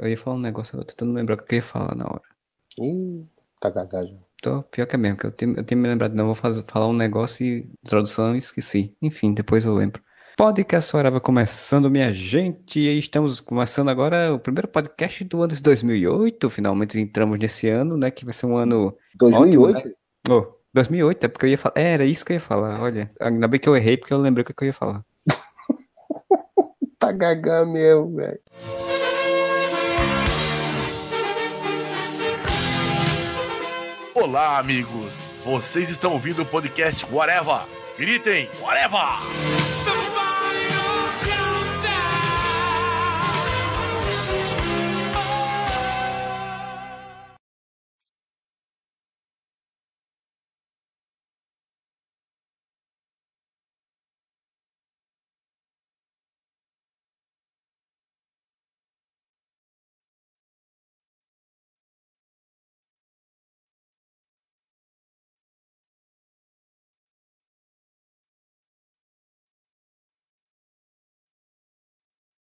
Eu ia falar um negócio, eu tô tentando lembrar o que eu ia falar na hora. Ih, tá gaga já. Tô, pior que é mesmo, que eu tenho, eu tenho me lembrado, não, vou fazer, falar um negócio e introdução e esqueci. Enfim, depois eu lembro. Podcast Arava começando, minha gente, e estamos começando agora o primeiro podcast do ano de 2008, finalmente entramos nesse ano, né, que vai ser um ano 2008? ótimo, né? Oh, 2008, é porque eu ia falar, é, era isso que eu ia falar, olha, ainda bem que eu errei, porque eu lembrei o que eu ia falar. Tá gaga mesmo, velho. Olá, amigos. Vocês estão ouvindo o podcast Whatever. Gritem, Whatever!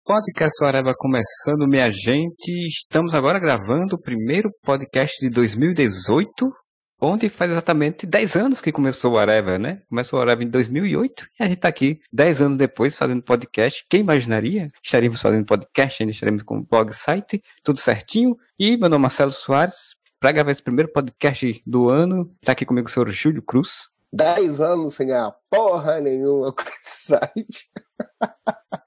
Podcast Areva começando, minha gente, estamos agora gravando o primeiro podcast de 2018, onde faz exatamente 10 anos que começou o Areva, né? Começou o Areva em 2008 e a gente tá aqui 10 anos depois fazendo podcast. Quem imaginaria? Estaríamos fazendo podcast, ainda estaremos com blog site, tudo certinho. E meu nome é Marcelo Soares, para gravar esse primeiro podcast do ano, tá aqui comigo o senhor Júlio Cruz. 10 anos sem ganhar porra nenhuma com esse site.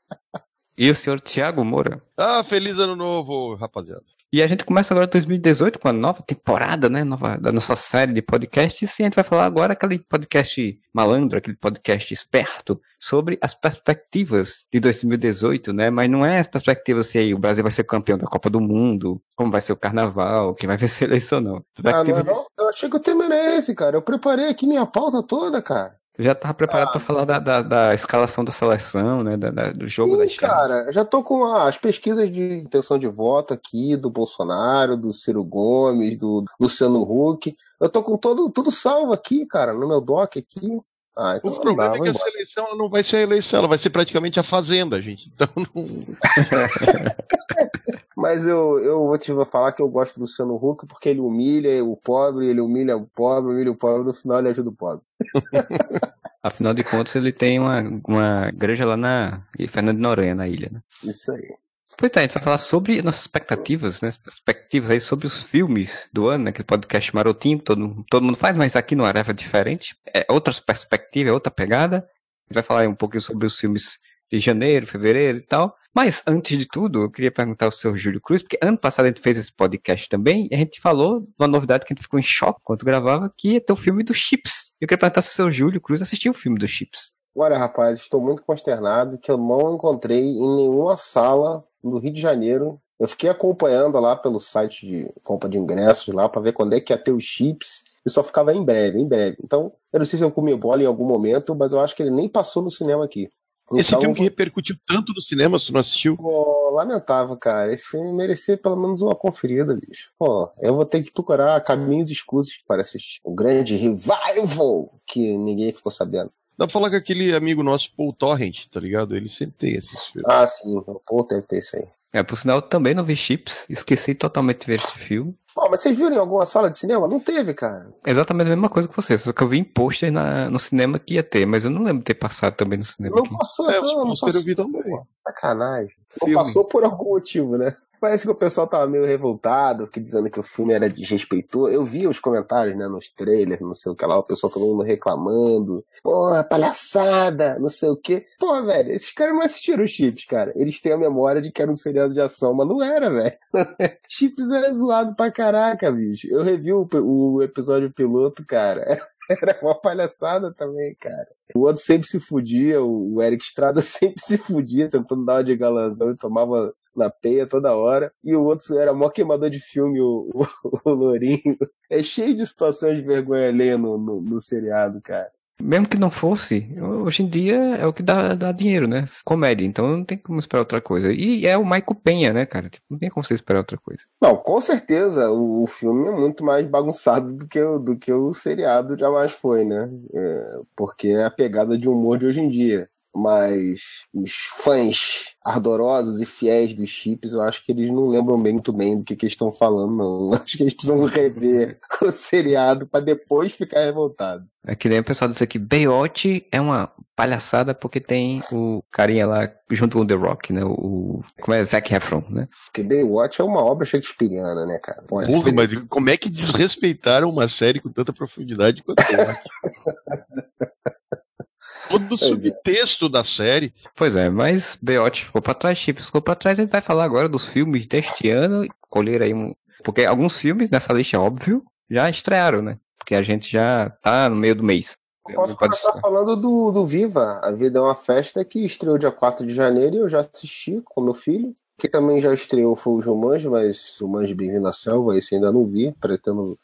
E o senhor Tiago Moura. Ah, feliz ano novo, rapaziada. E a gente começa agora 2018 com a nova temporada, né? Nova, da nossa série de podcasts. E a gente vai falar agora aquele podcast malandro, aquele podcast esperto, sobre as perspectivas de 2018, né? Mas não é as perspectivas se aí o Brasil vai ser campeão da Copa do Mundo, como vai ser o carnaval, quem vai vencer a eleição, não. Ah, não, não? Eu achei que o tema era esse, cara. Eu preparei aqui minha pauta toda, cara. Eu já tava preparado Ah. para falar da, da, da escalação da seleção, né? Da, da- do jogo Sim, da chave. cara, já tô com as pesquisas de intenção de voto aqui do Bolsonaro, do Ciro Gomes, do Luciano Huck. Eu tô com todo, tudo salvo aqui, cara, no meu doc aqui. Ah, então O não problema dá, é que embora. essa eleição não vai ser a eleição, ela vai ser praticamente a fazenda, gente. Então não. Mas eu, eu vou te falar que eu gosto do Luciano Huck porque ele humilha o pobre, ele humilha o pobre, humilha o pobre, no final ele ajuda o pobre. Afinal de contas, ele tem uma, uma igreja lá na Fernando de Noronha, na ilha, né? Isso aí. Pois é, a gente vai falar sobre nossas expectativas, né? Perspectivas aí sobre os filmes do ano, né? Aquele podcast marotinho, todo, todo mundo faz, mas aqui no Areva é diferente. É outras perspectivas, é outra pegada. A gente vai falar aí um pouquinho sobre os filmes de janeiro, fevereiro e tal. Mas, antes de tudo, eu queria perguntar ao seu Júlio Cruz, porque ano passado a gente fez esse podcast também, e a gente falou uma novidade que a gente ficou em choque quando gravava, que ter o filme do Chips. Eu queria perguntar se o seu Júlio Cruz assistiu o filme do Chips. Olha, rapaz, estou muito consternado que eu não encontrei em nenhuma sala no Rio de Janeiro. Eu fiquei acompanhando lá pelo site de compra de ingressos lá para ver quando é que ia ter os chips. E só ficava em breve, em breve. Então, eu não sei se eu comi bola em algum momento, mas eu acho que ele nem passou no cinema aqui. Esse Então, filme que repercutiu tanto no cinema, se não assistiu. Pô, lamentável, cara. Esse filme merecia pelo menos uma conferida, bicho. Pô, eu vou ter que procurar caminhos escusos para assistir. O grande revival que ninguém ficou sabendo. Dá pra falar com aquele amigo nosso, Paul Torrent, tá ligado? Ele sempre tem esses filmes. Ah, sim. Pô, deve ter isso aí. É, por sinal, eu também não vi Chips, esqueci totalmente de ver esse filme. Pô, mas vocês viram em alguma sala de cinema? Não teve, cara. Exatamente a mesma coisa que você, só que eu vi em pôster no cinema que ia ter, mas eu não lembro de ter passado também no cinema Não aqui. passou, É, não, não passou. eu vi também. Pô, Sacanagem. Não Filme. passou por algum motivo, né? Parece que o pessoal tava meio revoltado, que dizendo que o filme era desrespeitoso. Eu vi os comentários, né, nos trailers, não sei o que lá, o pessoal todo mundo reclamando. Porra, palhaçada, não sei o que. Pô, velho, esses caras não assistiram Chips, cara. Eles têm a memória de que era um seriado de ação, mas não era, velho. Chips era zoado pra caraca, bicho. Eu revi o, o episódio piloto, cara. Era uma palhaçada também, cara. O outro sempre se fudia, o o Eric Estrada sempre se fudia, tentando dar uma de galanzão e tomava na peia toda hora. E o outro era mó queimador de filme, o, o, o Lourinho. É cheio de situações de vergonha alheia no, no, no seriado, cara. Mesmo que não fosse, hoje em dia é o que dá, dá dinheiro, né? Comédia, então não tem como esperar outra coisa. E é o Michael Penha, né, cara? Tipo, não tem como você esperar outra coisa. Não, com certeza o, o filme é muito mais bagunçado do que, o, do que o seriado jamais foi, né? É, porque é a pegada de humor de hoje em dia. Mas os fãs ardorosos e fiéis dos chips, eu acho que eles não lembram muito bem do que, que eles estão falando, não. Acho que eles precisam rever o seriado para depois ficar revoltado. É que nem o pessoal dizer que Baywatch é uma palhaçada porque tem o carinha lá junto com o The Rock, né? O, como é? Zac Efron, né? Porque Baywatch é uma obra shakespeariana, né, cara? Pode Porra, mas como é que desrespeitaram uma série com tanta profundidade quanto Baywatch? todo o é. subtexto é. da série. Pois é, mas Beot ficou pra trás, Chips ficou pra trás, a gente vai falar agora dos filmes deste ano, colher aí um... Porque alguns filmes nessa lista, é óbvio, já estrearam, né? Porque a gente já tá no meio do mês. Eu posso começar falando do, do Viva. A Vida é uma Festa que estreou dia 4 de janeiro e eu já assisti com meu filho. Que também já estreou foi o Jumanji, mas Jumanji Bem-vindo à Selva, esse ainda não vi. Pretendo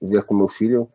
ver com meu filho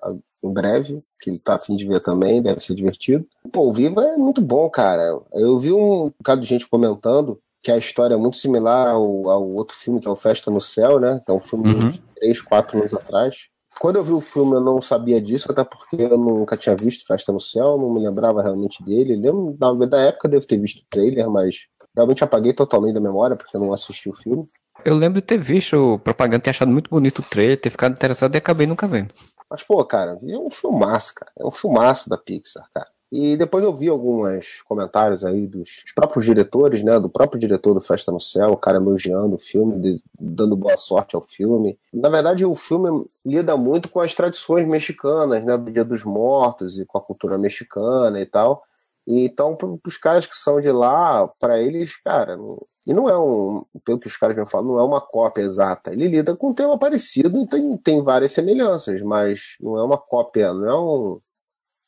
em breve, que ele tá afim de ver também, deve ser divertido. Pô, o Viva é muito bom, cara. Eu vi um bocado de gente comentando que a história é muito similar ao, ao outro filme, que é o Festa no Céu, né? Que é um filme uhum. de 3, 4 anos atrás. Quando eu vi o filme, eu não sabia disso, até porque eu nunca tinha visto Festa no Céu, não me lembrava realmente dele. lembro, na, da época eu devo ter visto o trailer, mas realmente apaguei totalmente da memória, porque eu não assisti o filme. Eu lembro de ter visto o propaganda, ter achado muito bonito o trailer, ter ficado interessado e acabei nunca vendo. Mas, pô, cara, é um filmaço, cara. É um filmaço da Pixar, cara. E depois eu vi alguns comentários aí dos próprios diretores, né? Do próprio diretor do Festa no Céu, o cara elogiando o filme, dando boa sorte ao filme. Na verdade, o filme lida muito com as tradições mexicanas, né? Do Dia dos Mortos e com a cultura mexicana e tal. E, então, para os caras que são de lá, para eles, cara, e não é um, pelo que os caras me falam, não é uma cópia exata. Ele lida com um tema parecido e tem, tem várias semelhanças, mas não é uma cópia, não é um,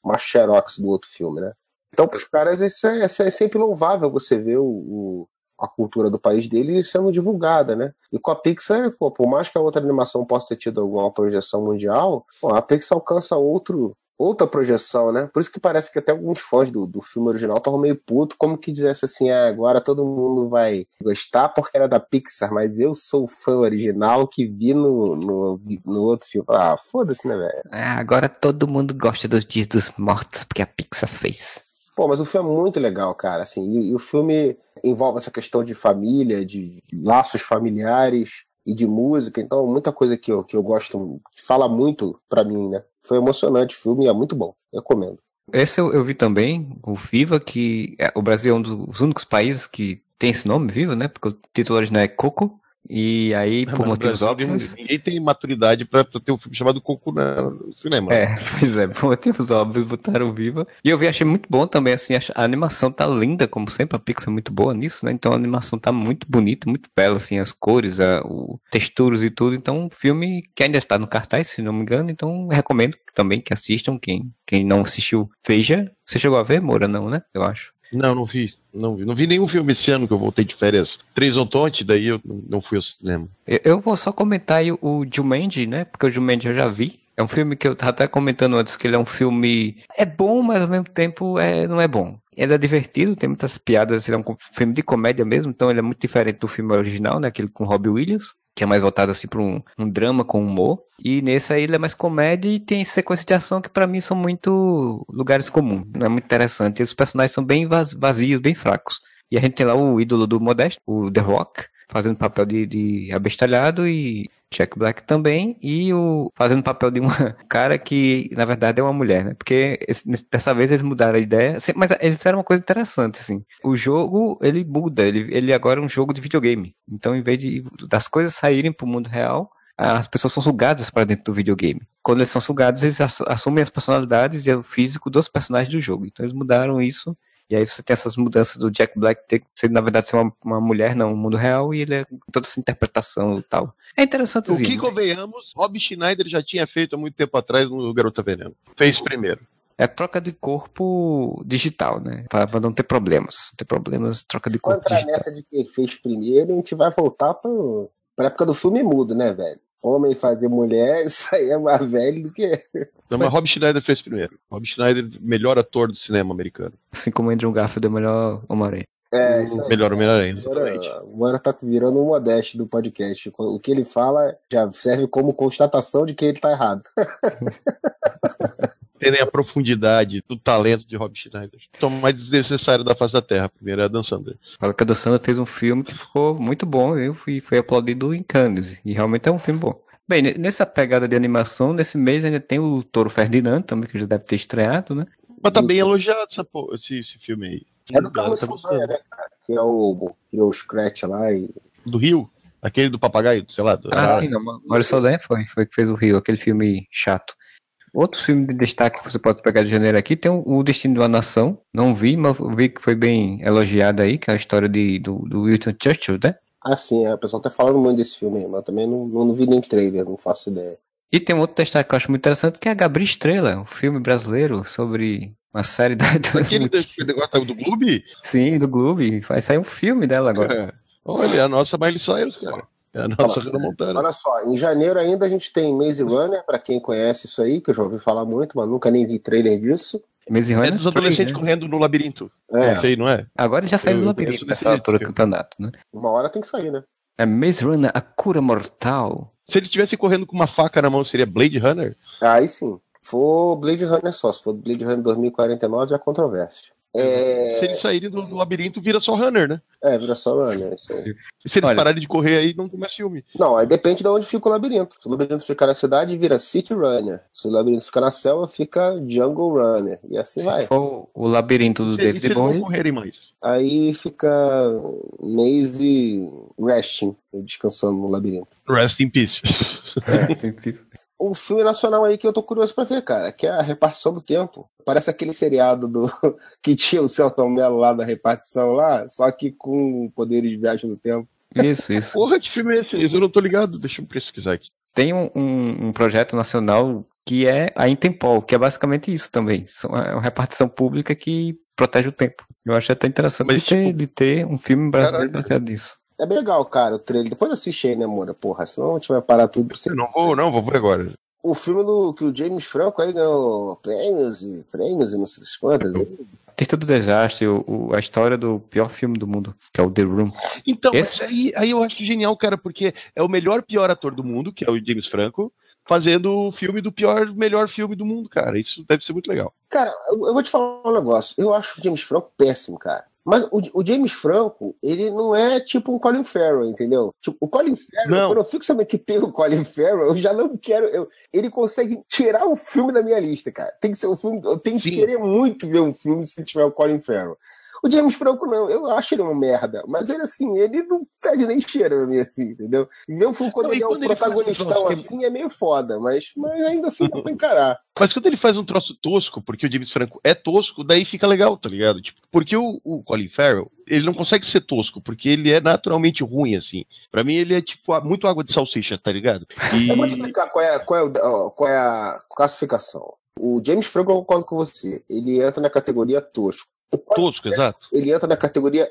uma xerox do outro filme, né? Então, para os caras, isso é, isso é, sempre louvável você ver o, o, a cultura do país dele sendo divulgada, né? E com a Pixar, pô, por mais que a outra animação possa ter tido alguma projeção mundial, pô, a Pixar alcança outro, outra projeção, né? Por isso que parece que até alguns fãs do, do filme original estavam meio puto, como que dissesse assim, ah, agora todo mundo vai gostar porque era da Pixar, mas eu sou o fã original que vi no, no, no outro filme. Ah, foda-se, né, velho? É, agora todo mundo gosta dos Dias dos Mortos porque a Pixar fez. Pô, mas o filme é muito legal, cara, assim, e, e o filme envolve essa questão de família, de, de laços familiares, e de música, então muita coisa que eu, que eu gosto, que fala muito para mim, né? Foi emocionante o filme e é muito bom. Recomendo. Esse eu, eu vi também, o Viva, que é, o Brasil é um dos únicos países que tem esse nome, Viva, né? Porque o título original é Coco. E aí, por motivos óbvios. Ninguém tem maturidade pra ter um filme chamado Coco no cinema. É, pois é, por motivos óbvios botaram Viva. E eu vi, achei muito bom também, assim, a animação tá linda, como sempre, a Pixar é muito boa nisso, né? Então a animação tá muito bonita, muito bela, assim, as cores, a, o texturas e tudo. Então, um filme que ainda está no cartaz, se não me engano, então recomendo também que assistam, quem, quem não assistiu, veja. Você chegou a ver, Moura? Não, né? Eu acho. Não, não vi. Não vi. Não vi nenhum filme esse ano que eu voltei de férias. Três Ontonte, daí eu não fui ao cinema. Eu, eu vou só comentar aí o Jumanji, né? Porque o Jumanji eu já vi. É um filme que eu tava até comentando antes que ele é um filme. É bom, mas ao mesmo tempo é, não é bom. Ele é divertido, tem muitas piadas, ele é um filme de comédia mesmo, então ele é muito diferente do filme original, né? Aquele com Robbie Williams que é mais voltado assim para um, um, drama com humor. E nesse aí ele é mais comédia e tem sequência de ação que para mim são muito lugares comuns. Não é muito interessante. E os personagens são bem vazios, bem fracos. E a gente tem lá o ídolo do Modesto, o The Rock, fazendo papel de, de abestalhado e Jack Black também, e o fazendo papel de uma cara que, na verdade, é uma mulher, né? Porque esse, dessa vez eles mudaram a ideia, mas eles fizeram uma coisa interessante, assim. O jogo, ele muda, ele, ele agora é um jogo de videogame. Então, em vez de das coisas saírem pro mundo real, as pessoas são sugadas para dentro do videogame. Quando eles são sugados, eles assumem as personalidades e o físico dos personagens do jogo. Então, eles mudaram isso e aí você tem essas mudanças do Jack Black ter ser, na verdade, ser uma, uma mulher, não, um mundo real, e ele é toda essa interpretação e tal. É interessante. O que convenhamos, Rob Schneider já tinha feito há muito tempo atrás no Garota Veneno. Fez primeiro. É troca de corpo digital, né? Para não ter problemas. Ter problemas, troca de corpo digital. nessa de quem fez primeiro, a gente vai voltar para a época do filme mudo, né, velho? Homem fazer mulher, isso aí é mais velho do que. Não, mas Rob Schneider fez primeiro. Rob Schneider, melhor ator do cinema americano. Assim como Andrew Garfield é o melhor Homem-Aranha. É, isso aí. Melhor Homem-Aranha, exatamente. Agora tá virando um modesto do podcast. O que ele fala já serve como constatação de que ele tá errado. entendem a profundidade do talento de Rob Schneider. Então, mais desnecessário da face da Terra. Primeiro é a Dan Sandler. Fala que a Dan Sandler fez um filme que ficou muito bom, viu? E foi aplaudido em Cannes. E realmente é um filme bom. Bem, nessa pegada de animação, nesse mês ainda tem o Toro Ferdinand também, que já deve ter estreado, né? Mas tá bem elogiado essa, esse, esse filme aí. É do Tá Carlos gostando. Saldanha, né, cara? Que é o, que é o Scratch lá e. Do Rio? Aquele do papagaio, sei lá. Do... Ah, sim, não. Mário Saldanha foi, foi que fez o Rio, aquele filme chato. Outros filmes de destaque que você pode pegar de janeiro aqui tem o Destino de uma Nação. Não vi, mas vi que foi bem elogiado aí, que é a história de, do, do Winston Churchill, né? Ah, sim, é, o pessoal tá falando muito desse filme aí, mas eu também não, não, não vi nem trailer, não faço ideia. E tem um outro destaque que eu acho muito interessante, que é a Gabriel Estrela, um filme brasileiro sobre uma série da... Aquele negócio do clube? Sim, do Globo. Vai sair um filme dela agora. É. Olha, é a nossa Miley Cyrus, cara. É a nossa Montana. Olha só, em janeiro ainda a gente tem Maze Runner, pra quem conhece isso aí, que eu já ouvi falar muito, mas nunca nem vi trailer disso. Maze É Runner dos três, adolescentes né? correndo no labirinto. É, Não sei, não é? Agora já saiu do labirinto nessa altura do campeonato, né? uma hora tem que sair, né? É Maze Runner, a cura mortal. Se ele estivesse correndo com uma faca na mão, seria Blade Runner? Aí sim. For Blade Runner só, se for Blade Runner 2049, há controvérsia. É, Se eles saírem do, do labirinto, vira só Runner, né? é vira só Runner. Isso aí. E se eles Olha- pararem de correr aí, não começa filme. Não, aí depende de onde fica o labirinto. Se o labirinto ficar na cidade, vira City Runner. Se o labirinto ficar na selva, fica Jungle Runner. E assim Se vai. for o labirinto do Se, se David eles não Bowie, correrem mais. Aí fica Maze Resting, descansando no labirinto. Rest in peace. é, tem que- Um filme nacional aí que eu tô curioso pra ver, cara, que é a repartição do tempo. Parece aquele seriado do que tinha o Celton Mello lá da repartição lá, só que com poderes de viagem no tempo. isso, isso. Porra, que filme é esse? Eu não tô ligado. Deixa eu pesquisar aqui. Tem um, um, um projeto nacional que é a Intempol, que é basicamente isso também. É uma repartição pública que protege o tempo. Eu acho até interessante Mas, de, ter, tipo, de ter um filme brasileiro baseado nisso. É bem legal, cara, o trailer. Depois assiste aí, né, Moura? Porra, senão a gente vai parar tudo pra você. Eu não vou, não, vou ver agora. O filme do que o James Franco aí ganhou prêmios e prêmios e não sei quantas. né? Artista do Desastre, o, o- a história do pior filme do mundo, que é o The Room. Então, Esse- aí, aí eu acho genial, cara, porque é o melhor pior ator do mundo, que é o James Franco, fazendo o filme do pior melhor filme do mundo, cara. Isso deve ser muito legal. Cara, eu, eu vou te falar um negócio. Eu acho o James Franco péssimo, cara. Mas o, o James Franco, ele não é tipo um Colin Farrell, entendeu? Tipo, o Colin Farrell, Não. quando eu fico sabendo que tem o Colin Farrell, eu já não quero. eu- ele consegue tirar o filme da minha lista, cara. Tem que ser um filme. Eu tenho que Sim. querer muito ver um filme se tiver o Colin Farrell. O James Franco, não, eu acho ele uma merda. Mas ele, assim, ele não fede nem cheira pra mim, assim, entendeu? Um quando Não, e ele é um quando ele faz um protagonistão troço que- assim é meio foda, mas, mas ainda assim dá pra encarar. Mas quando ele faz um troço tosco, porque o James Franco é tosco, daí fica legal, tá ligado? Tipo, porque o, o Colin Farrell, ele não consegue ser tosco, porque ele é naturalmente ruim, assim. Pra mim, ele é tipo muito água de salsicha, tá ligado? E... Eu vou te explicar qual é, qual, é, o- qual é a classificação. O James Franco, eu concordo com você. Ele entra na categoria tosco. Tosco, exato. Ele entra na categoria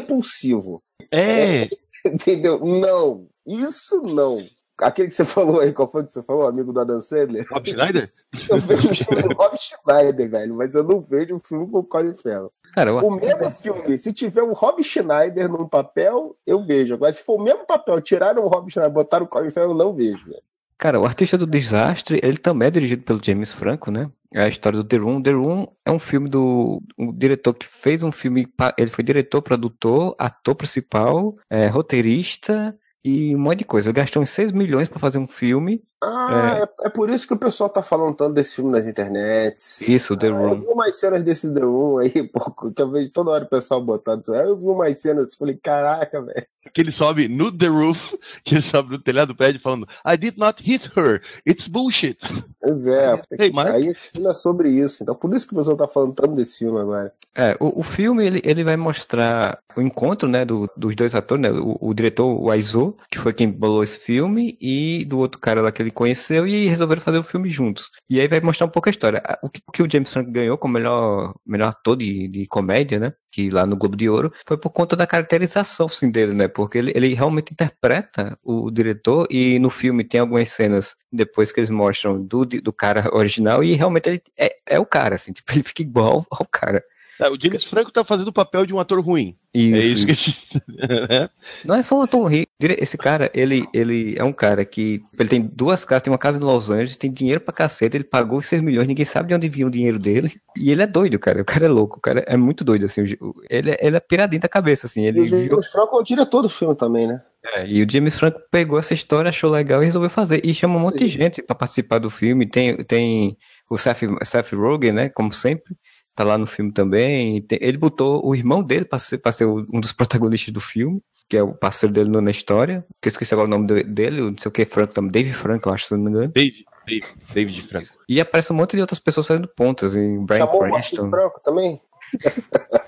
repulsivo. É, Entendeu? Não. Isso não. Aquele que você falou aí, qual foi que você falou, amigo do Adam Sandler? Rob Schneider? Eu vejo o filme do Rob Schneider, velho, mas eu não vejo o filme com o Colin Farrell. Cara, O o, mesmo filme, se tiver o Rob Schneider num papel, eu vejo. Agora, se for o mesmo papel, tiraram o Rob Schneider, botaram o Colin Farrell, eu não vejo, velho. cara, o Artista do Desastre, ele também é dirigido pelo James Franco, né? É a história do The Room. The Room é um filme do um diretor que fez um filme. Ele foi diretor, produtor, ator principal, é, roteirista e um monte de coisa. Ele gastou uns 6 milhões pra fazer um filme. Ah, é. é por isso que o pessoal tá falando tanto desse filme nas internets. Isso, The Ah, Eu Room. vi umas cenas desse The Room aí, pô, que eu vejo toda hora o pessoal botando isso. Aí eu vi umas cenas e falei, caraca, velho. que ele sobe no The Roof, que ele sobe no telhado do prédio falando I did not hit her, it's bullshit. Pois é, Hey, Mike. aí não é sobre isso. Então por isso que o pessoal tá falando tanto desse filme agora. É, o, o filme ele, ele vai mostrar o encontro né, do- dos dois atores, né, o, o diretor, o Aizo, que foi quem bolou esse filme, e do outro cara lá que ele conheceu, e resolveram fazer o filme juntos. E aí vai mostrar um pouco a história. O que, o que o James Franco ganhou como melhor, melhor ator de, de comédia, né? Que lá no Globo de Ouro, foi por conta da caracterização sim, dele, né? Porque ele, ele realmente interpreta o, diretor, e no filme tem algumas cenas depois que eles mostram do, do cara original, e realmente ele é, é o cara, assim, tipo, ele fica igual ao cara. Ah, o James Franco tá fazendo o papel de um ator ruim. Isso. É isso que a gente. né? Não é só um ator rico. Esse cara, ele, ele é um cara que. Ele tem duas casas, tem uma casa em Los Angeles, tem dinheiro pra cacete, ele pagou 6 milhões, ninguém sabe de onde vinha o dinheiro dele. E ele é doido, cara. O cara é louco, o cara é muito doido, assim. Ele, ele é piradinho da cabeça, assim. Ele E o James Franco é o diretor do filme também, né? É, e o James Franco pegou essa história, achou legal e resolveu fazer. E chama um monte de gente pra participar do filme. Tem, tem o Seth, Seth Rogen, né? Como sempre. Tá lá no filme também. Ele botou o irmão dele pra ser, pra ser o- um dos protagonistas do filme, que é o parceiro dele na história. Que eu esqueci agora o nome de- dele, o não sei o que, Franco também. Dave Franco, eu acho, se não me engano. David, David, David Franco. E aparece um monte de outras pessoas fazendo pontas, em Brian Chamou o Cranston. Franco também?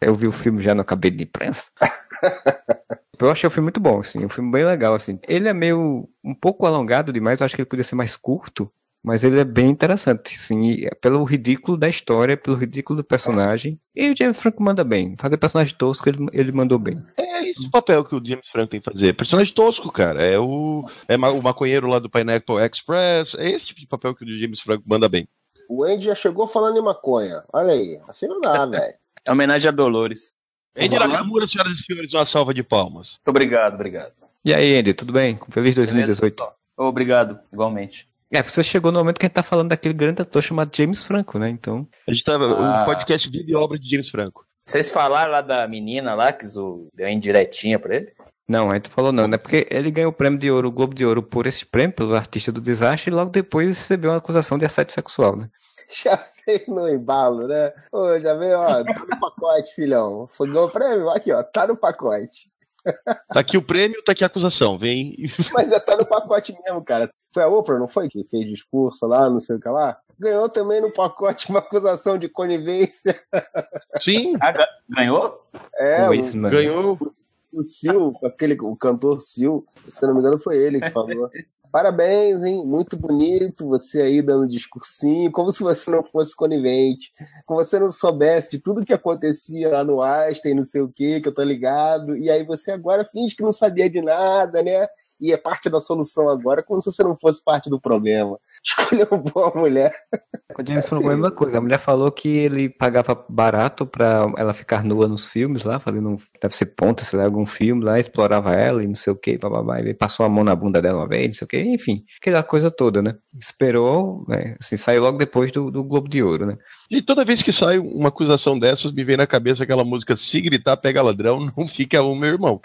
Eu vi o filme já no cabelo de imprensa. Eu achei o filme muito bom, assim, um filme bem legal, assim. Ele é meio, um pouco alongado demais, eu acho que ele podia ser mais curto, mas ele é bem interessante, sim, é pelo ridículo da história, pelo ridículo do personagem. E o James Franco manda bem, fazer personagem tosco, ele, ele mandou bem. É esse o papel que o James Franco tem que fazer. Personagem tosco, cara. É o, é o maconheiro lá do Pineapple Express. É esse tipo de papel que o James Franco manda bem. O Andy já chegou falando em maconha. Olha aí. Assim não dá, velho. É homenagem a Dolores. Andy Nakamura, senhoras e senhores, uma salva de palmas. Muito obrigado, obrigado. E aí, Andy, tudo bem? Feliz 2018. Beleza? Obrigado, igualmente. É, você chegou no momento que a gente tá falando daquele grande ator chamado James Franco, né? Então, A gente tava. Ah. O podcast Vida e Obra de James Franco. Vocês falaram lá da menina lá que zo- deu indiretinha pra ele? não, a gente falou não, né? Porque ele ganhou o prêmio de ouro, o Globo de Ouro, por esse prêmio, pelo artista do desastre, e logo depois recebeu uma acusação de assédio sexual, né? Já veio no embalo, né? Ô, já veio, ó, tá no pacote, filhão. Foi ganhou o prêmio? Aqui, ó, tá no pacote. Tá aqui o prêmio, tá aqui a acusação. Vem. Mas é, tá no pacote mesmo, cara. Foi a Oprah, não foi? Que fez discurso lá, não sei o que lá. Ganhou também no pacote uma acusação de conivência. Sim, Ah, ga- ganhou? É, ganhou. O Sil, aquele, o cantor Sil, se não me engano, foi ele que falou. Parabéns, hein? Muito bonito você aí dando discursinho, como se você não fosse conivente, como você não soubesse de tudo que acontecia lá no Einstein, não sei o que, que eu tô ligado, e aí você agora finge que não sabia de nada, né? E é parte da solução agora, como se você não fosse parte do problema. Escolheu uma boa mulher. Com o James Franco a mesma coisa. A mulher falou que ele pagava barato pra ela ficar nua nos filmes lá, fazendo, deve ser ponta, sei lá, algum filme lá, explorava ela e não sei o que, bababá, e passou a mão na bunda dela uma vez, não sei o que, enfim, aquela coisa toda, né? Esperou, né, assim, saiu logo depois do, do Globo de Ouro, né? E toda vez que sai uma acusação dessas, me vem na cabeça aquela música Se gritar, pega ladrão, não fica um meu irmão.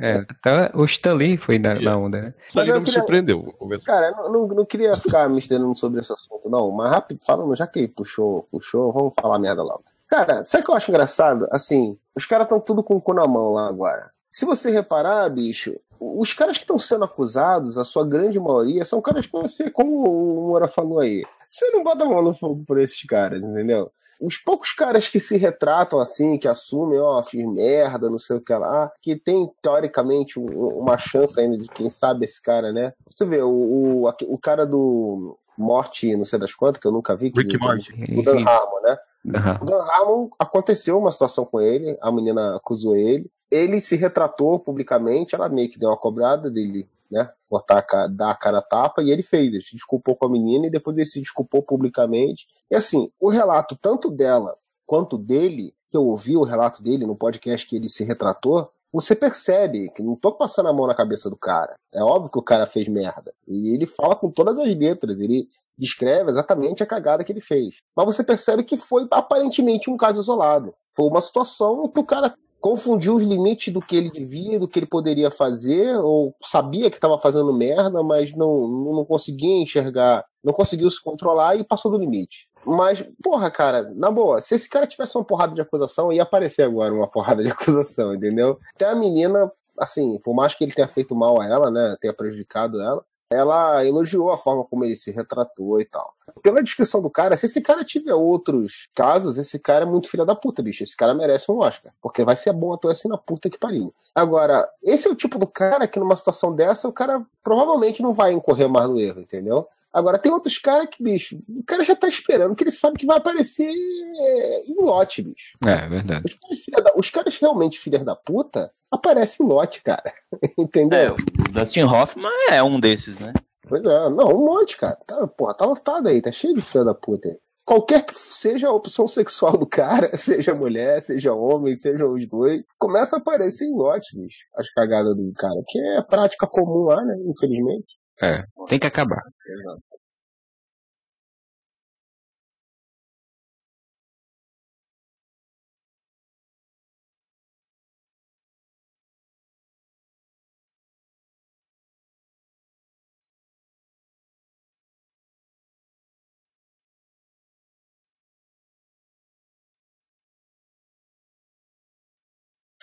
É, até o Stan Lee foi na, na onda, né? Eu não me queria- surpreendeu. Cara, eu não, não, não queria ficar me estendendo sobre esse assunto, não. Mas rápido, falando, já que puxou, puxou, vamos falar merda logo. Cara, sabe o que eu acho engraçado? Assim, os caras estão tudo com o cu na mão lá agora. Se você reparar, bicho, os caras que estão sendo acusados, a sua grande maioria, são caras que você, como o Moura falou aí, você não bota a mão no fogo por esses caras, entendeu? Os poucos caras que se retratam assim, que assumem, ó, fiz merda, não sei o que lá, que tem teoricamente um- uma chance ainda de quem sabe esse cara, né? Você vê, o, o, o cara do Morte, não sei das quantas, que eu nunca vi. Que, Rick Morty. O Dan Harmon, né? Aham. O Dan Harmon aconteceu uma situação com ele, a menina acusou ele, ele se retratou publicamente, ela meio que deu uma cobrada dele, né? Botar a dar a cara a tapa, e ele fez, ele se desculpou com a menina e depois ele se desculpou publicamente. E assim, o relato tanto dela quanto dele, que eu ouvi o relato dele no podcast que ele se retratou, você percebe que não tô passando a mão na cabeça do cara. É óbvio que o cara fez merda. E ele fala com todas as letras, ele descreve exatamente a cagada que ele fez. Mas você percebe que foi aparentemente um caso isolado. Foi uma situação que o cara confundiu os limites do que ele devia, do que ele poderia fazer, ou sabia que estava fazendo merda, mas não, não conseguia enxergar, não conseguiu se controlar e passou do limite. Mas, porra, cara, na boa, se esse cara tivesse uma porrada de acusação, ia aparecer agora uma porrada de acusação, entendeu? Até a menina, assim, por mais que ele tenha feito mal a ela, né, tenha prejudicado ela, ela elogiou a forma como ele se retratou e tal. Pela descrição do cara, se esse cara tiver outros casos, esse cara é muito filho da puta, bicho. Esse cara merece um Oscar. Porque vai ser bom ator assim na puta que pariu. Agora, esse é o tipo do cara que numa situação dessa, o cara provavelmente não vai incorrer mais no erro, entendeu? Agora, tem outros caras que, bicho, o cara já tá esperando, que ele sabe que vai aparecer é, em lote, bicho. É, é verdade. Os caras, filha da- os caras realmente filhas da puta aparecem em lote, cara. Entendeu? É, o Dustin Hoffman é um desses, né? Pois é, não, um monte, cara. Tá, porra, tá lotado aí, tá cheio de filha da puta aí. qualquer que seja a opção sexual do cara, seja mulher, seja homem, sejam os dois, começa a aparecer em ótimos as cagadas do cara, que é prática comum lá, né? Infelizmente. É, tem que acabar. Exato.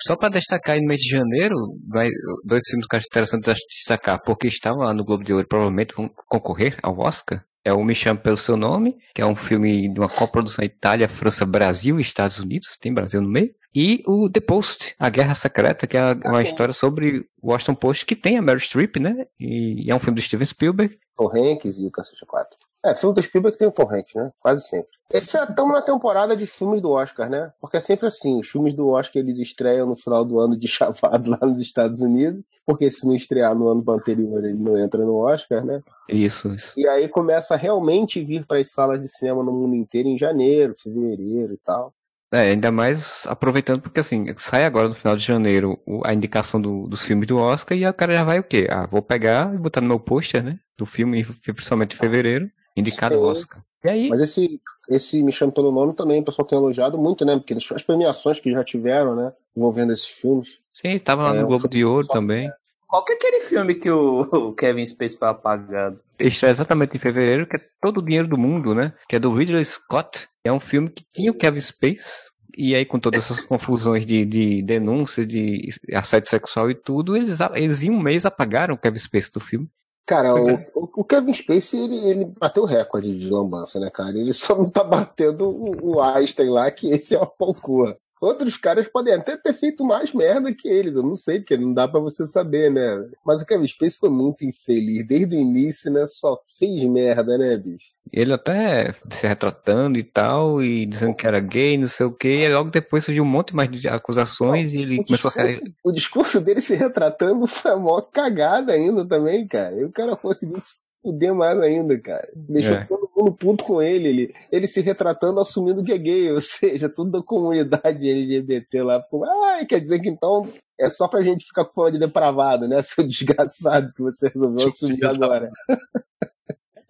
Só para destacar, no mês de janeiro, vai, dois filmes que eu acho interessante destacar, porque estavam lá no Globo de Ouro, provavelmente vão concorrer ao Oscar. É o Me Chame Pelo Seu Nome, que é um filme de uma coprodução Itália, França, Brasil e Estados Unidos, tem Brasil no meio. E o The Post, A Guerra Secreta, que é uma Ah, sim. história sobre o Washington Post, que tem a Meryl Streep, né? E é um filme do Steven Spielberg. Tom Hanks e o Cacete 4. É, filme do Spielberg tem Hanks, né? Quase sempre. Esse é tão na temporada de filmes do Oscar, né? Porque é sempre assim, os filmes do Oscar eles estreiam no final do ano de chavado lá nos Estados Unidos, porque se não estrear no ano anterior ele não entra no Oscar, né? Isso, isso. E aí começa a realmente vir para as salas de cinema no mundo inteiro em janeiro, fevereiro e tal. É, ainda mais aproveitando porque assim, sai agora no final de janeiro a indicação do- dos filmes do Oscar e o cara já vai o quê? Ah, vou pegar e botar no meu pôster, né? Do filme, principalmente em fevereiro, indicado ao Sim. Oscar. E aí, Mas esse, esse Me Chama Pelo Nome também o pessoal tem elogiado muito, né? Porque as premiações que já tiveram, né? Envolvendo esses filmes. sim, estava lá É, no Globo de Ouro também. Qual que é aquele filme que o, o Kevin Space foi apagado? Estreia exatamente em fevereiro, que é Todo o Dinheiro do Mundo, né? Que é do Ridley Scott. É um filme que tinha o Kevin Space. E aí, com todas essas confusões de, de denúncia, de assédio sexual e tudo, eles, eles em um mês apagaram o Kevin Space do filme. Cara, o, o- Kevin Spacey, ele, ele bateu o recorde de lambança, né, cara? Ele só não tá batendo o, o Einstein lá, que esse é uma concua. Outros caras podem até ter feito mais merda que eles, eu não sei, porque não dá pra você saber, né? Mas o Kevin Spacey foi muito infeliz. Desde o início, né? Só fez merda, né, bicho? Ele até se retratando e tal, e dizendo que era gay, não sei o que, e logo depois surgiu um monte mais de acusações e ele começou a ser. discurso, o discurso dele se retratando foi a maior cagada ainda também, cara. E o cara conseguiu se fuder mais ainda, cara. Deixou É. todo mundo puto com ele. ele. Ele se retratando assumindo que é gay, ou seja, toda a comunidade LGBT lá ficou. Ah, quer dizer que então é só pra gente ficar com fama de depravado, né? Seu desgraçado que você resolveu assumir agora.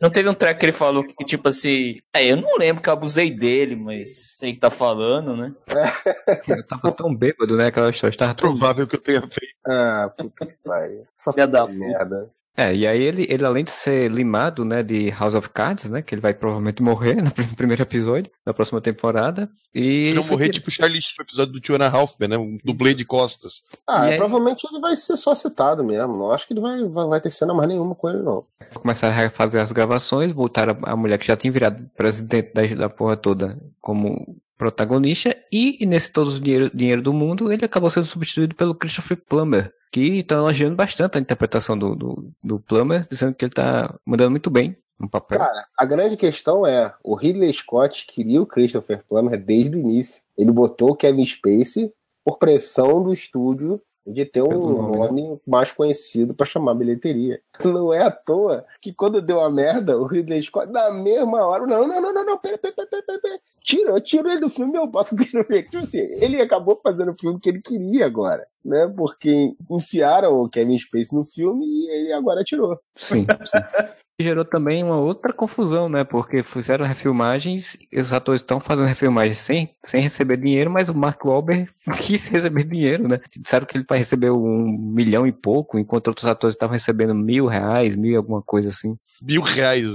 Não teve um track que ele falou que, tipo assim. É, eu não lembro que eu abusei dele, mas sei que tá falando, né? Eu tava tão bêbado, né? Aquela história. Estava tão Provável que eu tenha feito. Ah, puta que pariu. Só da merda. É, e aí ele, ele além de ser limado, né, de House of Cards, né, que ele vai provavelmente morrer no prim- primeiro episódio, na próxima temporada, e não morrer, tipo Charlie Sheen no episódio do Two and a Half Men, né? Um dublê de costas. Ah, E aí- provavelmente ele vai ser só citado mesmo. Não acho que ele vai, vai, vai ter cena mais nenhuma com ele, não. começaram a fazer as gravações, botaram a mulher que já tinha virado presidente da, da porra toda como protagonista, e nesse Todos os dinheiro, dinheiro do Mundo, ele acabou sendo substituído pelo Christopher Plummer, que está elogiando bastante a interpretação do, do, do Plummer, dizendo que ele tá mandando muito bem no papel. Cara, a grande questão é, o Ridley Scott queria o Christopher Plummer desde o início. Ele botou o Kevin Spacey por pressão do estúdio de ter um Pelo nome, nome mais conhecido pra chamar bilheteria. Não é à toa que quando deu a merda, o Ridley Scott, na mesma hora, não, não, não, não, não, pera, pera, pera, pera, pera. Tira, eu tiro ele do filme e eu boto o Christopher. Tipo assim, ele acabou fazendo o filme que ele queria agora, né? Porque enfiaram o Kevin Spacey no filme e ele agora tirou. Sim, sim. E gerou também uma outra confusão, né? Porque fizeram refilmagens e os atores estão fazendo refilmagens sem, sem receber dinheiro, mas o Mark Wahlberg quis receber dinheiro, né? Disseram que ele vai receber um milhão e pouco, enquanto outros atores estavam recebendo mil reais, mil e alguma coisa assim. Mil reais.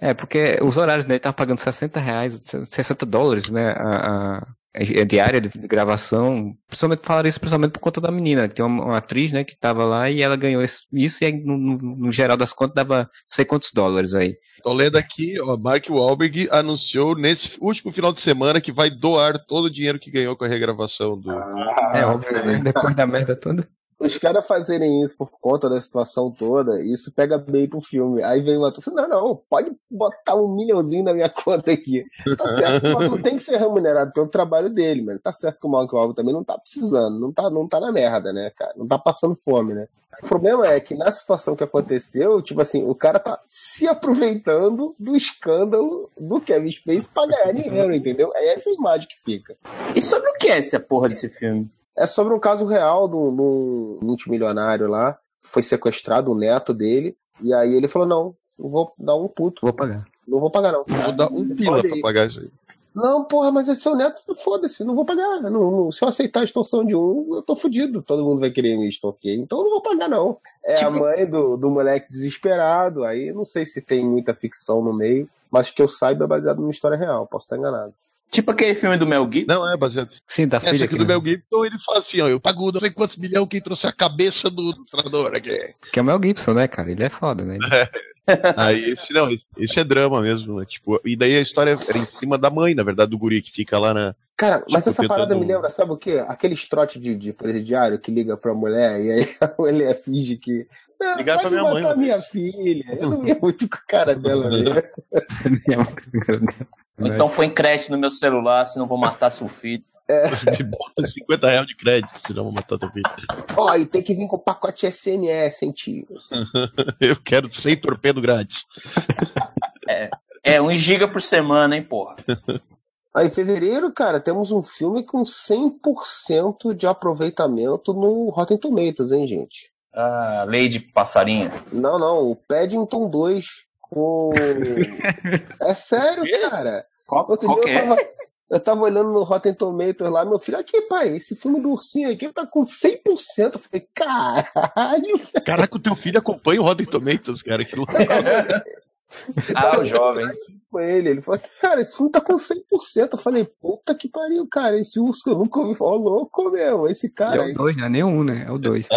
É, porque os horários dele estavam pagando 60 reais, 60 dólares, né? A, a diária de gravação. Principalmente falaram isso principalmente por conta da menina, que tem uma, uma atriz, né, que tava lá e ela ganhou esse- isso e aí, no, no- no geral das contas dava não sei quantos dólares aí. Tô lendo aqui, ó, Mark Wahlberg anunciou nesse último final de semana que vai doar todo o dinheiro que ganhou com a regravação do. é óbvio, né? Depois da merda toda. Os caras fazerem isso por conta da situação toda, isso pega bem pro filme. Aí vem o ator não, não, pode botar um milhãozinho na minha conta aqui. Tá certo que o ator tem que ser remunerado pelo trabalho dele, mas tá certo que o Mark Wahlberg também não tá precisando, não tá, não tá na merda, né, cara? Não tá passando fome, né? O problema é que na situação que aconteceu, tipo assim, o cara tá se aproveitando do escândalo do Kevin Spacey pra ganhar dinheiro, entendeu? É essa a imagem que fica. E sobre o que é essa porra desse filme? É sobre um caso real do, do multimilionário lá. Foi sequestrado o neto dele. E aí ele falou: não, não vou dar um puto. Vou pagar. Não vou pagar, não. Vou dar um pila Pode pra pagar isso aí. Não, porra, mas é seu neto, foda-se, não vou pagar. Não, não- se eu aceitar a extorsão de um, eu tô fudido. Todo mundo vai querer me extorquir. Então eu não vou pagar, não. É a Tipo- mãe do, do moleque desesperado. Aí não sei se tem muita ficção no meio. Mas que eu saiba é baseado numa história real. Posso estar enganado. Tipo aquele filme do Mel Gibson. Não, é baseado. Sim, da Essa filha aqui que, do Mel Gibson, ele fala assim, ó, eu pago não sei quantos milhões quem trouxe a cabeça do ilustrador aqui. que é o Mel Gibson, né, cara? Ele é foda, né? Aí esse não, esse, é drama mesmo, né? Tipo, e daí a história era em cima da mãe, na verdade, do guri que fica lá na. Cara, mas Tipo, essa parada me tentando- lembra, sabe o quê? Aquele trote de, de presidiário que liga pra mulher e aí ele é finge que. "Não, Ligaram pra minha mãe matar uma minha filha. Eu não ia muito com a cara dela, né? Ou Então põe crédito no meu celular, senão vou matar seu filho. Me bota 50 reais de crédito, senão eu vou matar teu filho. Ó, e tem que vir com pacote SMS, hein, tio? Eu quero 100 torpedo grátis. É, um giga por semana, hein, porra. Aí, em fevereiro, cara, temos um filme com 100% de aproveitamento no Rotten Tomatoes, hein, gente? Ah, lei de passarinho. Não, não, o Paddington 2 com... é sério, cara. Qual, Outro qual que dia é eu tava, eu tava olhando no Rotten Tomatoes lá, meu filho, aqui, pai, esse filme do ursinho aqui tá com 100%. Eu falei, caralho, Caraca, o teu filho acompanha o Rotten Tomatoes, cara. Que louco. Ah, o jovem. com ele. Ele falou, cara, esse filme tá com 100%. Eu falei, puta que pariu, cara, esse urso eu nunca ouvi falar, louco mesmo, esse É cara aí. o 2, não é nem um, né? É o 2.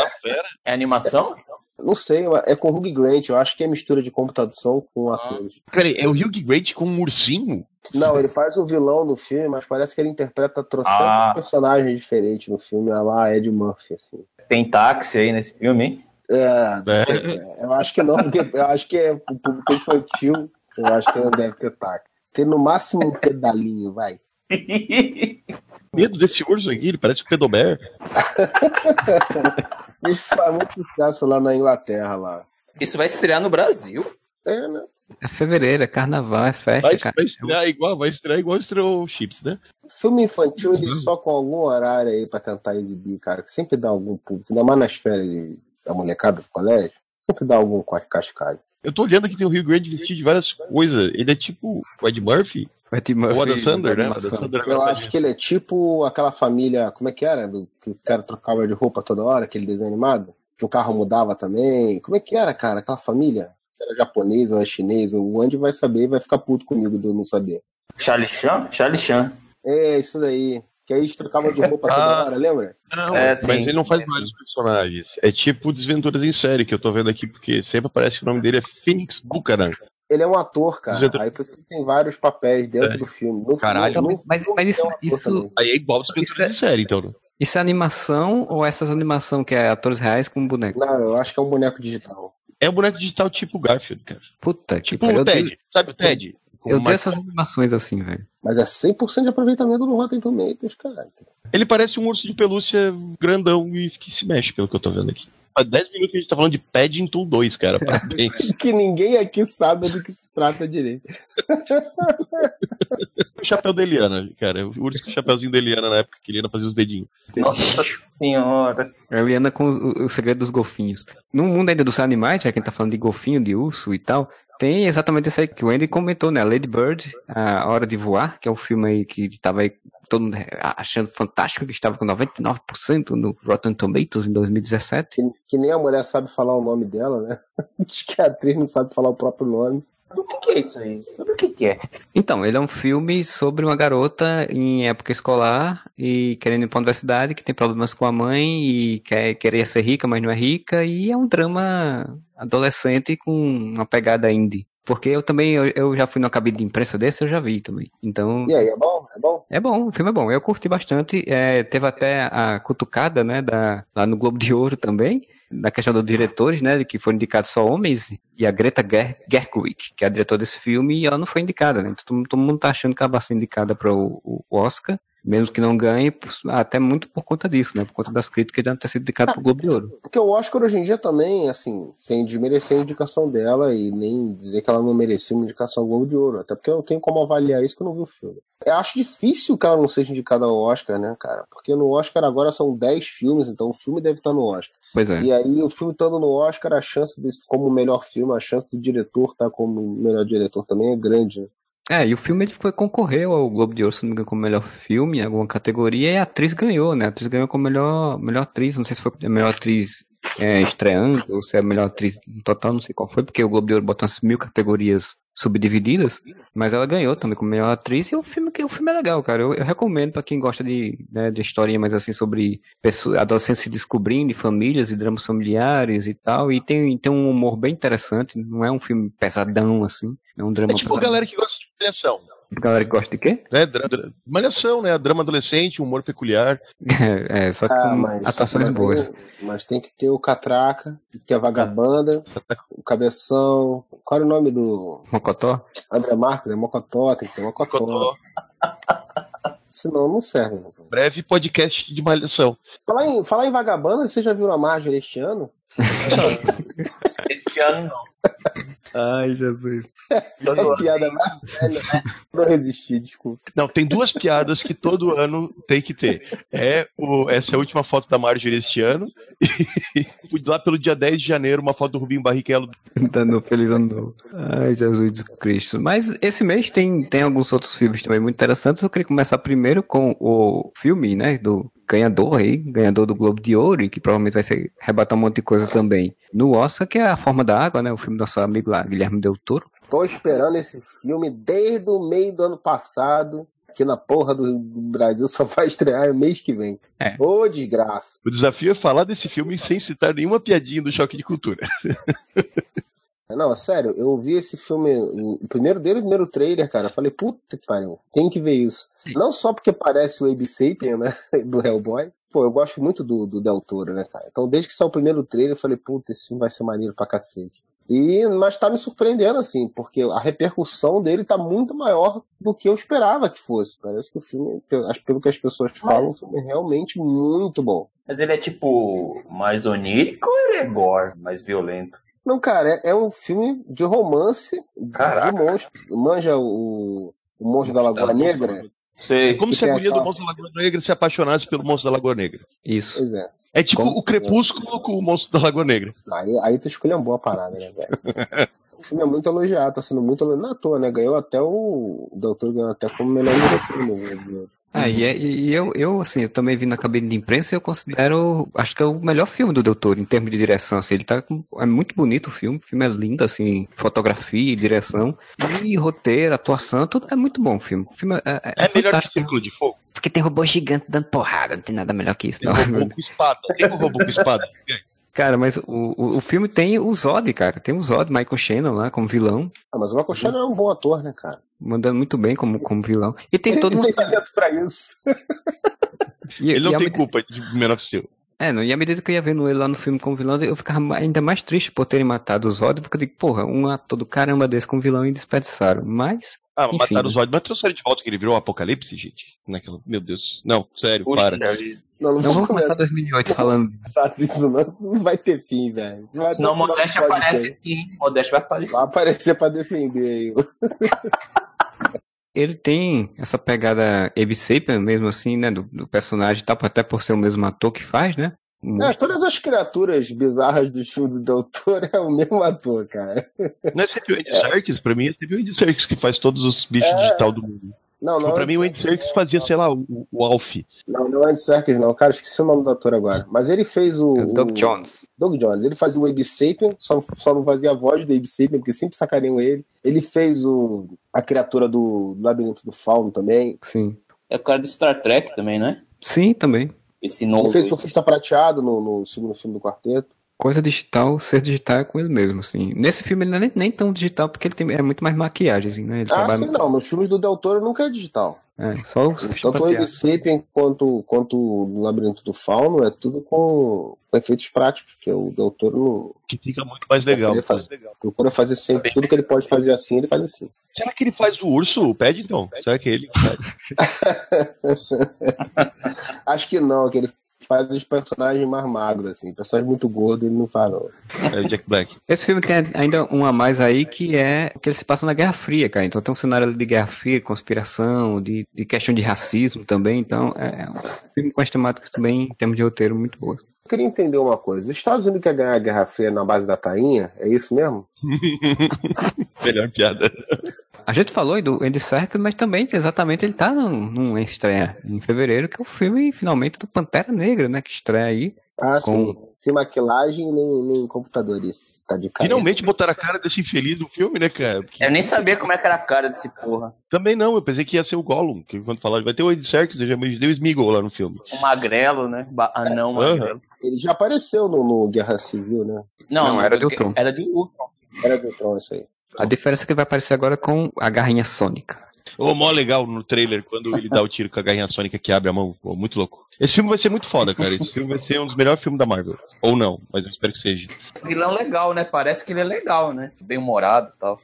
É animação? Não sei, é com o Hugh Grant, eu acho que é mistura de computação com atores. Peraí, é o Hugh Grant com um ursinho? Não, ele faz o vilão no filme, mas parece que ele interpreta trocentos Ah. personagens diferentes no filme, a lá Ed Murphy, assim. Tem táxi aí nesse filme, hein? É, não sei, é, eu acho que não, porque eu acho que é o público infantil, eu acho que não deve ter taco. Tem no máximo um pedalinho, vai. Medo desse urso aqui, ele parece o Pedobear. Isso faz muito sucesso lá na Inglaterra, lá. Isso vai estrear no Brasil. É, né? É fevereiro, é carnaval, é festa, Vai, cara. vai estrear igual, vai estrear igual estreou o Chips, né? Filme infantil, ele só com algum horário aí pra tentar exibir, cara, que sempre dá algum público, ainda mais nas férias de- da molecada do colégio, sempre dá algum cascalho. Eu tô olhando aqui, tem o Hugh Grant vestido de várias coisas. Ele é tipo o Ed Murphy, O Adam Sander, né? Sander Eu acho que ele é tipo aquela família, como é que era? Do, que o cara trocava de roupa toda hora, aquele desenho animado? Que o carro mudava também. Como é que era, cara? Aquela família? Era japonês ou é chinês? O Andy vai saber e vai ficar puto comigo de eu não saber. Charlie Chan? Charlie Chan. É, isso daí. Que aí eles trocavam de roupa toda Ah. hora, lembra? Não, É, mas sim, ele não faz sim. vários personagens. É tipo Desventuras em Série, que eu tô vendo aqui, porque sempre parece que o nome dele é Phoenix Buchanan. Ele é um ator, cara. Desventura- Aí por isso que ele tem vários papéis dentro É. do filme. No, Caralho. no- no- Mas- no mas isso- filme é um isso-. Aí é igual Desventuras em Série, então. né? Isso é animação ou essas animação que é atores reais com boneco? Não, eu acho que é um boneco digital. É um boneco digital tipo Garfield, cara. Puta que Tipo pariu. o Eu Ted. dei, Sabe o Ted? Eu dei essas animações assim, velho. Mas é 100% de aproveitamento no Rotten Tomatoes, cara. Ele parece um urso de pelúcia grandão e que se mexe, pelo que eu tô vendo aqui. Há 10 minutos que a gente tá falando de Paddington 2, cara. Parabéns. Que ninguém aqui sabe do que se trata direito. o chapéu da Eliana, cara. O urso com o chapéuzinho da Eliana na época que Eliana fazia os dedinhos. Nossa senhora. A Eliana com o, o segredo dos golfinhos. No mundo ainda dos animais, já que a gente tá falando de golfinho, de urso e tal, tem exatamente isso aí que o Andy comentou, né? Lady Bird, A Hora de Voar, que é um filme aí que tava aí todo mundo achando fantástico, que estava com 99% no Rotten Tomatoes em 2017. Que, que nem a mulher sabe falar o nome dela, né? Diz que a atriz não sabe falar o próprio nome. O que, que é isso aí? Sobre o que, que é? Então, ele é um filme sobre uma garota em época escolar e querendo ir pra universidade, que tem problemas com a mãe e quer, queria ser rica, mas não é rica, e é um drama adolescente com uma pegada indie. Porque eu também, eu, eu já fui numa cabine de imprensa desse, eu já vi também. Então, E aí, é bom? É bom? É bom, o filme é bom. Eu curti bastante. É, teve até a cutucada, né, da, lá no Globo de Ouro também, na questão dos diretores, né, que foram indicados só homens, e a Greta Ger Gerwig, que é a diretora desse filme, e ela não foi indicada, né? Todo, todo mundo tá achando que ela vai ser indicada para o, o Oscar, mesmo que não ganhe, por- até muito por conta disso, né? Por conta das críticas de não ter sido indicado pro Globo de Ouro. Porque o Oscar hoje em dia também, assim, sem desmerecer a indicação dela e nem dizer que ela não merecia uma indicação ao Globo de Ouro. Até porque eu não tenho como avaliar isso que eu não vi o filme. Eu acho difícil que ela não seja indicada ao Oscar, né, cara? Porque no Oscar agora são 10 filmes, então o filme deve estar no Oscar. Pois é. E aí, o filme estando no Oscar, a chance desse como o melhor filme, a chance do diretor estar como o melhor diretor também é grande. né? É, e o filme ele foi, concorreu ao Globo de Ouro, se não me engano, como melhor filme em alguma categoria, e a atriz ganhou, né? A atriz ganhou como melhor, melhor atriz, não sei se foi a melhor atriz é, estreando, ou se é a melhor atriz no total, não sei qual foi, porque o Globo de Ouro botou umas mil categorias subdivididas, mas ela ganhou também como melhor atriz, e o filme, que o filme é legal, cara. Eu, eu recomendo pra quem gosta de, né, de historinha mais assim sobre pessoas, adolescentes se descobrindo, de famílias e dramas familiares e tal, e tem, tem um humor bem interessante, não é um filme pesadão assim, é um drama É tipo a pesadão. galera que gosta de malhação. Galera que gosta de quê? Né? Dra- dra- Malhação, né? Drama adolescente, humor peculiar. É, é, só que Ah, com mas, atuações mas, boas. tem, mas tem que ter o Catraca, tem que ter a Vagabanda, o Cabeção. Qual era o nome do Mocotó? André Marques? É Mocotó, tem que ter Mocotó. Cotó. Senão não serve. né? Breve podcast de malhação. Falar em, falar em Vagabanda, você já viu a Marjorie este ano? Este ano não. Ai, Jesus. Essa é a piada mais velha. Não resisti, desculpa. Não, tem duas piadas que todo ano tem que ter. É o, essa é a última foto da Marjorie este ano. E lá pelo dia 10 de janeiro, uma foto do Rubinho Barrichello. Dando feliz ano novo. Ai, Jesus Cristo. Mas esse mês tem, tem alguns outros filmes também muito interessantes. Eu queria começar primeiro com o filme, né, do ganhador aí, ganhador do Globo de Ouro, e que provavelmente vai ser rebatar um monte de coisa também no Oscar, que é A Forma da Água, né, o filme do nosso amigo lá, Guilherme Del Toro. Tô esperando esse filme desde o meio do ano passado. Que na porra do, do Brasil só vai estrear mês que vem. É. Ô, desgraça. O desafio é falar desse filme sem citar nenhuma piadinha do choque de cultura. Não, sério, eu vi esse filme, o primeiro dele, o primeiro trailer, cara. eu Falei, puta que pariu, tem que ver isso. Não só porque parece o Abe Sapien, né? Do Hellboy. Pô, eu gosto muito do, do Del Toro, né, cara? Então, desde que saiu o primeiro trailer, eu falei, puta, esse filme vai ser maneiro pra cacete. E, mas tá me surpreendendo, assim, porque a repercussão dele tá muito maior do que eu esperava que fosse. Parece que o filme, pelo que as pessoas falam, o filme é realmente muito bom. Mas ele é tipo mais onírico ou ele é gore, mais violento? Não, cara, é, é um filme de romance Caraca. de monstro. Manja o, o monstro da Lagoa Negra? Sei. Como se a guria do Monstro da Lagoa Negra se apaixonasse pelo Monstro da Lagoa Negra. Isso. Pois é. É tipo Como? o Crepúsculo com o Monstro da Lagoa Negra. Aí, aí tu escolheu a parada, né, velho? O filme é muito elogiado, tá sendo muito elogiado. Não à toa, né? Ganhou até o. O doutor ganhou até como melhor diretor no- Ah, e, é- e eu, eu, assim, eu também vi na cabine de imprensa e eu considero, acho que é o melhor filme do Doutor, em termos de direção, assim, ele tá com, é muito bonito o filme, o filme é lindo, assim, fotografia, direção, e roteiro, atuação, tudo é muito bom o filme, o filme é, é, É, melhor que Círculo de Fogo. porque tem robô gigante dando porrada, não tem nada melhor que isso, Tem não. robô com espada. Tem um robô com espada. Cara, mas o, o, o filme tem o Zod, cara, tem o Zod, Michael Shannon lá, como vilão, Ah, mas o Michael Shannon é um bom ator, né, cara? mandando muito bem como, como vilão, e tem todo Ele um... tem talento pra isso. e- Ele não tem medida- culpa de Man of Steel. É, não, e à medida que eu ia vendo ele lá no filme como vilão, eu ficava ainda mais triste por terem matado o Zod, porque eu digo, porra, um ator do caramba desse como vilão e desperdiçaram. Mas, Ah, Enfim, mataram né? o Zod, mas trouxeram de volta que ele virou um apocalipse, gente. Naquela... Meu Deus. Não, sério, Puxa, para. vida. Não, não, não vamos começar começar 2008 falando. disso, não. Isso não vai ter fim, velho. Senão o Modeste aparece aqui. O Modeste vai aparecer. Vai aparecer pra defender aí. Ele tem essa pegada Sapien mesmo assim, né, do, do personagem, tá, até por ser o mesmo ator que faz, né? É, todas as criaturas bizarras do filme do Doutor é o mesmo ator, cara. Não é sempre o Andy Serkis? Pra mim é sempre o Andy Serkis que faz todos os bichos digital do mundo. Não, não. pra é mim o Andy Serkis fazia, sei lá, o, o Alf. Não, não é Andy Serkis, não. Cara, esqueci o nome do ator agora. Mas ele fez o. É o Doug o- Jones. Doug Jones. Ele fazia o Abe Sapien, só, só não fazia a voz do Abe Sapien, porque sempre sacaneiam ele. Ele fez o, a criatura do, do Labirinto do Fauno também. Sim. É o cara do Star Trek também, né? Sim, também. Esse Ele novo. fez o Surfista Prateado no, no segundo filme do quarteto. Coisa digital, ser digital é com ele mesmo, assim. Nesse filme ele não é nem, nem tão digital, porque ele tem, é muito mais maquiagem, assim, né? Ele Ah, trabalha sim, não. Nos filmes do Del Toro nunca é digital. É, só os Tanto o Recipe quanto, quanto o Labirinto do Fauno é tudo com, com efeitos práticos, que o doutor não. Que fica muito mais legal. Ele faz- Procura fazer sempre tudo que ele pode fazer assim, ele faz assim. Será que ele faz o urso, o Paddington? Será que é ele? Acho que não, que ele faz os personagens mais magros, assim. Personagem muito gordo ele não faz, não. É o Jack Black. Esse filme tem ainda um a mais aí que é que ele se passa na Guerra Fria, cara. Então tem um cenário ali de Guerra Fria, conspiração, de, de questão de racismo também. Então é um filme com as temáticas também, em termos de roteiro, muito boas. Eu queria entender uma coisa. Os Estados Unidos quer ganhar a Guerra Fria na base da tainha? É isso mesmo? Melhor piada. A gente falou aí do Andy Serkis, mas também exatamente ele tá num, num estreia em fevereiro, que é o filme finalmente do Pantera Negra, né? Que estreia aí. Ah, Com- sim. Sem maquilagem nem, nem computadores. Tá de cara. Finalmente botaram a cara desse infeliz no filme, né, cara? Porque Eu nem sabia como é que era a cara desse porra. Também não, eu pensei que ia ser o Gollum, que quando falaram, vai ter o Ed Serkis, eu já imaginei o Smeagol lá no filme. Um magrelo, né? Ba anão magrelo. Ele já apareceu no, no Guerra Civil, né? Não, Não, era de Ultron. Era de Ultron. Era do Tron isso aí. A diferença é que ele vai aparecer agora com a garrinha sônica. Ô, mó legal no trailer, quando ele dá o tiro com a garrinha sônica que abre a mão. Pô, muito louco. Esse filme vai ser muito foda, cara. Esse filme vai ser um dos melhores filmes da Marvel. Ou não, mas eu espero que seja. Vilão legal, né? Parece que ele é legal, né? Bem humorado e tal.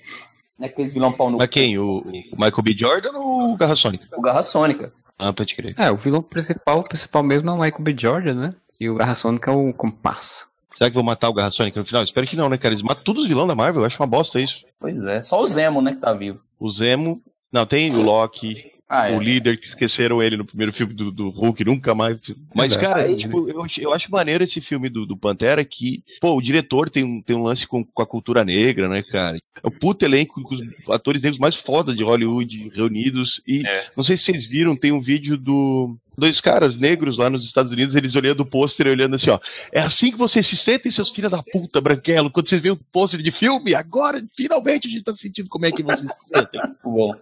Não é aqueles vilão pau no Mas quem? O, o Michael B. Jordan ou o Garra Sônica? cu, Garra Sônica. Ah, pode crer. É, o vilão principal, o principal mesmo é o Michael B. Jordan, né? E o Garra Sônica é o comparsa. Será que vão matar o Garra Sônica no final? Espero que não, né, cara? Eles matam todos os vilões da Marvel, eu acho uma bosta isso. Pois é. Só o Zemo, né? Que tá vivo. O Zemo. Não, tem o Loki, Ah, é. o líder que esqueceram ele no primeiro filme do, do Hulk, nunca mais. Mas, Verdade. cara, Aí- tipo, eu, acho- eu acho maneiro esse filme do, do Pantera que, pô, o diretor tem um, tem um lance com, com a cultura negra, né, cara? É o puto elenco com os atores negros mais foda de Hollywood reunidos. E É. não sei se vocês viram, tem um vídeo do. Dois caras negros lá nos Estados Unidos, eles olhando o pôster e olhando assim, ó. É assim que vocês se sentem, seus filhos da puta, branquelo, quando vocês veem o pôster de filme, agora finalmente a gente tá sentindo como é que vocês se sentem. Muito bom.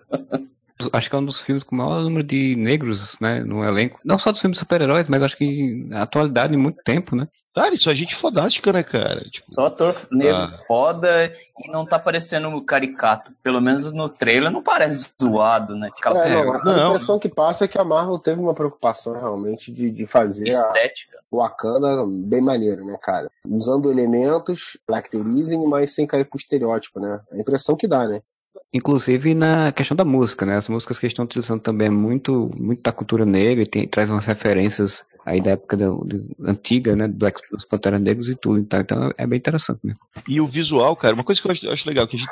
Acho que é um dos filmes com o maior número de negros, né, no elenco. Não só dos filmes super-heróis, mas acho que na atualidade, em muito tempo, né? Cara, isso é gente fodástica, né, cara? Tipo, Só ator negro Ah. foda e não tá parecendo caricato. Pelo menos no trailer não parece zoado, né? De calça É, não, a não. impressão que passa é que a Marvel teve uma preocupação realmente de, de fazer a estética. Wakanda bem maneiro, né, cara? Usando elementos caracterizem, mas sem cair pro estereótipo, né? É a impressão que dá, né? Inclusive na questão da música, né? As músicas que estão utilizando também é muito, muito da cultura negra e tem, traz umas referências aí da época da, do- antiga, né? Do Black dos Panteras Negros e tudo. Então, então é bem interessante mesmo. E o visual, cara, uma coisa que eu acho, acho legal, que a gente,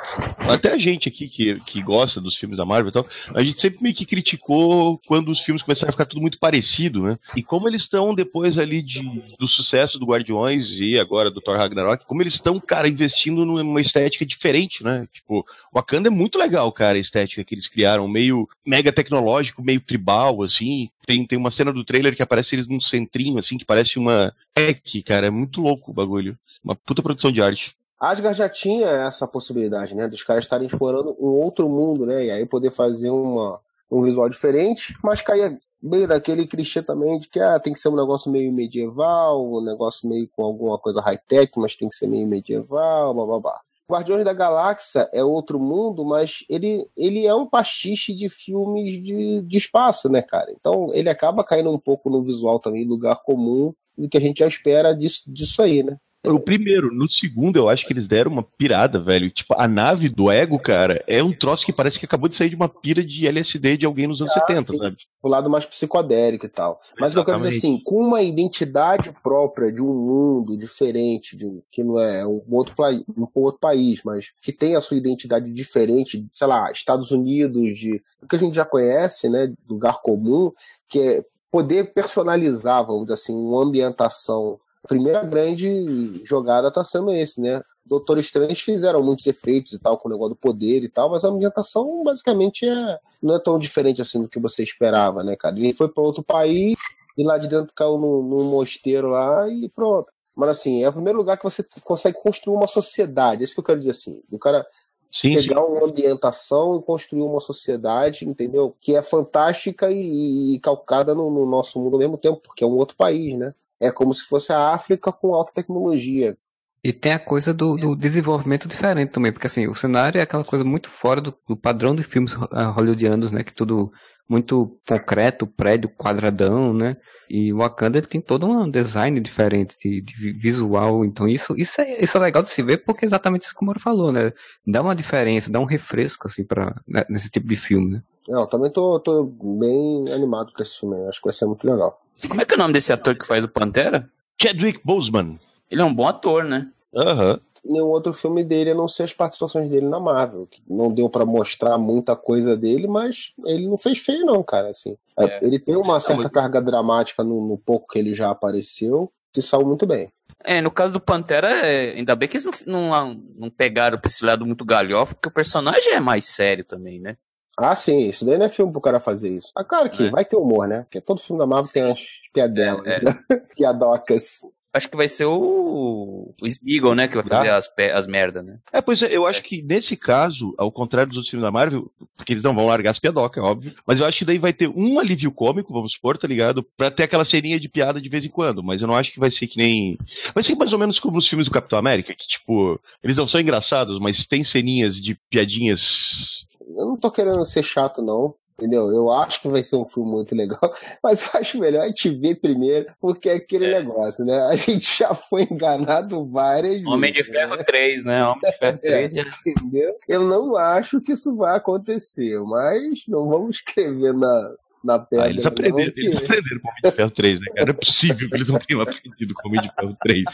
até a gente aqui que, que gosta dos filmes da Marvel e tal, a gente sempre meio que criticou quando os filmes começaram a ficar tudo muito parecido, né? E como eles estão depois ali de, do sucesso do Guardiões e agora do Thor Ragnarok, como eles estão, cara, investindo numa estética diferente, né? Tipo, Wakanda é muito legal, cara, a estética que eles criaram, meio mega tecnológico, meio tribal, assim. Tem, tem uma cena do trailer que aparece eles num centrinho, assim, que parece uma tech, cara, é muito louco o bagulho. Uma puta produção de arte. Asgard já tinha essa possibilidade, né? Dos caras estarem explorando um outro mundo, né? E aí poder fazer uma, um visual diferente, mas caía meio daquele clichê também de que ah, tem que ser um negócio meio medieval, um negócio meio com alguma coisa high-tech, mas tem que ser meio medieval, blá. Guardiões da Galáxia é outro mundo, mas ele, ele é um pastiche de filmes de, de espaço, né, cara? Então ele acaba caindo um pouco no visual também, lugar comum, do que a gente já espera disso, disso aí, né? O primeiro, no segundo, eu acho que eles deram uma pirada, velho. Tipo, a nave do Ego, cara, é um troço que parece que acabou de sair de uma pira de LSD de alguém nos anos Ah, 70, sim. sabe? o lado mais psicodélico e tal. Mas o que eu quero dizer assim, com uma identidade própria de um mundo diferente, de que não é um outro, um outro país, mas que tem a sua identidade diferente, sei lá, Estados Unidos, de o que a gente já conhece, né, lugar comum, que é poder personalizar, vamos dizer assim, uma ambientação. A primeira grande jogada está sendo esse, né? Doutor Estranho fizeram muitos efeitos e tal, com o negócio do poder e tal, mas a ambientação basicamente é, não é tão diferente assim do que você esperava, né, cara? Ele foi para outro país e lá de dentro caiu num, num mosteiro lá e pronto. Mas assim, é o primeiro lugar que você consegue construir uma sociedade. É isso que eu quero dizer assim. O cara Sim, sim. pegar uma ambientação e construir uma sociedade, entendeu? Que é fantástica e, e calcada no, no nosso mundo ao mesmo tempo, porque é um outro país, né? É como se fosse a África com alta tecnologia. E tem a coisa do, do desenvolvimento diferente também, porque assim, o cenário é aquela coisa muito fora do, do padrão de filmes ah, hollywoodianos, né? Que tudo muito concreto, prédio quadradão, né? E o Wakanda tem todo um design diferente de, de visual, então isso, isso, é, isso é legal de se ver porque é exatamente isso que o Moro falou, né? Dá uma diferença, dá um refresco, assim, pra, né, nesse tipo de filme, né? Eu também tô, tô bem animado pra esse filme, acho que vai ser muito legal. Como é que é o nome desse ator que faz o Pantera? Chadwick Boseman. Ele é um bom ator, né? Aham. Nenhum outro filme dele, a não ser as participações dele na Marvel. Que não deu pra mostrar muita coisa dele, mas ele não fez feio, não, cara. Assim. É. Ele tem uma certa mas- carga dramática no, no pouco que ele já apareceu. Se saiu muito bem. É, no caso do Pantera, é, ainda bem que eles não, não, não pegaram pra esse lado muito galhofa, porque o personagem é mais sério também, né? Ah, sim, isso daí não é filme pro cara fazer isso. Ah, claro que É. vai ter humor, né? Porque todo filme da Marvel tem umas piadelas, É, é. né? piadocas. Acho que vai ser o, o Smeagol, né, que vai fazer as, pe- as merdas, né? É, pois é, eu acho que nesse caso, ao contrário dos outros filmes da Marvel, porque eles não vão largar as piadocas, é óbvio, mas eu acho que daí vai ter um alívio cômico, vamos supor, tá ligado? Pra ter aquela ceninha de piada de vez em quando, mas eu não acho que vai ser que nem. Vai ser mais ou menos como os filmes do Capitão América, que, tipo, eles não são engraçados, mas tem ceninhas de piadinhas. Eu não tô querendo ser chato, não. Entendeu? Eu acho que vai ser um filme muito legal, mas eu acho melhor a gente ver primeiro, porque é aquele negócio, né? A gente já foi enganado várias Homem de vezes. Ferro né? 3, né? Homem de Ferro 3 já... Entendeu? Eu não acho que isso vai acontecer, mas não vamos escrever na, na pedra. Ah, eles não, aprenderam, que- eles aprenderam com o Homem de Ferro 3, né, cara? Não é possível que eles não tenham aprendido com o Homem de Ferro 3.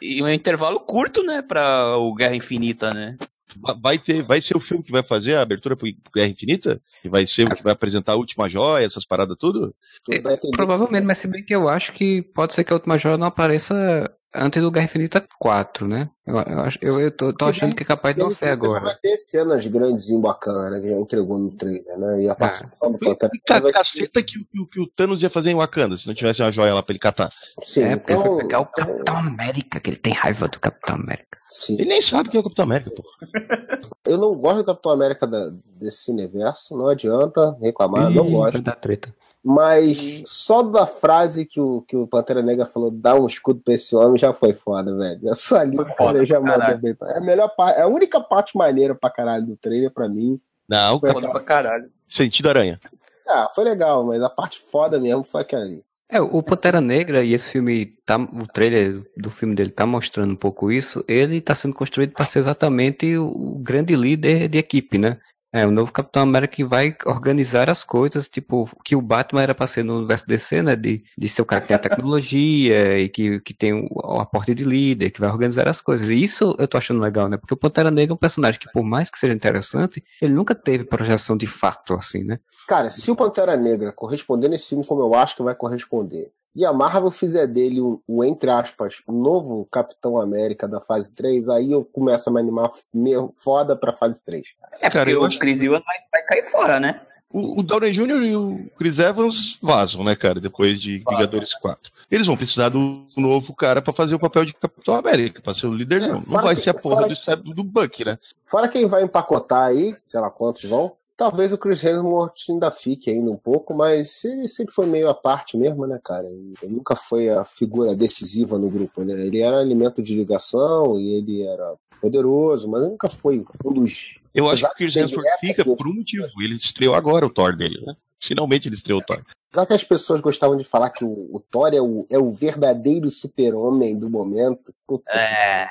E um intervalo curto, né, pra o Guerra Infinita, né? Va- Vai ter, vai ser o filme que vai fazer a abertura pro Guerra Infinita? Que vai ser o que vai apresentar a última joia, essas paradas tudo? entender Provavelmente, mas se bem que eu acho que pode ser que a última joia não apareça antes do Guerra Infinita 4, né? Eu, eu, acho- eu, eu tô, tô achando que é capaz de não ser agora. Vai ter cenas grandes e bacanas, né? Que já entregou no trailer, né? E a participação do Pantera caceta que, o- que que o Thanos ia fazer em Wakanda, se não tivesse uma joia lá pra ele catar. Sim, É, porque ele então, foi pegar o Capitão América, que ele tem raiva do Capitão América. sim. Ele nem sabe quem é o Capitão América, pô. Eu não gosto do Capitão América da- desse universo, não adianta reclamar, não Ih, gosto. vai dar treta. Mas só da frase que o, que o Pantera Negra falou, dá um escudo pra esse homem, já foi foda, velho. Só ali o cara já mandou bem. É a, melhor parte, é a única parte maneira pra caralho do trailer pra mim. Não, Foi Foda pra caralho. sentido aranha. Ah, foi legal, mas a parte foda mesmo foi aquela ali. É, o Pantera Negra, e esse filme, tá, o trailer do filme dele tá mostrando um pouco isso, ele tá sendo construído para ser exatamente o, o grande líder de equipe, né? É, o novo Capitão América que vai organizar as coisas, tipo, que o Batman era pra ser no universo DC, né? De, de ser o cara que tem a tecnologia e que, que tem o, o aporte de líder, que vai organizar as coisas. E isso eu tô achando legal, né? Porque o Pantera Negra é um personagem que, por mais que seja interessante, ele nunca teve projeção de fato, assim, né? Cara, se o Pantera Negra corresponder nesse filme como eu acho que vai corresponder, e a Marvel fizer dele o, o, entre aspas, novo Capitão América da fase 3, aí eu começo a me animar meio foda pra fase 3. É Cara, eu o acho- Chris Evans vai, vai cair fora, né? O, o Downey Jr. e o Chris Evans vazam, né, cara? Depois de Vazam. Vingadores 4. Eles vão precisar do novo cara pra fazer o papel de Capitão América, pra ser o líderzão. É, Não vai que- ser a porra do, Seb- do Buck, né? Fora quem vai empacotar aí, sei lá quantos vão, talvez o Chris Hemsworth ainda fique ainda um pouco, mas ele sempre foi meio à parte mesmo, né, cara? Ele nunca foi a figura decisiva no grupo, né? Ele era alimento de ligação e ele era poderoso, mas nunca foi um dos... Eu acho que o Chris Hemsworth fica por um motivo. Ele estreou agora o Thor dele, né? Finalmente ele estreou o Thor. Sabe que as pessoas gostavam de falar que o, o Thor é o, é o verdadeiro super-homem do momento? Puta É.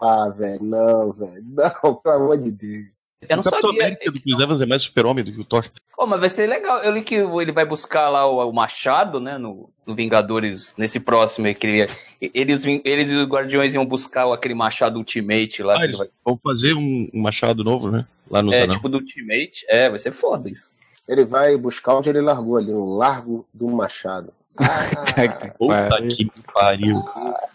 Ah, velho, não, velho. Não, pelo amor de Deus. Eu não o Capitão sabia. América do Chris Evans é mais super-homem do que o Thor. Pô, mas vai ser legal. Eu li que ele vai buscar lá o, o Machado, né? No, no Vingadores, nesse próximo que ele, eles, eles e os Guardiões iam buscar aquele Machado Ultimate lá. Ah, eles vai, vão fazer um, um machado novo, né? Lá no é, canal. tipo do Ultimate. É, vai ser foda isso. Ele vai buscar onde ele largou ali, no Largo do Machado. Ah, Puta que pariu.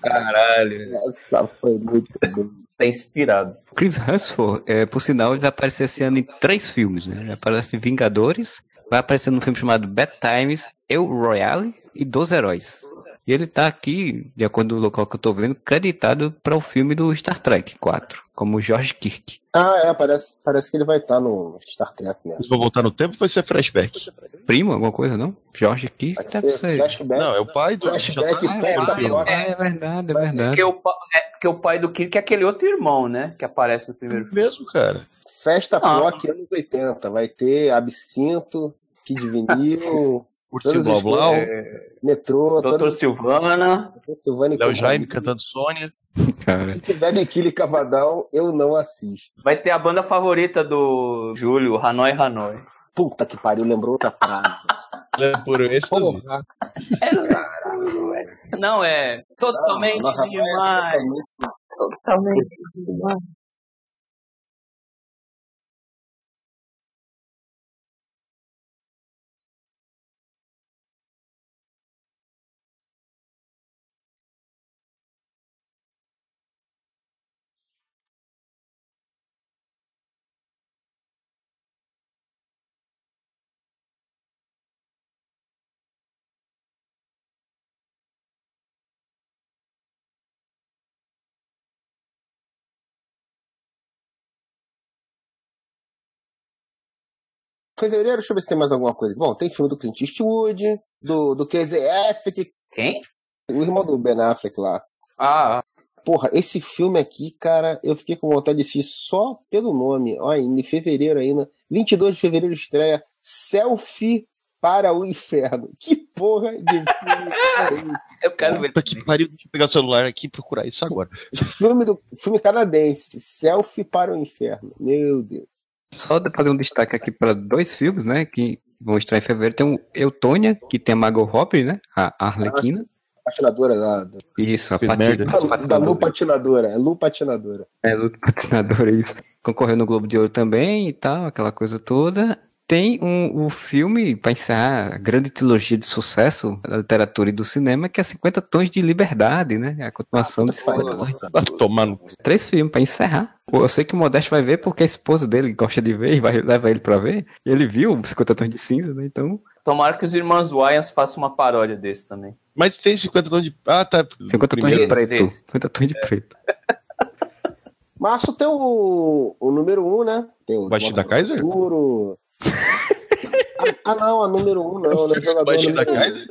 Caralho. essa foi muito boa. Tá inspirado. Chris Hemsworth, é, por sinal, ele vai aparecer esse ano em três filmes, né? Ele aparece em Vingadores, vai aparecer num filme chamado Bad Times, Eu Royale e Dos Heróis. E ele tá aqui, de acordo com o local que eu tô vendo, creditado para o filme do Star Trek 4, como George Kirk. Ah, é, parece, parece que ele vai estar no Star Trek mesmo. Eles vão voltar no tempo vai ser flashback. Primo, alguma coisa, não? George Kirk Vai deve ser ser. flashback. Não, é o pai do. Flashback tá- tá- agora. É verdade, é verdade. Porque o, é, porque o pai do Kirk é aquele outro irmão, né? Que aparece no primeiro filme. mesmo, cara. Festa Ah. POC anos 80. Vai ter absinto, Kid Vinil, Todas Blau as Blau, coisas. metrô, Doutor Silvana. Doutor Silvana e Léo. Jaime cantando Sônia. Cara, Se tiver Mequile Cavadão, eu não assisto. Vai ter a banda favorita do Júlio, Hanoi Hanoi. Puta que pariu, lembrou outra frase. É por êxtase. Porra. Não, é totalmente demais. Totalmente demais. Fevereiro, deixa eu ver se tem mais alguma coisa. Bom, tem filme do Clint Eastwood, do, do Casey Affleck, Quem? o irmão do Ben Affleck lá. Ah, Porra, esse filme aqui, cara, eu fiquei com vontade de assistir só pelo nome. Olha, em fevereiro ainda. 22 de fevereiro estreia Selfie para o Inferno. Que porra de filme é eu quero ver. Puta que pariu, deixa eu pegar o celular aqui e procurar isso agora. filme, do, filme canadense, Selfie para o Inferno. Meu Deus. Só de fazer um destaque aqui para dois filmes, né? Que vão estrear em fevereiro. Tem o Eutônia, que tem a Margot Robbie, né? A Arlequina. Patinadora lá. Da, Isso, a Fez Pati- merda. da, da Lu Patinadora. É Lu Patinadora. É, luta patinadora, isso. Concorreu no Globo de Ouro também e tal, aquela coisa toda. Tem um, um filme, para encerrar a grande trilogia de sucesso da literatura e do cinema, que é 50 Tons de Liberdade, né? É a continuação de 50 Tons. Vai tomar no. Três filmes para encerrar. Eu sei que o Modesto vai ver porque a esposa dele gosta de ver e vai levar ele pra ver. E ele viu 50 Tons de Cinza, né? Então, Tomara que os irmãos Wyans façam uma paródia desse também. Mas tem 50 tons de. Ah, tá. 50 Tons de Preto. esse. 50 Tons de Preto. Março tem o, o número 1, um, né? Tem o Baixo De da Kaiser? Futuro. Ah, ah, não, a número 1 um, não, não é jogador número 1. Kaiser?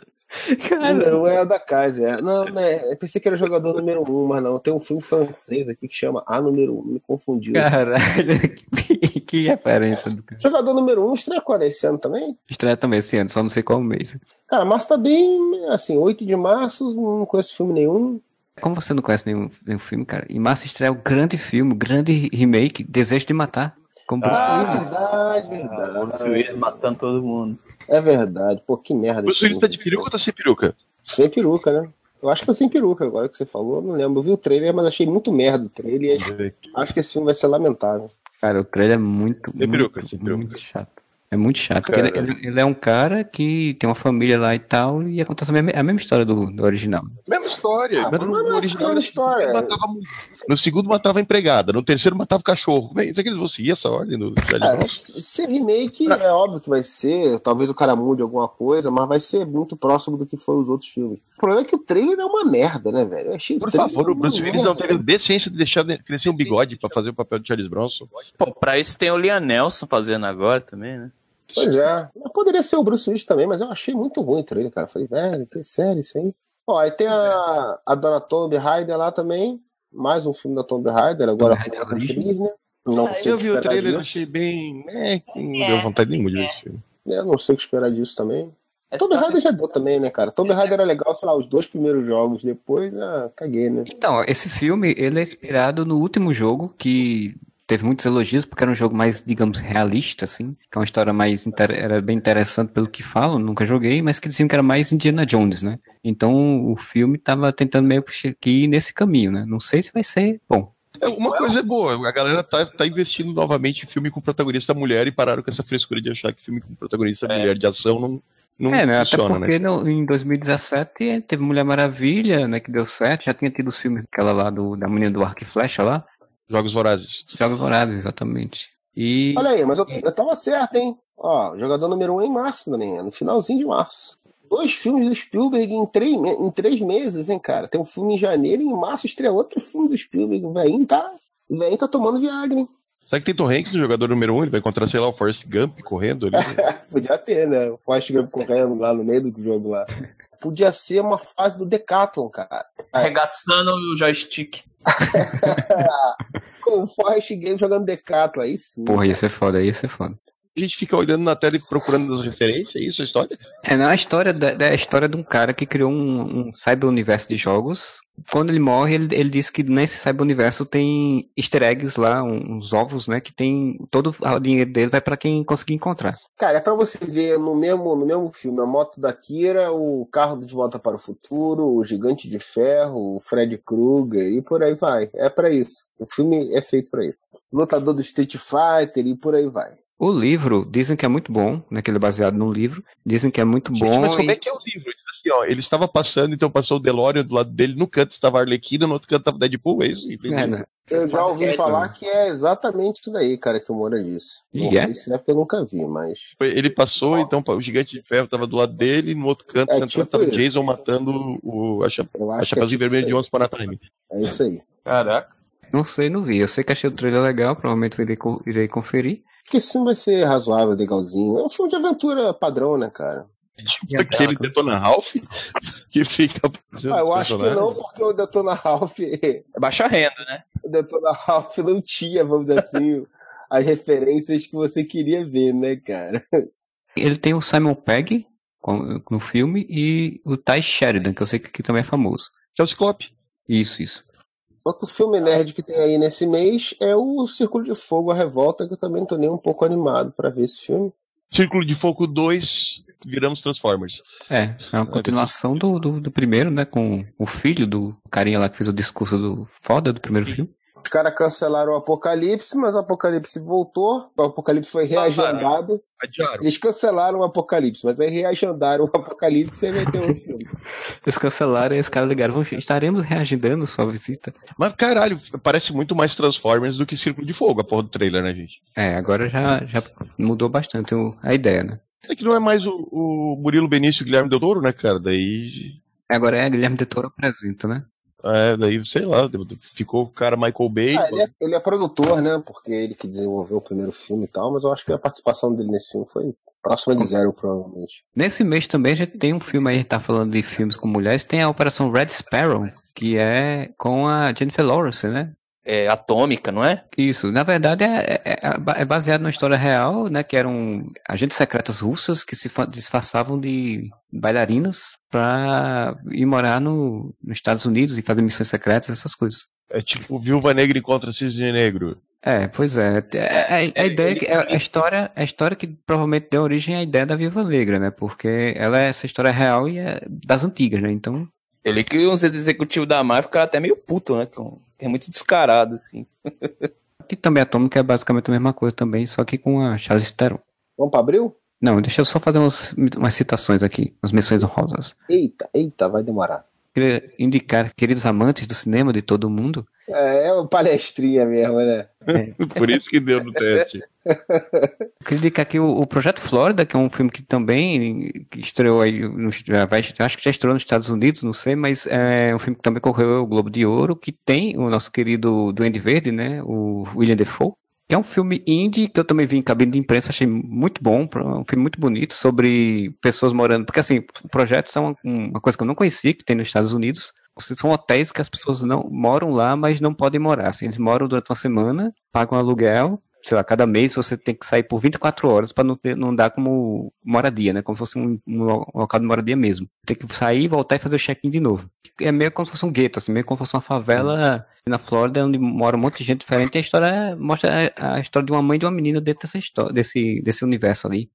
Número 1 é a da Kaiser. Não, né? Eu pensei que era jogador número 1, um, mas não. Tem um filme francês aqui que chama A número 1. Um, me confundiu. Caralho, que, que referência do cara. Jogador número 1 um, estreia quando? Esse ano também? Estreia também esse ano, só não sei qual mês. Cara, março tá bem. Assim, 8 de março, não conheço filme nenhum. Como você não conhece nenhum, nenhum filme, cara? Em março estreia o grande filme, o grande remake, Desejo de Matar. Com Bruce Ah, Willis. verdade, Bruce verdade. Willis matando todo mundo. É verdade. Pô, que merda. Bruce Willis tá de peruca ou tá sem peruca? Sem peruca, né? Eu acho que tá sem peruca agora que você falou, não lembro. Eu vi o trailer, mas achei muito merda o trailer. e Acho que esse filme vai ser lamentável. Cara, o trailer é muito, Sem peruca, muito, sem peruca. muito chato. É muito chato. porque Ele, ele- ele é um cara que tem uma família lá e tal, e acontece a mesma, a mesma história do, do original. Mesma história. Ah, mas mas no não é original mesma história. ele matava. No segundo matava a empregada, no terceiro matava o cachorro. Bem, Será que eles vão seguir essa ordem do Charlie É, Brown? se remake é óbvio que vai ser, talvez o cara mude alguma coisa, mas vai ser muito próximo do que foram os outros filmes. O problema é que o trailer é uma merda, né, velho? Eu achei Por favor, o Bruce Willis não teve a decência de deixar de- crescer um bigode pra fazer o papel de Charles Bronson. Pô, pra isso tem o Liam Nelson fazendo agora também, né? Pois é. Poderia ser o Bruce Willis também, mas eu achei muito ruim o trailer, cara. Falei, velho, que sério isso aí. Ó, aí tem a, a dona Tomb Raider lá também. Mais um filme da Tomb Raider, agora Tomb Raider com né? Não Ah, sei eu o que vi o esperar trailer, disso. achei bem. É, que não deu vontade nenhuma de ver esse filme. Eu não sei o que esperar disso também. Essa Tomb Raider já deu também, né, cara? Tomb Raider era legal, sei lá, os dois primeiros jogos. Depois, ah, caguei, né? Então, esse filme, ele é inspirado no último jogo, que teve muitos elogios, porque era um jogo mais, digamos, realista, assim, que é uma história mais, inter- era bem interessante pelo que falam, nunca joguei, mas que diziam que era mais Indiana Jones, né? Então, o filme tava tentando meio que ir nesse caminho, né? Não sei se vai ser bom. É, Uma coisa é boa, a galera tá, tá investindo novamente em filme com protagonista mulher e pararam com essa frescura de achar que filme com protagonista mulher de ação não, não é, né? Até funciona, porque né? no- em 2017 teve Mulher Maravilha, né? Que deu certo, já tinha tido os filmes, aquela lá do, da menina do arco e flecha lá, Jogos Vorazes. Jogos Vorazes, exatamente. E... Olha aí, mas eu, eu tava certo, hein? Ó, jogador número um é em março também, é no finalzinho de março. Dois filmes do Spielberg em três, em três meses, hein, cara? Tem um filme em janeiro e em março estreia outro filme do Spielberg. O velhinho tá, o velhinho tá tomando Viagra, hein? Será que tem Tom Hanks no jogador número 1? Um? Ele vai encontrar, sei lá, o Forrest Gump correndo ali. Podia ter, né? O Forrest Gump correndo lá no meio do jogo lá. Podia ser uma fase do Decathlon, cara. Arregaçando o joystick. Com o Forrest Gump jogando Decathlon, aí sim. Porra, ia ser foda, ia ser foda. A gente fica olhando na tela e procurando as referências, é isso a história? É, não, a história da, da- é história de um cara que criou um, um cyber-universo de jogos. Quando ele morre, ele, ele diz que nesse cyber-universo tem easter eggs lá, uns ovos, né? Que tem. Todo o dinheiro dele vai pra quem conseguir encontrar. Cara, é pra você ver no mesmo, no mesmo filme a moto da Kira, o carro De Volta para o Futuro, o Gigante de Ferro, o Fred Krueger e por aí vai. É pra isso. O filme é feito pra isso. Lutador do Street Fighter e por aí vai. O livro, dizem que é muito bom, né? Que ele é baseado num livro. Dizem que é muito Gente, bom. mas como e- é que é o livro? Diz assim, ó, ele estava passando, então passou o DeLorean do lado dele, no canto estava Arlequina, no outro canto estava Deadpool, é isso? É, né? Eu já ouvi falar né? que é exatamente isso daí, cara, que o Moura disse. Não é? sei se é porque eu nunca vi, mas. Ele passou, então o gigante de ferro estava do lado dele, no outro canto É central tipo estava o isso. Jason matando o, a, cha é Chapeuzinho tipo Vermelho isso de aí. Once Upon a Time. É isso aí. Caraca. Não sei, não vi. Eu sei que achei o trailer legal, provavelmente eu irei, irei conferir. Acho que esse filme vai ser razoável, legalzinho. É um filme de aventura padrão, né, cara? Tipo aquele Detona Ralph que fica Ah, eu acho que não, porque o Detona Ralph. É baixa renda, né? o Detona Ralph não tinha, vamos dizer assim, as referências que você queria ver, né, cara? Ele tem o Simon Pegg no filme e o Ty Sheridan, que eu sei que também é famoso. Que é o Ciclope. Isso, isso. Outro filme nerd que tem aí nesse mês é o Círculo de Fogo, a Revolta, que eu também tô nem um pouco animado pra ver esse filme. Círculo de Fogo 2, viramos Transformers. É, é uma continuação do, do, do primeiro, né? Com o filho do carinha lá que fez o discurso do foda do primeiro filme. Os caras cancelaram o Apocalipse, mas o Apocalipse voltou, o Apocalipse foi reagendado. Adiaram. Eles cancelaram o Apocalipse, mas aí reagendaram o Apocalipse e vai ter um filme. Eles cancelaram e os caras ligaram, "Vamos- estaremos reagendando sua visita. Mas caralho, parece muito mais Transformers do que Círculo de Fogo, a porra do trailer, né, gente? É, agora já, já mudou bastante o- a ideia, né? Isso aqui não é mais o, o Murilo Benício e o Guilherme Del Toro, né, cara? Daí. Agora é Guilherme de Toro apresenta, né? É, daí, sei lá, ficou o cara Michael Bay. Ah, ele, é, ele é produtor, né? Porque ele que desenvolveu o primeiro filme e tal, mas eu acho que a participação dele nesse filme foi próxima de zero, provavelmente. Nesse mês também a gente tem um filme aí, a gente tá falando de filmes com mulheres, tem a Operação Red Sparrow, que é com a Jennifer Lawrence, né? É atômica, não é? Isso, na verdade é, é, é baseado numa história real, né? Que eram agentes secretas russas que se fa- disfarçavam de bailarinas pra ir morar no, nos Estados Unidos e fazer missões secretas, essas coisas. É tipo Viúva Negra encontra Cisne Negro. É, pois é. É- é- a ideia é que é a história, a história que provavelmente deu origem à ideia da Viúva Negra, né? Porque ela é essa história real e é das antigas, né? Então, Eu li que os executivos da Marvel ficaram até meio puto, né? Com- é muito descarado, assim. aqui também Atômica é basicamente a mesma coisa também, só que com a Charlize Theron. Vamos pra abril? Não, deixa eu só fazer umas, umas citações aqui, umas menções honrosas. Eita, eita, vai demorar. Queria indicar, queridos amantes do cinema de todo mundo, É, é uma palestrinha mesmo, né? Por isso que deu no teste. Indicar aqui o, o Projeto Flórida, que é um filme que também estreou aí, no, acho que já estreou nos Estados Unidos, não sei, mas é um filme que também correu o Globo de Ouro, que tem o nosso querido Duende Verde, né, o William Defoe, que é um filme indie que eu também vi em cabine de imprensa, achei muito bom, um filme muito bonito, sobre pessoas morando, porque assim, projetos são uma coisa que eu não conhecia, que tem nos Estados Unidos, são hotéis que as pessoas não moram lá, mas não podem morar. Assim, eles moram durante uma semana, pagam aluguel, sei lá, cada mês você tem que sair por 24 horas para não, ter- não dar como moradia, né? Como se fosse um, um lo- local de moradia mesmo. Tem que sair, voltar e fazer o check-in de novo. É meio como se fosse um gueto, assim, meio como se fosse uma favela na Flórida, onde mora um monte de gente diferente. E a história mostra a, a história de uma mãe e de uma menina dentro dessa história, desse, desse universo ali.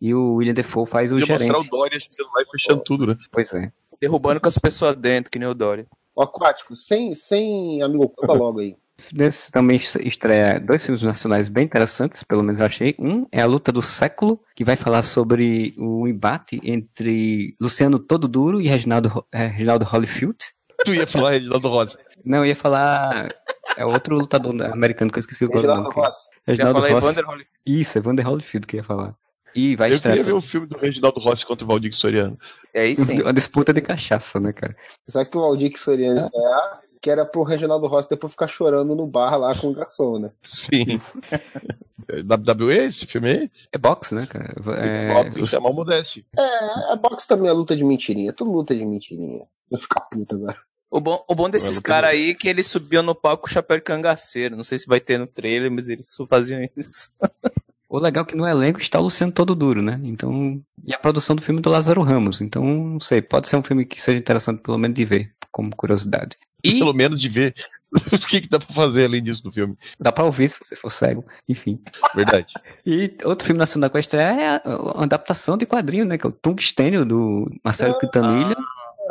E o William Defoe faz o Podia gerente. mostrar o Dória chegando lá e fechando tudo, né? Pois é. Derrubando com as pessoas dentro, que nem o Dory. O Aquático, sem, sem amigo, conta logo aí. Desse também estreia dois filmes nacionais bem interessantes, pelo menos eu achei. Um é A Luta do Século, que vai falar sobre o embate entre Luciano Todo Duro e Reginaldo, eh, Reginaldo Holyfield. Tu ia falar Reginaldo Rosa. Não, eu ia falar. É outro lutador americano que eu esqueci o nome. Reginaldo. Já Reginaldo Holyfield. Isso, Evander Holyfield que eu ia falar. E vai Eu estrear queria ver o filme do Reginaldo Rossi contra o Valdir Soriano. É isso sim. uma disputa de cachaça, né, cara? Sabe que o Aldir Soriano é que era pro Reginaldo Rossi depois ficar chorando no bar lá com o garçom, né? Sim. É WWE esse filme aí? É boxe, né, cara? É, Óbvio, os- chamar o Modeste. É, a boxe também é luta de mentirinha, tudo luta de mentirinha. Vou ficar puta agora. O bom, o bom desses caras aí é que eles subiam no palco com chapéu de cangaceiro. Não sei se vai ter no trailer, mas eles faziam isso. O legal é que no elenco está o Luciano Todo Duro, né? Então, e a produção do filme do Lázaro Ramos. Então, não sei, pode ser um filme que seja interessante pelo menos de ver, como curiosidade. E Pelo menos de ver o que, que dá pra fazer além disso no filme. dá pra ouvir se você for cego, enfim. Verdade. E outro filme nacional que vai estrear é a, a adaptação de quadrinho, né? Que é o Tungstênio, do Marcelo Quintanilha.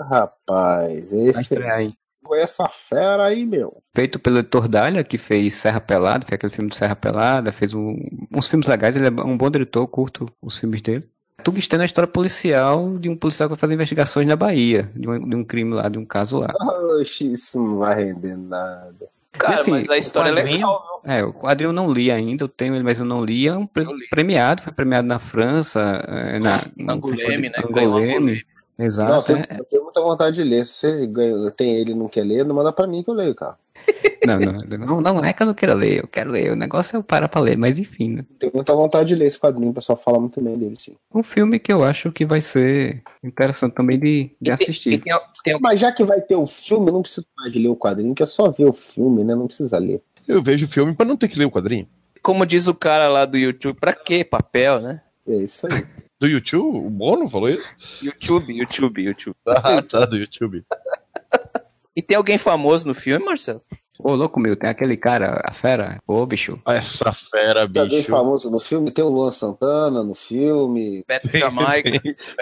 Rapaz, Vai esse estrear aí. Com essa fera aí, meu. Feito pelo Heitor Dália, que fez Serra Pelada, fez aquele filme do Serra Pelada, fez um- uns filmes legais, ele é um bom diretor, curto os filmes dele. Tungstênio é a história policial de um policial que vai fazer investigações na Bahia, de um, de um crime lá, de um caso lá. Oxe, isso não vai render nada. Cara, assim, mas a história é legal? É, o quadrinho eu não li ainda, eu tenho ele, mas eu não li. É um pre- li. premiado, foi premiado na França, é, na Angoleme, né? Angoleme. Exato. Não, eu é. tenho, eu tenho muita vontade de ler. Se você ganha- tem ele e não quer ler, não manda pra mim que eu leio, cara. Não, não, não, não é que eu não queira ler, eu quero ler. O negócio é eu parar pra ler, mas enfim, né? Tenho muita vontade de ler esse quadrinho, o pessoal fala muito bem dele, sim. Um filme que eu acho que vai ser interessante também de, de E tem- assistir. E tem, tem, Mas já que vai ter o filme, não precisa mais de ler o quadrinho, que é só ver o filme, né? Não precisa ler. Eu vejo o filme pra não ter que ler o quadrinho. como diz o cara lá do YouTube, pra que papel, né? É isso aí. Do YouTube? O Bono falou isso? YouTube, YouTube, YouTube. Ah, tá, do YouTube. E tem alguém famoso no filme, Marcelo? Ô, louco meu, tem aquele cara, a fera, ô bicho. Ah, Essa fera, Tem alguém bicho. famoso no filme? Tem o Luan Santana no filme, Beto Jamaica.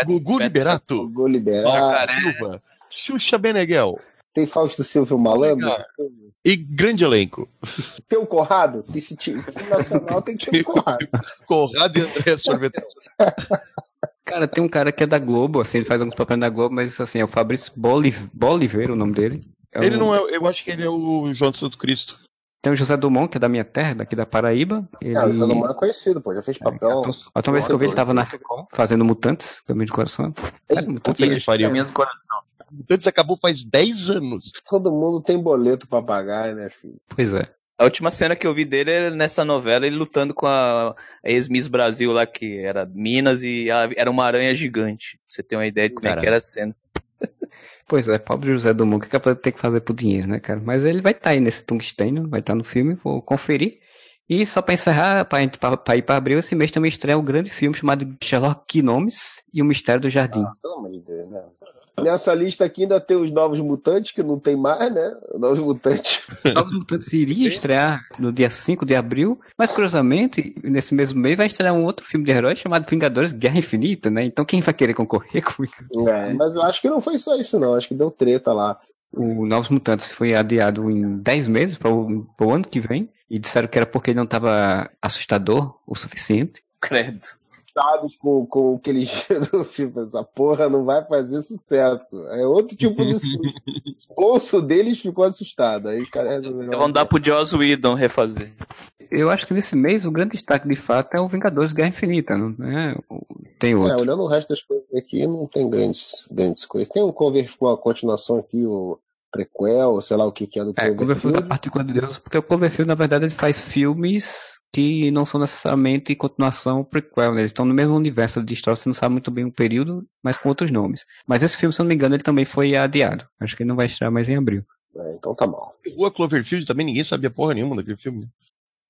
Gugu Beto- Liberato. o Gol Liberado. Marcos Silva. Xuxa Beneguel. Tem Fausto Silvio Malandro. E grande elenco. Tem o Corrado. Esse time nacional tem que ter o Corrado. Conrado e André Sorvete. Cara, tem um cara que é da Globo, assim, ele faz alguns papéis da Globo, mas assim, é o Fabrício Boliv Boliveira, o nome dele. É Ele um- não é. Eu acho que ele é o João de Santo Cristo. Tem o José Dumont, que é da minha terra, daqui da Paraíba. Ele... Ah, o Salomão é conhecido, pô. Já fez É, papel. a última- a última vez que eu vi ele tava na Record, fazendo Mutantes, Caminho de Coração. Mutantes é- que pariu. Caminhos do coração. Antes acabou faz 10 anos. Todo mundo tem boleto pra pagar, né, filho? Pois é. A última cena que eu vi dele é nessa novela, ele lutando com a, ex-Miss Brasil lá, que era Minas, e era uma aranha gigante. Pra você ter uma ideia de como é Caralho. que era a cena. Pois é, pobre José Dumont, o que é pra ter que fazer por dinheiro, né, cara? Mas ele vai estar aí nesse tungstênio, vai estar no filme, vou conferir. E só pra encerrar, pra, gente- pra, pra ir pra abril, esse mês também estreia um grande filme chamado Sherlock Gnomes e o Mistério do Jardim. Pelo amor de Deus, né? Nessa lista aqui ainda tem os Novos Mutantes, que não tem mais, né? Novos Mutantes. Novos Mutantes iria estrear no dia 5 de abril, mas curiosamente, nesse mesmo mês vai estrear um outro filme de herói chamado Vingadores Guerra Infinita, né? Então quem vai querer concorrer com É, mas eu acho que não foi só isso, não. Acho que deu treta lá. o Novos Mutantes foi adiado em 10 meses para o, para o ano que vem e disseram que era porque ele não estava assustador o suficiente. Credo. Com, com o que eles do filme. Essa porra não vai fazer sucesso. É outro tipo de susto. o bolso deles ficou assustado. Aí os caras resolveram. Vão dar pro Joss Whedon refazer. Eu acho que nesse mês o grande destaque de fato é o Vingadores Guerra Infinita, não é? Tem É, outro. olhando o resto das coisas aqui, não tem grandes, grandes coisas. Tem um cover com a continuação aqui, o prequel, sei lá o que que é do É, Cloverfield da Cloverfield. Partícula de Deus, porque o Cloverfield, na verdade, ele faz filmes que não são necessariamente continuação prequel, né? Eles estão no mesmo universo de história, você não sabe muito bem o período, mas com outros nomes. Mas esse filme, se eu não me engano, ele também foi adiado. Acho que ele não vai estrear mais em abril. É, então tá bom. Rua Cloverfield também, ninguém sabia porra nenhuma daquele filme.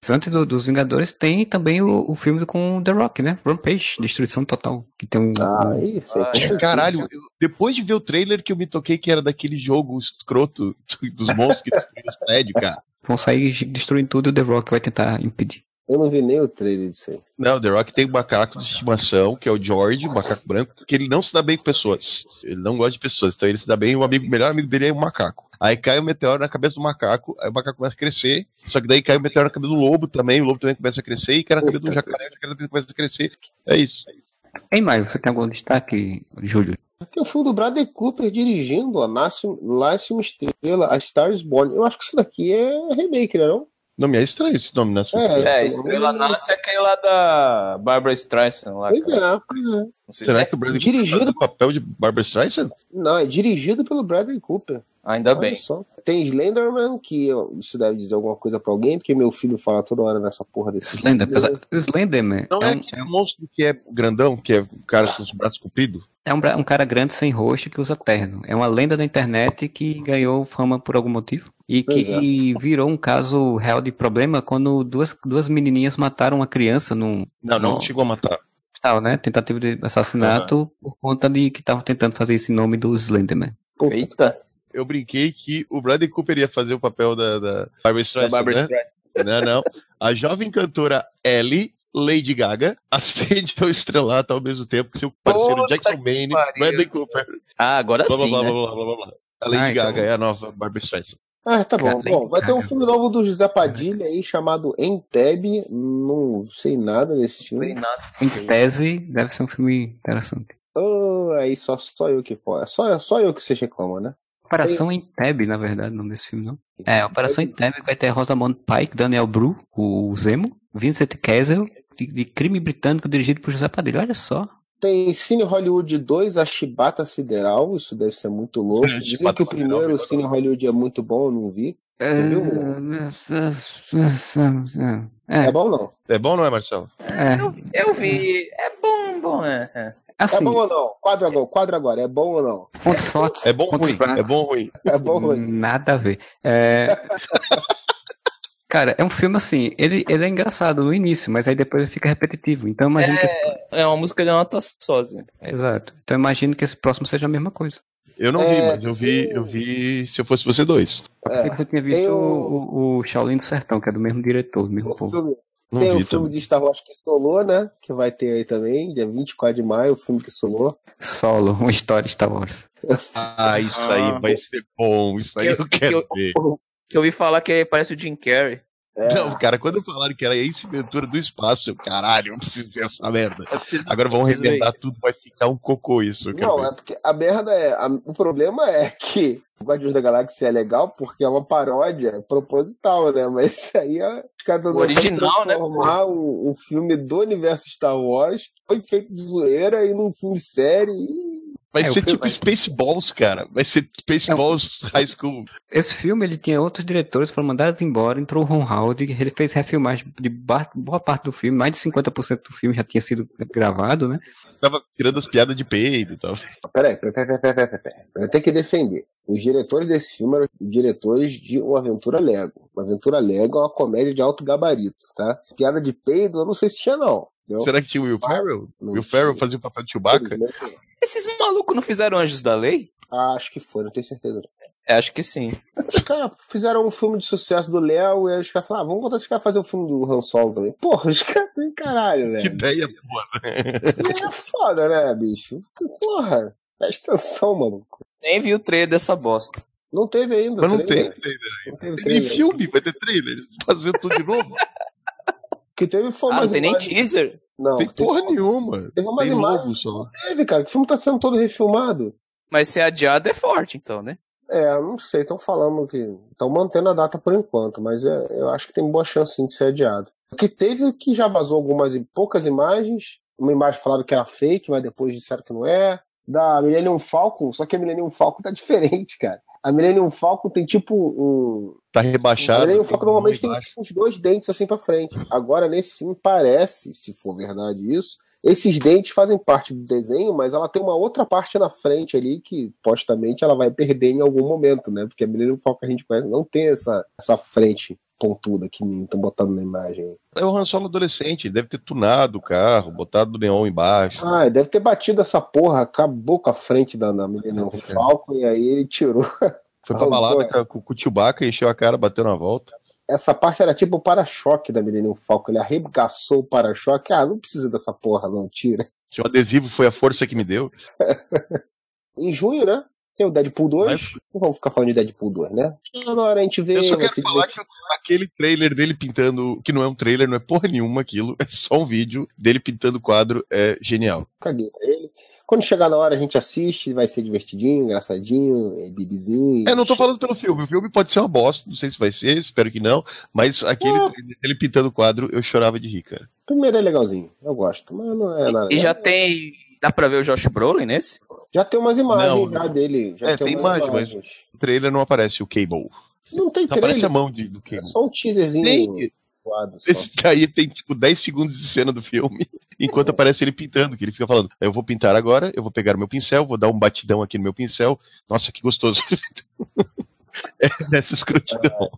Antes do- dos Vingadores tem também o, o filme com The Rock, né? Rampage, Destruição Total. Que tem um. Ah, um- isso. Ah, é, certeza. Caralho, eu- depois de ver o trailer que eu me toquei que era daquele jogo escroto dos monstros que destruíam os prédios, cara. vão sair destruindo tudo e o The Rock vai tentar impedir. Eu não vi nem o trailer disso aí. Não, o The Rock tem um macaco de estimação, que é o George, o macaco branco, que ele não se dá bem com pessoas. Ele não gosta de pessoas, então ele se dá bem, o amigo, o melhor amigo dele é um macaco. Aí cai o meteoro na cabeça do macaco, aí o macaco começa a crescer, só que daí cai o meteoro na cabeça do lobo também, o lobo também começa a crescer, e cai na cabeça do jacaré, o jacaré também começa a crescer. É isso. Em maio, você tem algum destaque, Júlio? Tem o filme do Bradley Cooper dirigindo, a uma Estrela, a Star is Born. Eu acho que isso daqui é remake, né? Não? Não me é estranho esse nome, né? É, Estrela Nasce é aquele lá da Barbara Streisand lá. Pois cara. é, pois é. Não sei se Será é- que o Bradley Dirigido- Cooper faz o papel de Barbara Streisand? Não, é dirigido pelo Bradley Cooper. Ainda Olha bem. só. Tem Slenderman, que eu- isso deve dizer alguma coisa pra alguém, porque meu filho fala toda hora nessa porra desse Slender, filme. o Slenderman Não é, é, um, aquele monstro que é grandão, que é o cara com os braços compridos? é um, bra- um cara grande sem rosto que usa terno. É uma lenda da internet que ganhou fama por algum motivo. E Pois que virou um caso real de problema quando duas, duas menininhas mataram uma criança num Não, não Não. chegou a matar. tal, né? Tentativa de assassinato por conta de que estavam tentando fazer esse nome do Slenderman. Puta, Eita. Eu brinquei que o Bradley Cooper ia fazer o papel da, da Barbara Da Streisand, Barbara né? Não, não. A jovem cantora Ellie Lady Gaga acende ao estrelato ao mesmo tempo que seu parceiro Puta Jackson Maine. Bradley Cooper. Ah, agora Blá, blá, sim, blá, né? blá, blá, blá, blá. A Lady Ah, então- Gaga é a nova Barbara Streisand. Ah, tá bom. Bom, vai ter um filme novo do José Padilha aí chamado Entebbe. Não sei nada desse Sei filme. nada. Em tese, deve ser um filme interessante. Oh, aí só, só eu que posso. Só, só eu que vocês reclamam, né? Operação Entebbe, na verdade, o nome desse filme, não? É, Operação Entebbe vai ter Rosamund Pike, Daniel Bru, o Zemo, Vincent Kessel, de, de crime britânico dirigido por José Padilha. Olha só. Tem Cine Hollywood 2, a Chibata Sideral. Isso deve ser muito louco. É, Dizem que o primeiro eu Cine Hollywood é muito bom, eu não vi. É, É bom não? É bom ou não é, Marcelo? é, Eu vi. É bom, bom, é. é. É assim, bom ou não? Quadro agora, quadro agora. É bom ou não? pontos fortes, É bom ou ruim? fracos. É bom ou ruim? É bom ou ruim? Nada a ver. É... Cara, é um filme assim, ele, ele é engraçado no início, mas aí depois ele fica repetitivo. Então eu imagino que esse... É uma música de nota só, assim. Exato. Então eu imagino que esse próximo seja a mesma coisa. Eu não É, vi, mas eu vi, eu vi se eu fosse você dois. Eu pensei que você tinha visto o- o, Shaolin do Sertão, que é do mesmo diretor, do mesmo O povo. filme- Não tem o filme também. de Star Wars que solou, né? Que vai ter aí também, dia 24 de maio, o filme que solou. Solo, uma história de Star Wars. Ah, isso aí vai ser bom. Isso aí Que eu, eu- quero que ver. Que eu ouvi falar que parece o Jim Carrey. É, Não, cara, quando falaram que era Ace Ventura do espaço, eu, caralho, eu preciso ver essa merda. Preciso, Agora vão arrebentar tudo, vai ficar um cocô isso. Não, ver. é porque a merda é. a- o problema é que o Guardiões da Galáxia é legal porque é uma paródia proposital, né? Mas isso aí é. Os caras original, né, transformar um, um filme do universo Star Wars foi feito de zoeira e num filme sério. E... Vai É, ser tipo vai- Spaceballs, cara. Vai ser Spaceballs High School. Esse filme, ele tinha outros diretores, foram mandados embora, entrou o Ron Howard, ele fez refilmagem de boa parte do filme, mais de 50% do filme já tinha sido gravado, né? Tava tirando as piadas de peido e tal. Peraí, peraí, peraí, peraí, peraí, peraí. Eu tenho que defender. Os diretores desse filme eram diretores de Uma Aventura Lego. Uma Aventura Lego é uma comédia de alto gabarito, tá? Piada de peido, eu não sei se tinha, não. entendeu? Será que tinha o Will Ferrell? Não Will Ferrell fazia o papel de Chewbacca? Esses malucos não fizeram Anjos da Lei? Ah, acho que foi, não tenho certeza. É, acho que sim. Os caras fizeram um filme de sucesso do Léo e aí os caras falaram, ah, vamos botar esse cara fazer um filme do Han Solo também. Porra, os caras têm caralho, Que velho. ideia boa, né? É foda, né, bicho? Porra, presta atenção, maluco. Nem vi o trailer dessa bosta. Não teve ainda. Mas não tem trailer. trailer. Não teve Tem trailer. filme, vai ter trailer. Fazendo tudo de novo. Que teve foi Ah, não tem nem teaser. Não, Tem porra nenhuma. Teve umas Tem imagens. só. Teve, cara, que o filme tá sendo todo refilmado. Mas ser adiado é forte, então, né? É, não sei, estão falando que. Estão mantendo a data por enquanto, mas é, eu acho que tem boa chance sim, de ser adiado. O que teve que já vazou algumas e poucas imagens. Uma imagem falaram que era fake, mas depois disseram que não é. Da Millennium Falcon, só que a Millennium Falcon tá diferente, cara. A Millennium Falcon tem tipo um. Tá A rebaixado. Millennium tem Falcon normalmente tem tipo, uns dois dentes assim pra frente. Agora, nesse filme, parece, se for verdade isso, esses dentes fazem parte do desenho, mas ela tem uma outra parte na frente ali que, postamente, ela vai perder em algum momento, né? Porque a Millennium Falcon que a gente conhece não tem essa, essa frente pontuda que estão botando na imagem. É o Han Solo adolescente, deve ter tunado o carro, botado o neon embaixo. Ah, deve ter batido essa porra, acabou com a frente da, da Millennium É. Falcon e aí ele tirou. Foi pra balada com, com o Chewbacca, encheu a cara, bateu na volta. Essa parte era tipo o para-choque da Millennium Falcon. Ele arregaçou o para-choque. Ah, não precisa dessa porra, não, tira. Tinha um adesivo, foi a força que me deu. Em junho, né? Tem o Deadpool 2. Não vamos ficar falando de Deadpool 2, né? Toda hora a gente vê. Eu só quero se falar divertir. que aquele trailer dele pintando, que não é um trailer, não é porra nenhuma aquilo, é só um vídeo dele pintando o quadro, é genial. Caguei pra ele. Quando chegar na hora a gente assiste, vai ser divertidinho, engraçadinho, é bibizinho. É, não tô falando pelo filme, o filme pode ser uma bosta, não sei se vai ser, espero que não, mas aquele trailer dele pintando o quadro, eu chorava de rir, cara. Primeiro é legalzinho, eu gosto, mas não é nada. E já tem. Dá pra ver o Josh Brolin nesse? Já tem umas imagens Não, já dele. Já É, tem umas imagem, mas- imagens. No trailer não aparece o Cable, Não tem só aparece a trailer. mão de, do É Cable. só um teaserzinho. Só. esse daí tem tipo 10 segundos de cena do filme, enquanto aparece ele pintando, que ele fica falando, eu vou pintar agora, eu vou pegar o meu pincel, vou dar um batidão aqui no meu pincel, nossa, que gostoso. É dessa escrotidão.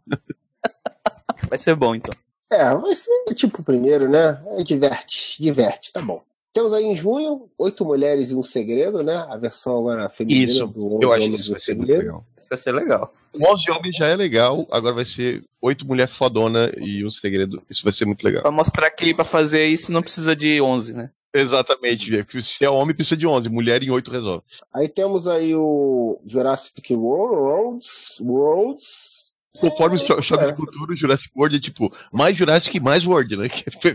Vai ser bom, então. É, vai ser tipo o primeiro, né? É, diverte, diverte, tá bom. Temos aí em junho, Oito Mulheres e um Segredo, né? A versão agora feminina Isso, do eu 11 acho que Homens isso e um vai ser muito Segredo. legal. Isso vai ser legal. O 11 Homens já é legal, agora vai ser oito mulheres fodona e um segredo. Isso vai ser muito legal. Pra mostrar que pra fazer isso não precisa de 11, né? Exatamente, porque se é homem precisa de 11, mulher em 8 resolve. Aí temos aí o Jurassic Worlds, Worlds. Conforme o cho- choque é. de cultura, o Jurassic World é tipo mais Jurassic mais World, né?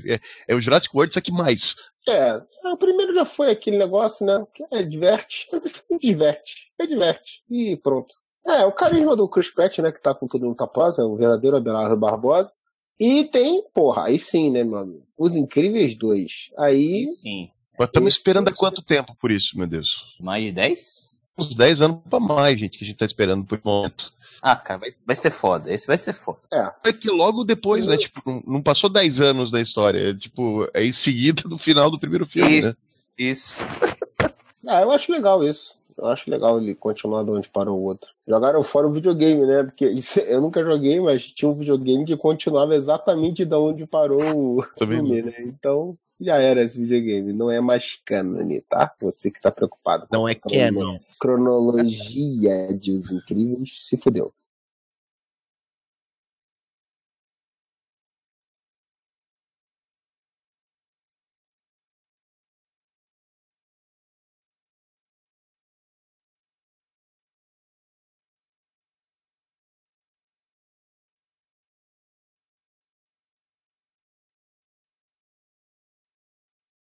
É, é o Jurassic World, só que mais. É, o primeiro já foi aquele negócio, né? Que é diverte, diverte, é diverte. E pronto. É, o carisma do Chris Pratt, né? Que tá com tudo no taposa, é o verdadeiro Abelardo Barbosa. E tem, porra, aí sim, né, meu amigo? Os Incríveis 2. Aí, Sim. Mas estamos esperando há quanto tempo por isso, meu Deus? Mais de 10? Uns 10 anos pra mais, gente, que a gente tá esperando por momento. Ah, cara, vai, vai ser foda. Esse vai ser foda. É que logo depois, né? Tipo, não, não passou 10 anos da história. É, tipo, é em seguida do final do primeiro filme, Isso. né? Isso. ah, eu acho legal isso. Eu acho legal ele continuar de onde parou o outro. Jogaram fora o videogame, né? Porque isso- eu nunca joguei, mas tinha um videogame que continuava exatamente de onde parou o Também filme, né? Então, já era esse videogame. Não é mais cânone, tá? Você que tá preocupado. com Não é crono- canon. Cronologia de Os Incríveis se fudeu.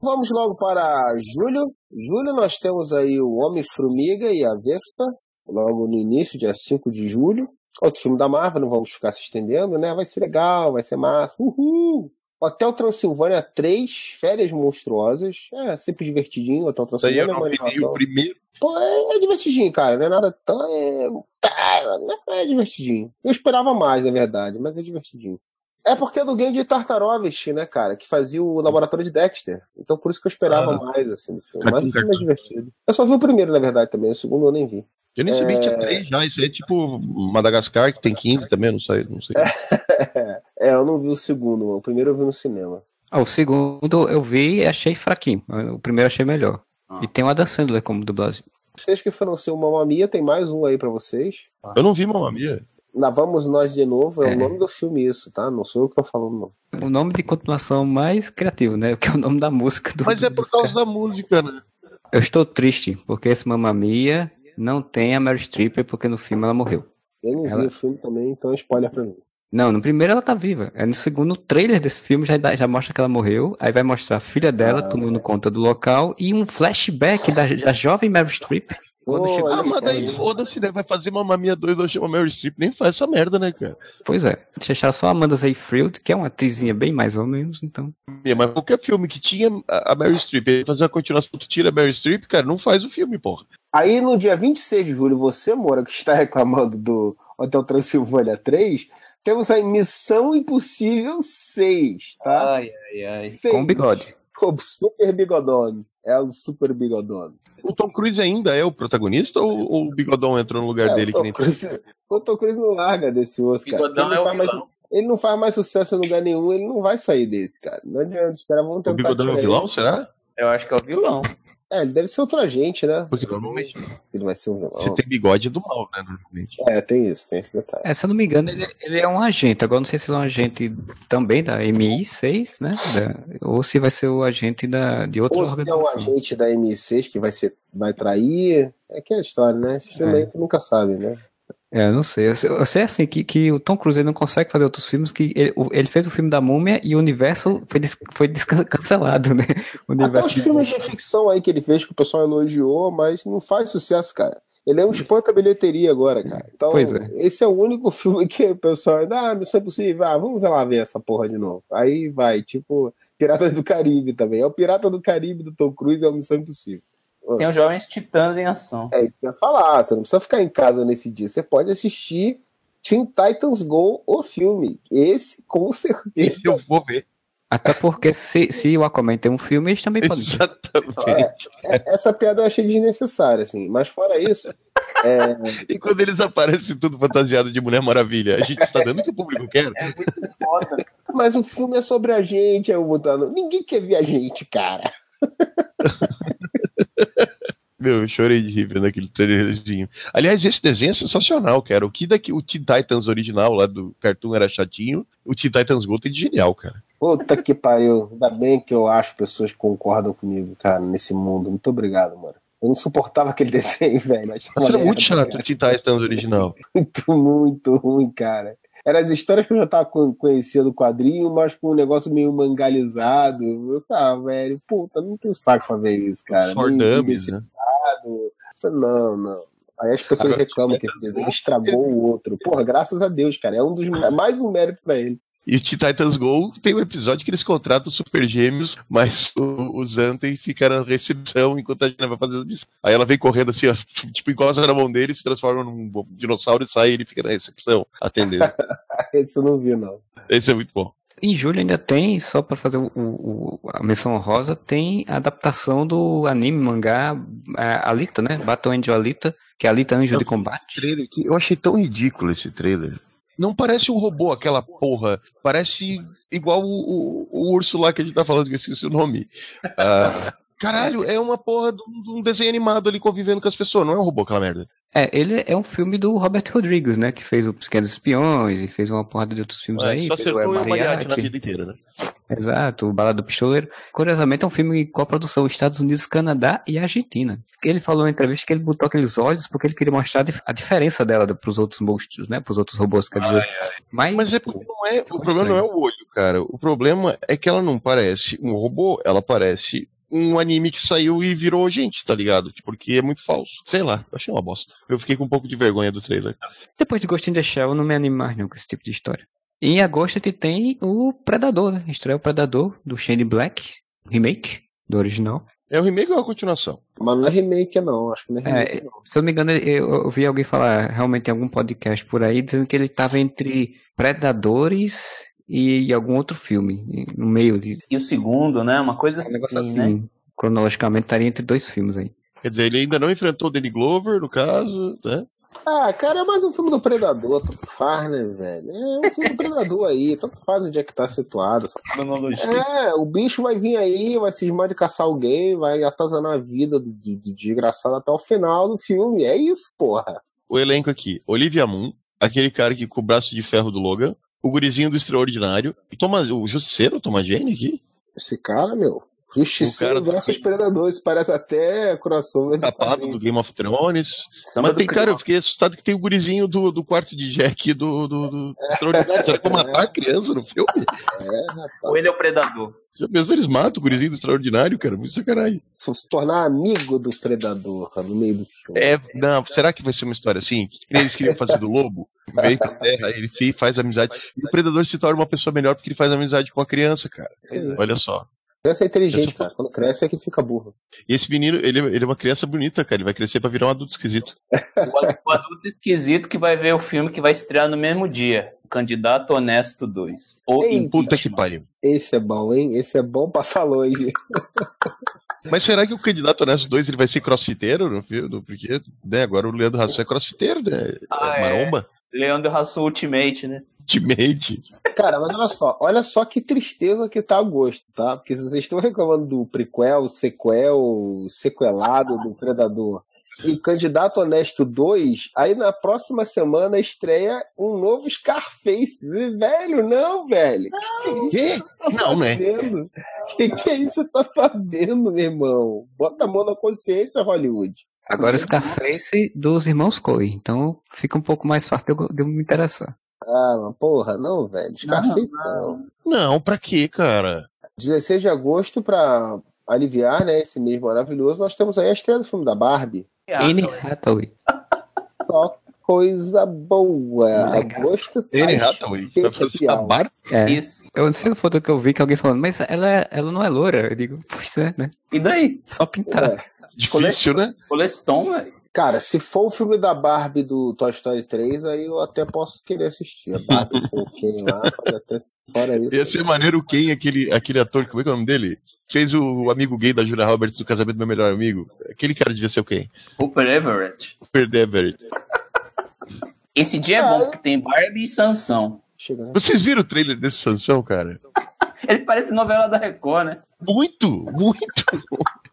Vamos logo para julho. Julho nós temos aí o Homem-Formiga e a Vespa, logo no início, dia 5 de julho. Outro filme da Marvel, não vamos ficar se estendendo, né? Vai ser legal, vai ser massa. Uhul! Hotel Transilvânia 3, Férias Monstruosas. É sempre divertidinho. Hotel Isso aí Transilvânia eu é não vi o primeiro. Pô, é, é divertidinho, cara. Não é nada tão. É, tá, é divertidinho. Eu esperava mais, na verdade, mas é divertidinho. É porque é do game de Tartarovich, né, cara? Que fazia o laboratório de Dexter. Então por isso que eu esperava Ah. mais, assim, do filme. Mas o filme é divertido. Eu só vi o primeiro, na verdade, também. O segundo eu nem vi. Eu nem sabia que tinha É. três já. Isso aí é tipo Madagascar, que tem 15 também, não sei. Não sei. é, eu não vi o segundo, mano. O primeiro eu vi no cinema. Ah, o segundo eu vi e achei fraquinho. O primeiro eu achei melhor. Ah. E tem o Adam Sandler como dublagem. Vocês que foram ser o Mamma Mia, tem mais um aí pra vocês. Eu não vi Mamma Mia. Lá vamos nós de novo, é, É. o nome do filme isso, tá? Não sou eu que tô falando, não. O nome de continuação mais criativo, né? Que é o nome da música do. Mas é por causa da música, né? Eu estou triste, porque esse Mamma Mia não tem a Mary Streep, porque no filme ela morreu. Eu não Ela- vi o filme também, então é spoiler pra mim. Não, no primeiro ela tá viva. É no segundo trailer desse filme já, já mostra que ela morreu. Aí vai mostrar a filha dela Ah, tomando conta do local e um flashback da, da jovem Mary Streep. Quando Pô, chegou Ah, mas daí hein? foda-se, né? Vai fazer Mamma Mia 2, não chama Mary Streep. Nem faz essa merda, né, cara? Pois é, deixaram só a Amanda Seyfried, que é uma atrizinha bem mais ou menos, então. É, Mas qualquer filme que tinha a Mary Streep, aí fazer a continuação, tu tira a Mary Streep, cara, não faz o filme, porra. Aí no dia 26 de julho, você, Moura, que está reclamando do Hotel Transilvânia 3, temos aí Missão Impossível 6, tá? Ai, ai, ai. Seis. Com bigode. Com super bigodone. É o super bigodone. O Tom Cruise ainda é o protagonista ou, ou o Bigodão entrou no lugar É, dele o, que Tom nem Cruise, o Tom Cruise não larga desse Oscar. Bigodão ele, é não o faz mais, ele não faz mais sucesso em lugar nenhum, ele não vai sair desse, cara. Não adianta, os caras vão O tentar Bigodão é o vilão, ele. será? Eu acho que é o vilão. É, ele deve ser outro agente, né? Porque normalmente Ele vai ser um vilão. você tem bigode é do mal, né? Normalmente. É, tem isso, tem esse detalhe. É, se eu não me engano, ele, ele é um agente. Agora não sei se ele é um agente também da MI6, né? Da- ou se vai ser o agente da, de outra Ou se é um organização. agente da M6 que vai, ser, vai trair. É que é a história, né? Esse filme É. aí tu nunca sabe, né? É, não sei. Eu sei, eu sei, assim que, que o Tom Cruise não consegue fazer outros filmes que ele, ele fez o filme da Múmia e o universo foi, des- foi descan- cancelado, né? O Até universo os filmes de ficção aí que ele fez que o pessoal elogiou, mas não faz sucesso, cara. Ele é um espanta-bilheteria agora, cara. Então, é. esse é o único filme que o pessoal ah, Missão Impossível, ah, vamos lá ver essa porra de novo. Aí vai, tipo, Piratas do Caribe também. É o Pirata do Caribe do Tom Cruise, é o Missão Impossível. Tem os Jovens Titãs em ação. É isso que eu ia falar, você não precisa ficar em casa nesse dia. Você pode assistir Teen Titans Go, o filme. Esse, com certeza. Esse eu vou ver. Até porque se, se o Aquaman tem um filme, eles também podem. Exatamente. É, essa piada eu achei desnecessária, assim. Mas fora isso, É, E quando eles aparecem tudo fantasiado de Mulher Maravilha, a gente está dando o que o público quer? É muito foda. mas o filme é sobre a gente, aí eu. Ninguém quer ver a gente, cara. Meu, eu chorei de rir vendo aquele trailerzinho. Aliás, esse desenho é sensacional, cara. O que daqui, o Teen Titans original lá do Cartoon era chatinho, o Teen Titans Go tem de genial, cara. Puta que pariu. Ainda bem que eu acho pessoas que concordam comigo, cara, nesse mundo. Muito obrigado, mano. Eu não suportava aquele desenho, velho. Mas era muito chato cara. o Teen Titans original. Muito, muito ruim, cara. Eram as histórias que eu já tava con- conhecendo do quadrinho, mas com um negócio meio mangalizado. Eu falava, ah, velho, puta, não tenho saco pra ver isso, cara. For Nem- Dummies, nem né? Não, não. Aí as pessoas Agora, reclamam que esse desenho estragou o outro. Porra, graças a Deus, cara. É um dos é mais um mérito pra ele. E o Teen Titans Go tem um episódio que eles contratam os Super Gêmeos, mas o, o Zanten fica na recepção enquanto a gente vai fazer as missões. Aí ela vem correndo assim, ó, tipo, encosta na mão dele, se transforma num dinossauro e sai e ele fica na recepção, atendendo. Esse eu não vi, não. Esse é muito bom. Em julho ainda tem, só pra fazer o, o- a menção honrosa, tem a adaptação do anime mangá é, Alita, né? Battle Angel Alita, que é Alita Anjo de Combate. Trailer que eu achei tão ridículo esse trailer. Não parece um robô, aquela porra. Parece igual o, o- o urso lá que a gente tá falando, que eu esqueci o nome. Ah, caralho, é uma porra de um- de desenho animado ali convivendo com as pessoas, não é um robô aquela merda. É, ele é um filme do Robert Rodrigues, né? Que fez o Pequenos Espiões e fez uma porrada de outros filmes aí. só fez o El o Mariachi na vida inteira, né? Exato, o Balada do Pistoleiro. Curiosamente, é um filme com a produção Estados Unidos, Canadá e Argentina. Ele falou em entrevista que ele botou aqueles olhos porque ele queria mostrar a dif- a diferença dela para os outros monstros, né? Para os outros robôs, quer dizer. Mas, Mas é porque não é, o problema não é o olho, cara. O problema é que ela não parece um robô, ela parece um anime que saiu e virou gente, tá ligado? Tipo, Porque é muito falso. Sei lá, achei uma bosta. Eu fiquei com um pouco de vergonha do trailer. depois de Ghost in the Shell, eu não me animo mais não com esse tipo de história. Em agosto a gente tem o Predador, né? Estreia o Predador, do Shane Black, remake do original. É o remake ou a continuação? Mas não é remake, não. Acho que não é remake, É, não. se eu não me engano, eu, eu vi alguém falar realmente em algum podcast por aí, dizendo que ele estava entre Predadores e, algum outro filme, no meio de E o segundo, né? Uma coisa um assim, assim, né? cronologicamente estaria entre dois filmes aí. Quer dizer, ele ainda não enfrentou o Danny Glover, no caso, né? Ah, cara, é mais um filme do Predador, tanto faz, né, velho? É um filme do Predador aí, tanto faz onde é que tá situado. Cronologia. É, o bicho vai vir aí, vai cismar de caçar alguém, vai atazanar a vida do, do, do desgraçado até o final do filme. É isso, porra. O elenco aqui, Olivia Moon, aquele cara que com o braço de ferro do Logan, o gurizinho do Extraordinário, e Thomas, o Justiceiro, Thomas Jane aqui, Esse cara, meu. Justiceiro O cara- versus Predador, isso parece até crossover do tapado quadrinho. do Game of Thrones. Samba Mas do tem, cara, eu fiquei assustado que tem o gurizinho do, do quarto de Jack do, do, do Extraordinário. Será que vão matar a criança no filme? É, rapaz. Ou ele é o predador? Já pensou, eles matam o gurizinho do Extraordinário, cara? Muito sacanagem. Se tornar amigo do Predador no meio do filme. É, não, será que vai ser uma história assim? Eles queriam fazer do lobo? Vem pra terra, ele faz amizade. E o predador se torna uma pessoa melhor porque ele faz amizade com a criança, cara. Sim. Olha só. Criança é inteligente, cara. Quando cresce é que fica burro. E esse menino, ele, ele é uma criança bonita, cara. Ele vai crescer pra virar um adulto esquisito. O adulto esquisito que vai ver o filme que vai estrear no mesmo dia. Candidato Honesto 2. Ou Ei, Puta que pariu. Esse é bom, hein? Esse é bom passar longe. Mas será que o candidato honesto 2 ele vai ser crossfiteiro no filme? Porque, né, agora o Leandro Hassum é crossfiteiro, né? Ah, é é. maromba. Leandro Hassum Ultimate, né? Ultimate. Cara, mas olha só, olha só que tristeza que tá a gosto, tá? Porque se vocês estão reclamando do prequel, sequel, sequelado do Predador e Candidato Honesto 2, aí na próxima semana estreia um novo Scarface. Velho, não, velho. Que que é que tá Não, fazendo? Que que é isso que tá fazendo, meu irmão? Bota a mão na consciência, Hollywood. Agora o Scarface dos irmãos Coen, então fica um pouco mais fácil de eu, de eu me interessar. Ah, mas porra, não, velho. Scarface não. Não, pra quê, cara? 16 de agosto, pra aliviar né, esse mês maravilhoso, nós temos aí a estreia do filme da Barbie. Anne Hathaway. Só coisa boa. Legal. Agosto tá Ele Hathaway. Fazer especial. tabar? É. Isso. Eu não sei a foto que eu vi que alguém falando, mas ela, é- ela não é loura. Eu digo, pois é, né? E daí? Só pintar. É. Difícil, né? Coleston, velho. Cara, se for o filme da Barbie do Toy Story 3, aí eu até posso querer assistir. A Barbie com o Ken lá, até fora isso. Ia ser maneiro o Ken, aquele, aquele ator, como é que é o nome dele? Fez o amigo gay da Julia Roberts do casamento do meu melhor amigo. Aquele cara devia ser o Ken. Rupert Everett. Rupert Everett. Esse dia é bom, porque tem Barbie e Sansão. Chega, né? Vocês viram o trailer desse Sansão, cara? Ele parece novela da Record, né? Muito, muito.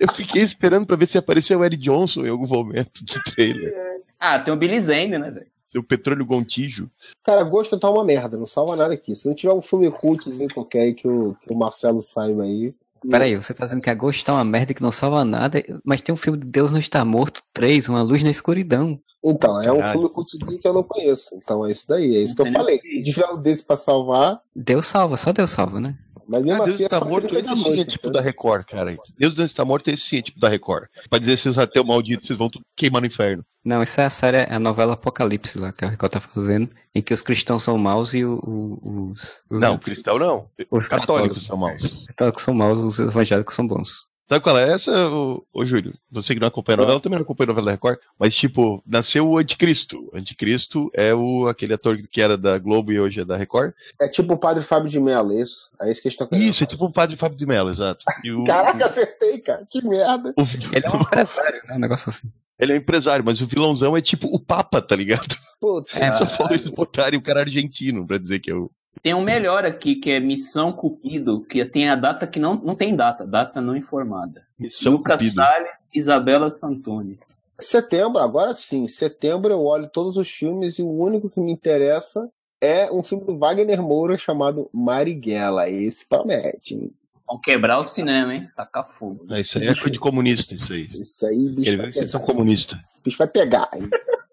Eu fiquei esperando pra ver se apareceu o Eric Johnson em algum momento do trailer. Ah, tem o Billy Zane, né, velho? Seu Petróleo Gontijo. Cara, gosto tá uma merda, não salva nada aqui. Se não tiver um filme cultzinho qualquer aí que o, que o Marcelo saiba aí. Peraí, você tá dizendo que Agosto tá uma merda que não salva nada, mas tem um filme de Deus Não Está Morto 3, Uma Luz na Escuridão. Então, é um Caralho. filme cultzinho que eu não conheço. Então é isso daí, é isso que eu falei. Se tiver um desse pra salvar, Deus salva, só Deus salva, né? Mas mesmo Ah, Deus assim é está só morto, 30 esse sim é noite. tipo né? da Record, cara. Deus não está morto, esse sim é tipo da Record. Pra dizer se vocês até o maldito, vocês vão tudo queimar no inferno. Não, essa é a série, é a novela Apocalipse lá que a Record tá fazendo, em que os cristãos são maus e o- o- os, os, Não, cristão não. os Católicos são maus. católicos são maus, os evangélicos são bons. Sabe qual é essa, ô, ô Júlio? Você que não acompanha a novela, eu também não acompanho a novela da Record. Mas, tipo, nasceu o Anticristo. O Anticristo é o, aquele ator que era da Globo e hoje é da Record. É tipo o padre Fábio de Mello, isso? É isso que eles estão querendo. Isso, é tipo o padre Fábio de Mello, exato. E o- Caraca, acertei, cara. Que merda. o- Ele é um empresário, né? Um negócio assim. ele é um empresário, mas o vilãozão é tipo o Papa, tá ligado? Puta. É, Só falta eles botarem o cara argentino pra dizer que é o. Tem um melhor aqui, que é Missão Cupido, que tem a data que não, não tem data, data não informada. Missão Lucas Cupido. Salles, Isabela Santoni. Setembro, agora sim. Setembro eu olho todos os filmes e o único que me interessa é um filme do Wagner Moura chamado Marighella. Esse promete, hein? Vão quebrar o cinema, hein? Tacar fogo. É, isso aí é coisa de comunista, isso aí. Isso aí, bicho, Ele vai vê que vocês são pegar. comunistas. bicho vai pegar. hein?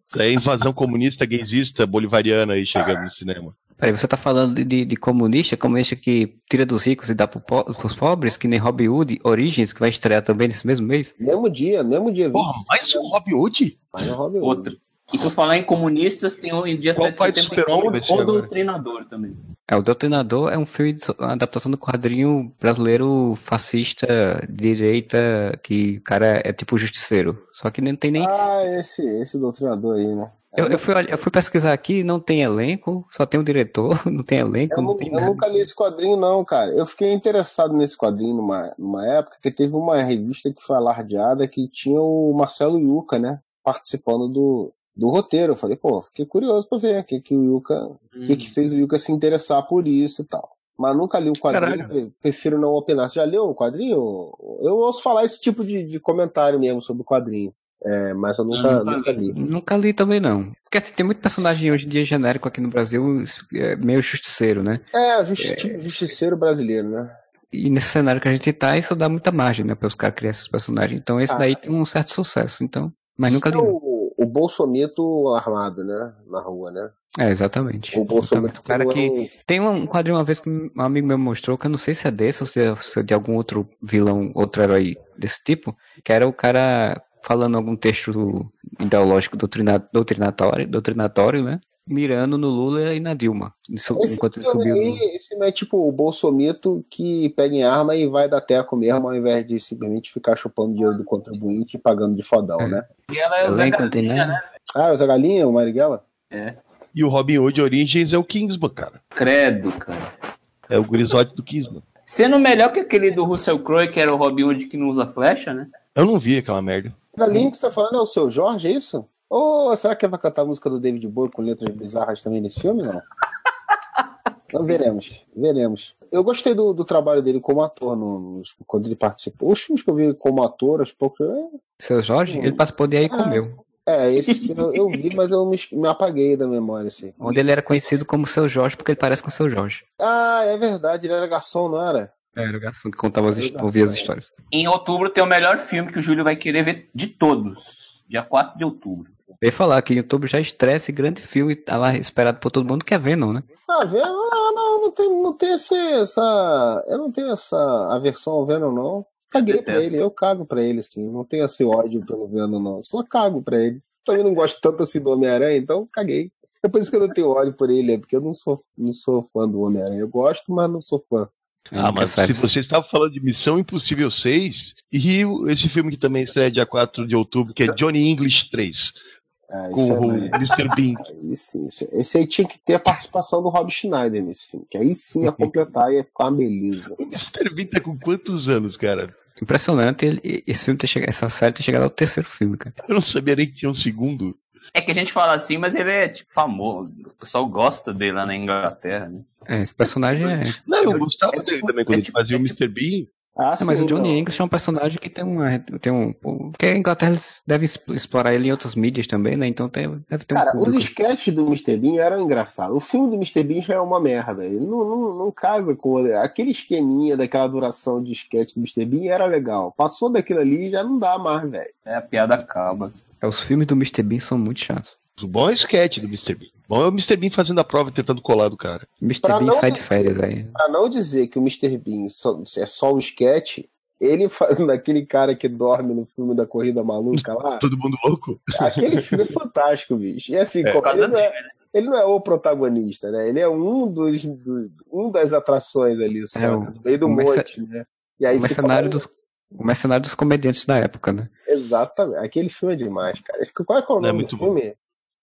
Isso aí é invasão comunista, gaysista, bolivariana aí chegando no cinema. Peraí, você tá falando de, de comunista, comunista que tira dos ricos e dá pro po- pros pobres, que nem Robin Hood, Origins, que vai estrear também nesse mesmo mês? Mesmo dia, mesmo dia 20. Porra, mais um Robin Hood? Vai no Robin Hood. Outro. E por falar em comunistas, tem o em dia Qual 7 de pai do setembro tem o? Doutrinador também. É, o Doutrinador é um filme, de, uma adaptação do quadrinho brasileiro fascista, direita, que o cara é tipo justiceiro. Só que não tem nem... Ah, esse, esse doutrinador aí, né? Eu, eu fui, eu fui pesquisar aqui, não tem elenco, só tem um diretor, não tem elenco, Eu, não tem eu nada. nunca li esse quadrinho, não, cara. Eu fiquei interessado nesse quadrinho numa, numa época que teve uma revista que foi alardeada que tinha o Marcelo Yuca, né? Participando do, do roteiro. Eu falei, pô, fiquei curioso pra ver o que, que o Yuca. O que, que fez o Yuca se interessar por isso e tal. Mas nunca li o quadrinho, prefiro não opinar. Você já leu o quadrinho? Eu ouço falar esse tipo de, de comentário mesmo sobre o quadrinho. É, mas eu nunca, Eu nunca nunca li. Nunca li também não. Porque assim, tem muito personagem hoje em dia genérico aqui no Brasil, é, meio justiceiro, né? É, justi tipo justiceiro brasileiro, né? E nesse cenário que a gente tá, isso dá muita margem, né, para os caras criar esses personagens. Então esse Ah. daí tem um certo sucesso, então. Mas nunca li. É o, o Bolsomito armado, né? Na rua, né? É, exatamente. O Bolsomito O cara é que um- tem um quadrinho uma vez que um amigo meu mostrou, que eu não sei se é desse ou se é, se é de algum outro vilão, outro herói desse tipo, que era o cara falando algum texto ideológico doutrina, doutrinatório, doutrinatório, né? Mirando no Lula e na Dilma, isso- Esse enquanto ele subiu. no- aí, esse filme é tipo o Bolsomito que pega em arma e vai dar teco mesmo, ao invés de simplesmente ficar chupando dinheiro do contribuinte e pagando de fodão, É. né? E ela é o Zé Galinha, né? Ah, o Zé Galinha, o Marighella? E o Robin Hood Origins é o Kingsman, cara. Credo, cara. É o gurizote do Kingsman. Sendo melhor que aquele do Russell Crowe, que era o Robin Hood que não usa flecha, né? Eu não vi aquela merda. O Galinha que você tá falando é o seu Jorge, é isso? Ou será que ele vai cantar a música do David Bowie com letras bizarras também nesse filme? Não. Então veremos, veremos. Eu gostei do, do trabalho dele como ator no, nos- quando ele participou. Os filmes que eu vi como ator, aos poucos. é, Seu Jorge, ele participou de aí Ah. comeu. É, esse eu, eu vi, mas eu me, me apaguei da memória. Assim. Onde ele era conhecido como seu Jorge, porque ele parece com seu Jorge. Ah, é verdade, ele era garçom, não era? Era o garçom que contava as, o ouvia as garçom. histórias. Em outubro tem o melhor filme que o Júlio vai querer ver de todos. Dia 4 de outubro. Eu ia falar que em outubro já estreia esse grande filme, tá lá esperado por todo mundo, que é Venom, né? Ah, Venom, não, não, não tem, não tem esse, essa. Eu não tenho essa aversão ao Venom, não. Caguei pra ele, eu cago pra ele, assim. Não tenho esse ódio pelo Venom, não. Só cago pra ele. Também não gosto tanto assim do Homem-Aranha, então caguei. É por isso que eu não tenho ódio por ele, é porque eu não sou, não sou fã do Homem-Aranha. Eu gosto, mas não sou fã. Ah, nunca mas se você estava falando de Missão Impossível 6 e esse filme que também estreia dia 4 de outubro, que é Johnny English 3, Ah, com é o mais- Mr. Bean. Aí sim, isso- esse aí tinha que ter a participação do Rob Schneider nesse filme, que aí sim ia completar e ia ficar uma beleza. O Mr. Bean tá com quantos anos, cara? Impressionante ele- esse filme ter chegado, essa série ter chegado ao terceiro filme, cara. Eu não sabia nem que tinha um segundo. É que a gente fala assim, mas ele é tipo famoso. O pessoal gosta dele lá na Inglaterra, né? É, esse personagem é. Não, eu É gostava tipo- dele também quando é ele tipo- fazia o é tipo- Mr. Bean. Ah, É, mas o Johnny não. English é um personagem que tem uma. Tem um, porque a Inglaterra exp- explorar ele em outras mídias também, né? Então tem, deve ter um Cara, os público. sketches do Mr. Bean eram engraçados. O filme do Mr. Bean já é uma merda. Ele não, não, não casa com. Aquele esqueminha daquela duração de sketch do Mr. Bean era legal. Passou daquilo ali já não dá mais, velho. É, a piada acaba. É, os filmes do Mr. Bean são muito chatos. O bom é o sketch do Mr. Bean. Bom é o Mr. Bean fazendo a prova e tentando colar do cara. Mr. Pra Bean sai de férias aí. Pra não dizer que o Mr. Bean só- é só um sketch, ele fazendo aquele cara que dorme no filme da Corrida Maluca lá, Todo mundo louco? aquele filme é fantástico, bicho. E assim, É. como ele, não é, dele, ele não é o protagonista, né? Ele é um dos, do- um das atrações ali, só, É, o- né? no meio do monte, né? E aí O mercenário, dos, o mercenário dos comediantes da época, né? Exatamente. Aquele filme é demais, cara. Acho que- Qual é, que é o é nome muito do filme?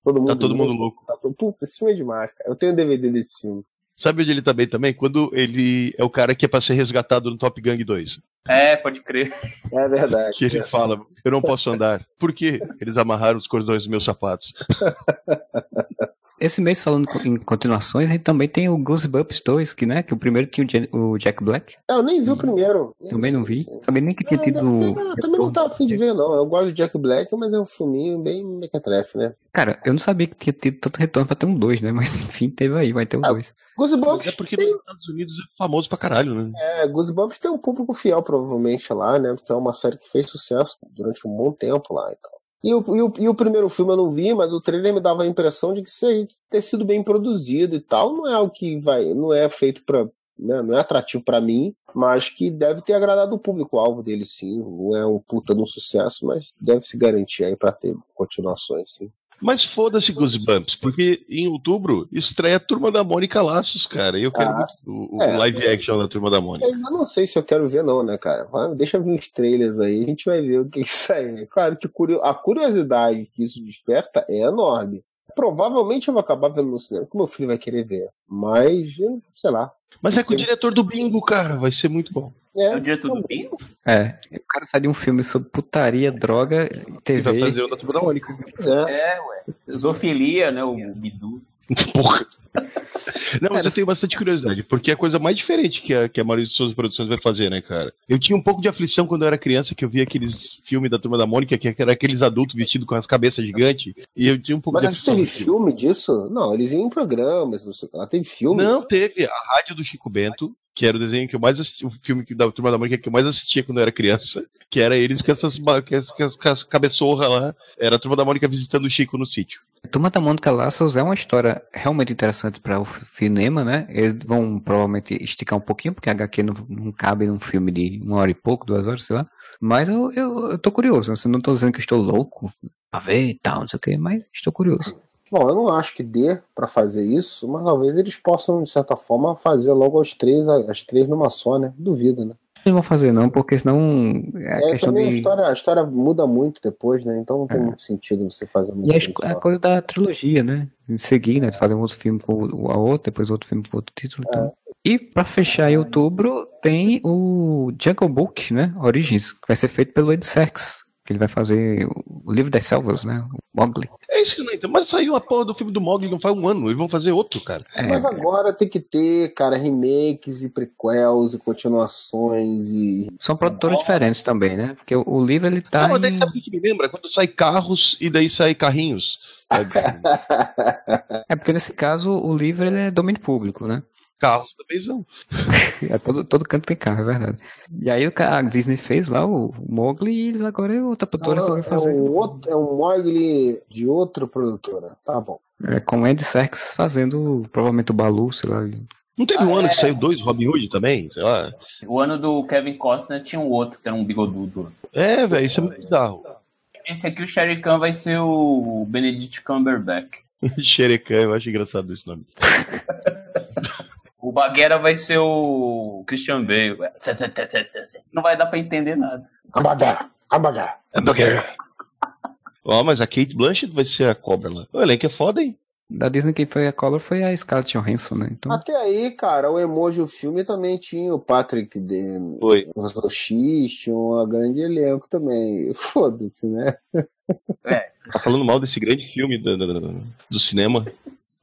Todo mundo Tá todo mundo louco. Tá todo... Puta, esse filme é demais, cara. Eu tenho o DVD desse filme. Sabe onde ele tá bem também? Quando ele é o cara que é pra ser resgatado no Top Gang 2. É, pode crer. É verdade. Que ele fala, eu não posso andar. Por quê? Eles amarraram os cordões dos meus sapatos. Esse mês, falando em continuações, a gente também tem o Goosebumps 2, que, né? Que o primeiro tinha o Jack Black. É, eu nem vi o primeiro. Também não vi. Também nem que tinha É, tido. eu também não tava afim de ver, não. Eu gosto do Jack Black, mas é um filminho bem mequetrefe, né? Cara, eu não sabia que tinha tido tanto retorno pra ter um 2, né? Mas enfim, teve aí, vai ter Ah, 2. Goosebumps É porque tem, nos Estados Unidos é famoso pra caralho, né? é, Goosebumps tem um público fiel, provavelmente, lá, né? Porque é uma série que fez sucesso durante um bom tempo lá e tal. E o, e, o, e o primeiro filme eu não vi, mas o trailer me dava a impressão de que se ter sido bem produzido e tal, não é algo que vai, não é feito pra, né, não é atrativo pra mim, mas que deve ter agradado o público-alvo dele sim. Não é um puta de um sucesso, mas deve se garantir aí pra ter continuações, sim. Mas foda-se Goosebumps, porque em outubro estreia a Turma da Mônica Laços, cara. E eu quero Ah, o, o é. live action da Turma da Mônica. Eu não sei se eu quero ver, não, né, cara? Vai, deixa vir uns trailers aí, a gente vai ver o que que sai. É Claro que a curiosidade que isso desperta é enorme. Provavelmente eu vou acabar vendo no cinema, que meu filho vai querer ver. Mas, sei lá. Mas é com o diretor do Bingo, cara. Vai ser muito bom. É, É o diretor do Bingo? É. O cara sai de um filme sobre putaria, droga, E vai TV. fazer o da Turma da Mônica. é. É, ué. Zoofilia, né? O Bidu. Porra. Não, mas Cara, eu tenho bastante curiosidade, porque é a coisa mais diferente que a, que a maioria de suas produções vai fazer, né, cara? Eu tinha um pouco de aflição quando eu era criança, que eu via aqueles filmes da Turma da Mônica, que era aqueles adultos vestidos com as cabeças gigantes, e eu tinha um pouco Mas de aflição. teve daquilo. filme disso? Não, eles iam em programas, não sei o que lá. Teve filme? Não, teve a Rádio do Chico Bento, que era o desenho que eu mais assisti, o filme da Turma da Mônica que eu mais assistia quando eu era criança, que era eles com essas, com essas, lá, era a Turma da Mônica visitando o Chico no sítio. Turma da Mônica Laços é uma história realmente interessante para o cinema, né? Eles vão provavelmente esticar um pouquinho, porque a HQ não, não cabe num filme de uma hora e pouco, duas horas, sei lá. Mas eu, eu, eu tô curioso. Assim, não tô dizendo que estou louco pra ver e tal, não sei o que, mas estou curioso. Bom, eu não acho que dê pra fazer isso, mas talvez eles possam, de certa forma, fazer logo as três, as três numa só, né? Duvido, né? Não vão fazer não, porque senão é É, questão também a de... história, a história muda muito depois, né? Então não tem É. muito sentido você fazer E a, a coisa da trilogia, né? Em seguir, né? Fazer um outro filme com o a outro, depois outro filme com outro título. Então. E pra fechar em outubro, tem o Jungle Book, né? Origins, que vai ser feito pelo Ed Sachs. Que ele vai fazer o livro das selvas, né? O Mowgli. É isso que eu não entendo. Mas saiu a porra do filme do Mogli não faz um ano, eles vão fazer outro, cara. É, Mas agora tem que ter, cara, remakes e prequels e continuações e. São produtores diferentes também, né? Porque o, o livro ele tá. Não, mas daí sabe o que me lembra? Quando sai carros e daí sai carrinhos. É porque nesse caso o livro ele é domínio público, né? Carros também são. É, todo, todo canto tem carro, é verdade. E aí a Disney fez lá o Mogli e eles agora é outra produtora Não, só vai é, fazer. um outro, é um Mogli de outra produtora. Tá bom. É, com o Ed Sachs fazendo provavelmente o Balu, sei lá. Não teve um ano que saiu dois Robin Hood também? Sei lá. O ano do Kevin Costner tinha um outro, que era um bigodudo. É, velho, isso é muito bizarro. Esse aqui, o Sherry Khan, vai ser o Benedict Cumberbatch. Xerecan, eu acho engraçado esse nome. O Baguera vai ser o Christian Bale. Não vai dar pra entender nada. Hamburger, hamburger. Hambúrguer. Ó, mas a Kate Blanchett vai ser a cobra lá. O elenco é foda, hein? Da Disney quem foi a cobra foi a Scarlett Johansson, né? Então, Até aí, cara, o emoji o filme também tinha o Patrick de Foi. o X, tinha um grande elenco também. Foda-se, né? Tá falando mal desse grande filme do- do- do cinema.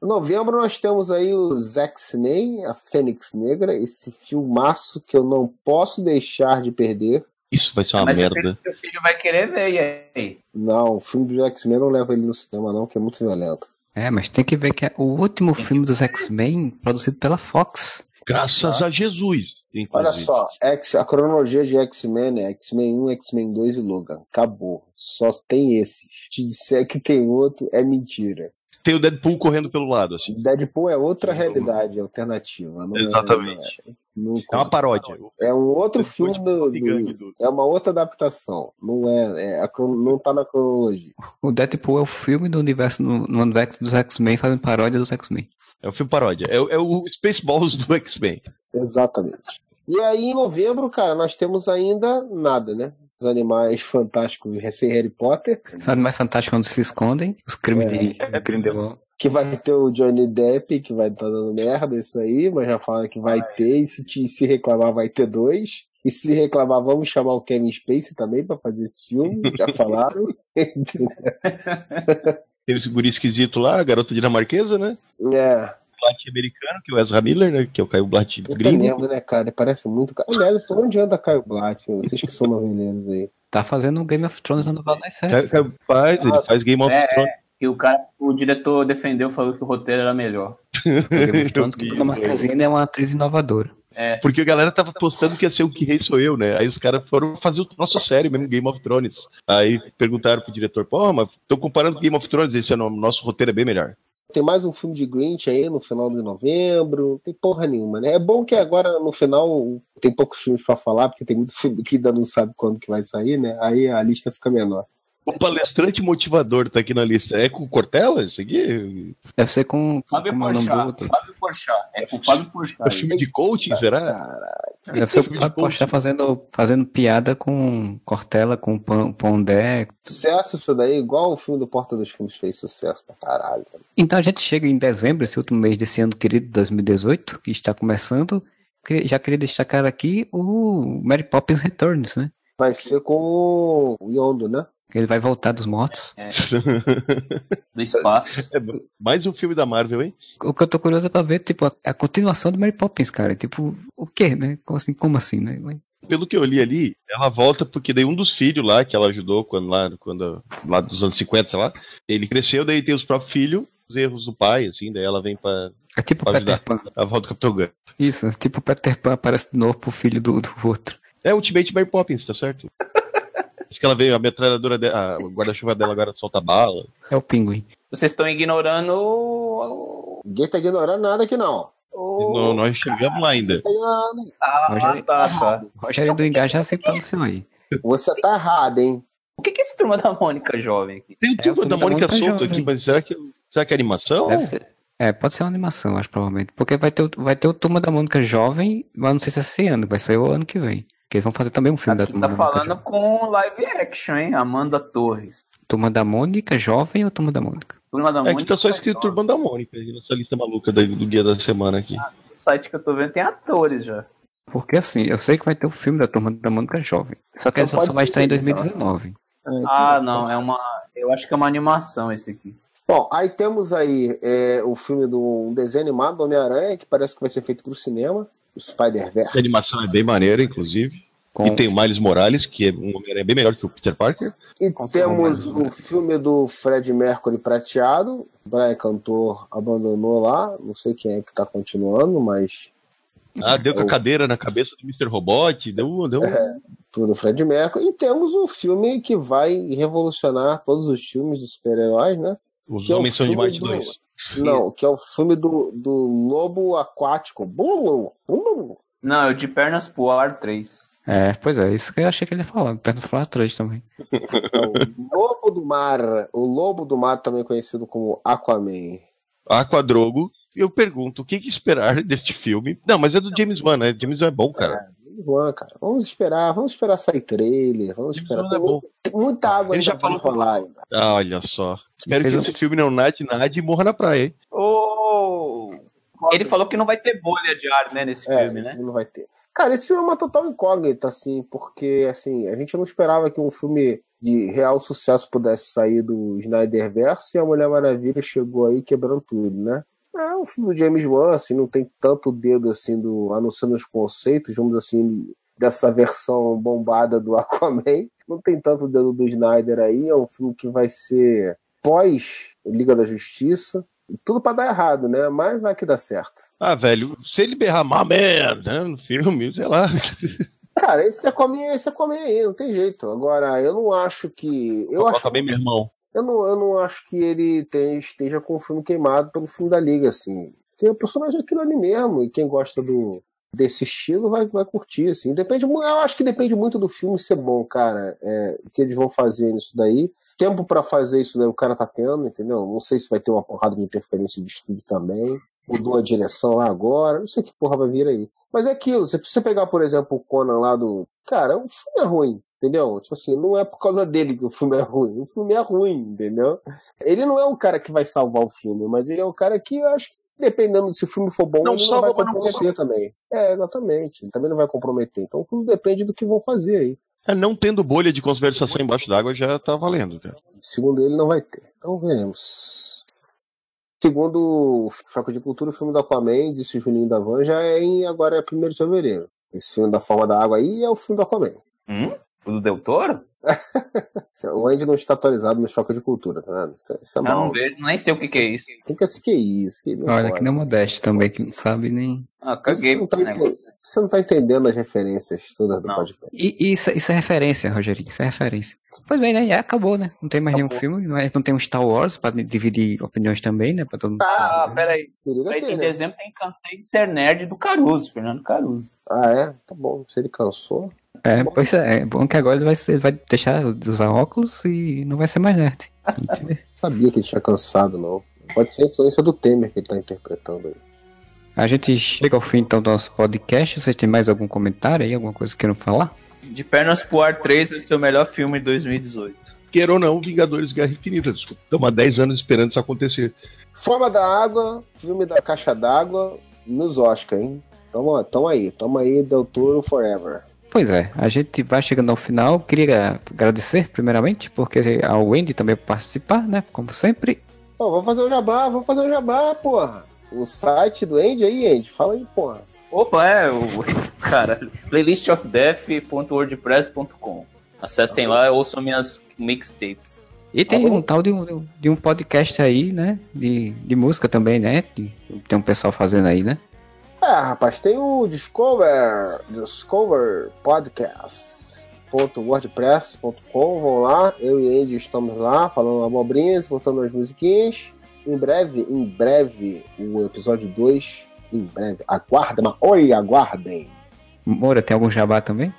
Em novembro nós temos aí os X-Men, a Fênix Negra, esse filmaço que eu não posso deixar de perder. Isso vai ser uma Mas você merda. seu filho vai querer ver, e aí? Não, o filme do X-Men não leva ele no cinema não, que é muito violento. é, mas tem que ver que é o último filme dos X-Men produzido pela Fox. Graças a Jesus. Olha inclusive. só, X, a cronologia de X-Men é X-Men 1, X-Men 2 e Logan. Acabou. Só tem esses. Te disser que tem outro é mentira. Tem o Deadpool correndo pelo lado, assim. Deadpool é outra realidade alternativa. Não é- Exatamente. não é- É uma paródia. É um outro Deadpool filme de do, do- do- É uma outra adaptação. Não é. é não tá na cronologia. O Deadpool é o filme do universo, no, no universo dos X-Men fazendo paródia dos X-Men. É um filme paródia. É, o- é o Spaceballs do X-Men. Exatamente. E aí, em novembro, cara, nós temos ainda nada, né? Os animais fantásticos recém Harry Potter. Sabe mais fantástico quando se escondem? Os crimes É. de Grindelwald. Que vai ter o Johnny Depp, que vai estar dando merda isso aí, mas já falaram que vai ter, e se, te- se reclamar vai ter dois. E se reclamar, vamos chamar o Kevin Spacey também pra fazer esse filme, já falaram. Teve esse guri esquisito lá, a garota dinamarquesa, né? é, Blatt americano, que é o Ezra Miller, né? Que é o Caio Blatt puta gringo. mesmo, né, cara? Parece muito. Aliás, por onde anda Caio Blatt? Vocês que são noveleiros aí. Tá fazendo um Game of Thrones na novela das Caio, faz, ele faz Game of É. Thrones. E o cara, o diretor defendeu, falou que o roteiro era melhor. Game of Thrones que Marquezine é uma atriz inovadora. Porque a galera tava postando que ia ser o Que Rei Sou Eu, né? Aí os caras foram fazer o nosso série mesmo, Game of Thrones. Aí perguntaram pro diretor, pô, mas tô comparando com Game of Thrones, esse é o nosso roteiro é bem melhor. Tem mais um filme de Grinch aí no final de novembro. Não tem porra nenhuma, né? É bom que agora no final tem poucos filmes pra falar, porque tem muito filme que ainda não sabe quando que vai sair, né? Aí a lista fica menor. O palestrante motivador tá aqui na lista. É com o Cortella isso aqui? Deve ser com. Fábio é o Porchat. outro? Fábio Porchat. É com Fábio Porchat. É filme de coaching, será? Caralho. Deve ser o de Fábio. Porchat fazendo, fazendo piada com Cortella, com Pondé. Sucesso isso daí, igual o filme do Porta dos Fundos fez sucesso pra caralho. Então a gente chega em dezembro, esse último mês desse ano querido 2018, que está começando. Que- Já queria destacar aqui o Mary Poppins Returns, né? Vai ser com o Yondo, né? Ele vai voltar dos mortos. Do espaço. Mais um filme da Marvel, hein? O que eu tô curioso é pra ver, tipo, a, a continuação do Mary Poppins, cara. Tipo, o quê, né? Como assim, como assim né? Mas- Pelo que eu li ali, ela volta porque daí um dos filhos lá, que ela ajudou quando lá, quando, lá dos anos 50, sei lá, ele cresceu, daí tem os próprios filhos, os erros do pai, assim, daí ela vem pra, É tipo pra Peter. Pan. A volta do Capitão Gun. Isso, tipo Peter Pan aparece de novo pro filho do, do outro. É Ultimate Mary Poppins, tá certo? Diz que ela veio, a metralhadora dela, o guarda-chuva dela agora solta bala. É o pinguim. Vocês estão ignorando o. Ninguém tá ignorando nada aqui, não. o- Não, nós chegamos lá ainda. Tá. Ah, Rogério- tá, tá. O Rogério do Engar já tá no seu aí. Você tá errado, hein? O que que é esse turma da Mônica jovem aqui? Tem o É, o turma filme da da Mônica Mônica solto Jovem. aqui, mas será que, será que é animação? Deve ser. É, pode ser uma animação, acho, provavelmente. Porque vai ter, o- vai ter o Turma da Mônica jovem, mas não sei se é esse ano, vai sair o ano que vem. Porque eles vão fazer também um filme da Aqui Turma tá da Mônica falando jovem. com live action, hein? Amanda Torres. Turma da Mônica jovem ou Turma da Mônica? Turma da É Mônica. que tá só escrito Turma da Mônica nessa lista maluca da- do dia da semana aqui. No site que eu tô vendo tem atores já. Porque assim, eu sei que vai ter o filme da Turma da Mônica jovem. Só que Então essa só vai estar em isso, ó. 2019. Ah, não, é uma. Eu acho que é uma animação esse aqui. Bom, aí temos aí é, o filme do um desenho animado do Homem-Aranha, que parece que vai ser feito pro cinema, o Spider-Verse. A animação é bem maneira, inclusive. Com... E tem o Miles Morales, que é um Homem-Aranha bem melhor que o Peter Parker. E temos né? o filme do Fred Mercury prateado. O Brian Cantor abandonou lá. Não sei quem é que tá continuando, mas Ah, deu com a O- cadeira na cabeça do Mr. Robot, deu, deu filme do Fred Mercury. E temos o filme que vai revolucionar todos os filmes dos super-heróis, né? os que é o Homens são de Marte do- 2. Não, que é o filme do, do lobo aquático. Bum, bum, bum. Não, é o de pernas pro ar 3. É, pois é, isso que eu achei que ele ia falar. Perto do falar atrás também. É o lobo do mar. O lobo do mar, também conhecido como Aquaman. Aquadrogo, eu pergunto, o que, que esperar deste filme? Não, mas é do James Wan, né? James Wan é bom, cara. James Cara. Vamos esperar, vamos esperar sair trailer, vamos esperar. Wan é bom. Tem muita água Ele já pra falou- rolar ainda. Ah, olha só. Espero que um- esse filme não nade, nade e morra na praia, hein? Ô, Ele falou que não vai ter bolha de ar, né, nesse É, filme, né? filme não vai ter. Cara, esse filme é uma total incógnita, assim, porque, assim, a gente não esperava que um filme de real sucesso pudesse sair do Snyderverse e a Mulher Maravilha chegou aí quebrando tudo, né? É um filme do James Wan, assim, não tem tanto dedo, assim, do anunciando os conceitos, vamos assim, dessa versão bombada do Aquaman. Não tem tanto dedo do Snyder aí, é um filme que vai ser pós Liga da Justiça. Tudo pra dar errado, né? Mas vai que dá certo. Ah, velho, se ele berrar merda né, no filme, sei lá. Cara, esse Aquaman, esse Aquaman aí, não tem jeito. Agora, eu não acho que. Eu, acho, bem, meu irmão. Eu, não, eu não acho que ele tem- esteja com o filme queimado pelo filme da Liga, assim. Porque o personagem é aquilo ali mesmo, e quem gosta do, desse estilo vai, vai curtir, assim. Depende, eu acho que depende muito do filme ser bom, cara. É, o que eles vão fazer nisso daí. Tempo pra fazer isso daí o cara tá tendo, entendeu? Não sei se vai ter uma porrada de interferência de estúdio também. Mudou a direção lá agora, não sei que porra vai vir aí. Mas é aquilo, se você pegar, por exemplo, o Conan lá do. Cara, o filme é ruim, entendeu? Tipo assim, não é por causa dele que o filme é ruim. O filme é ruim, entendeu? Ele não é um cara que vai salvar o filme, mas ele é um cara que eu acho que, dependendo se o filme for bom, Não ele não vai mas não comprometer também. É, exatamente. Ele também não vai comprometer. Então tudo depende do que vão fazer aí. É, não tendo bolha de conversação embaixo d'água já tá valendo, cara. Segundo ele, não vai ter. Então veremos. Segundo o Choque de Cultura, o filme do Aquaman, disse o Juninho da Van, já é em agora é 1 de fevereiro. Esse filme da forma da água aí é o filme do Aquaman. Hum? O do Del Toro? O Andy não está atualizado no Choque de Cultura, tá vendo? Isso, é- isso é Eu mal. não vejo, nem sei o que, que é isso. Tem que assistir que é isso. Que não Olha, pode. que nem o Modeste também, que não sabe nem. Ah, Você caguei não, pra tá você não tá entendendo as referências todas do Não. podcast. E, e isso, isso é referência, Rogerinho, isso é referência. Pois bem, né? Já acabou, né? Não tem mais nenhum filme, não, é- não tem um Star Wars pra dividir opiniões também, né? Pra todo mundo. Ah, peraí. Queria Aí ter, em né? dezembro tem Cansei de Ser Nerd do Caruso, Fernando Caruso. Ah, é? Tá bom. Se ele cansou. É, pois é, é bom que agora ele vai, ser- vai deixar de usar óculos e não vai ser mais nerd. Sabia que ele tinha cansado, não. Pode ser a influência do Temer que ele tá interpretando aí. A gente chega ao fim então do nosso podcast. Vocês têm mais algum comentário aí? Alguma coisa que queiram falar? De Pernas pro Ar 3 vai ser o melhor filme de 2018. Queira ou não, Vingadores Guerra Infinita. Desculpa. Estamos há 10 anos esperando isso acontecer. Forma da Água, filme da Caixa d'Água, nos Oscar, hein? Tamo, tamo aí, tamo aí, Del Toro Forever. Pois é, a gente vai chegando ao final. Queria agradecer, primeiramente, porque ao Wendy também participar, né? Como sempre. Vamos fazer o jabá, vamos fazer o jabá, porra. O site do Andy aí, Andy, fala aí, porra. Opa, é o. Cara, playlistofdeath.wordpress.com. Acessem lá e ouçam minhas mixtapes. E tem um tal de um, de um podcast aí, né? De, de música também, né? Tem um pessoal fazendo aí, né? É, rapaz, tem o Discover, Discover Podcast. .wordpress.com, vão lá, eu e Andy estamos lá falando abobrinhas, botando as musiquinhas. Em breve, em breve, o episódio 2, em breve, aguardem, mas oi, aguardem. Moura, tem algum jabá também?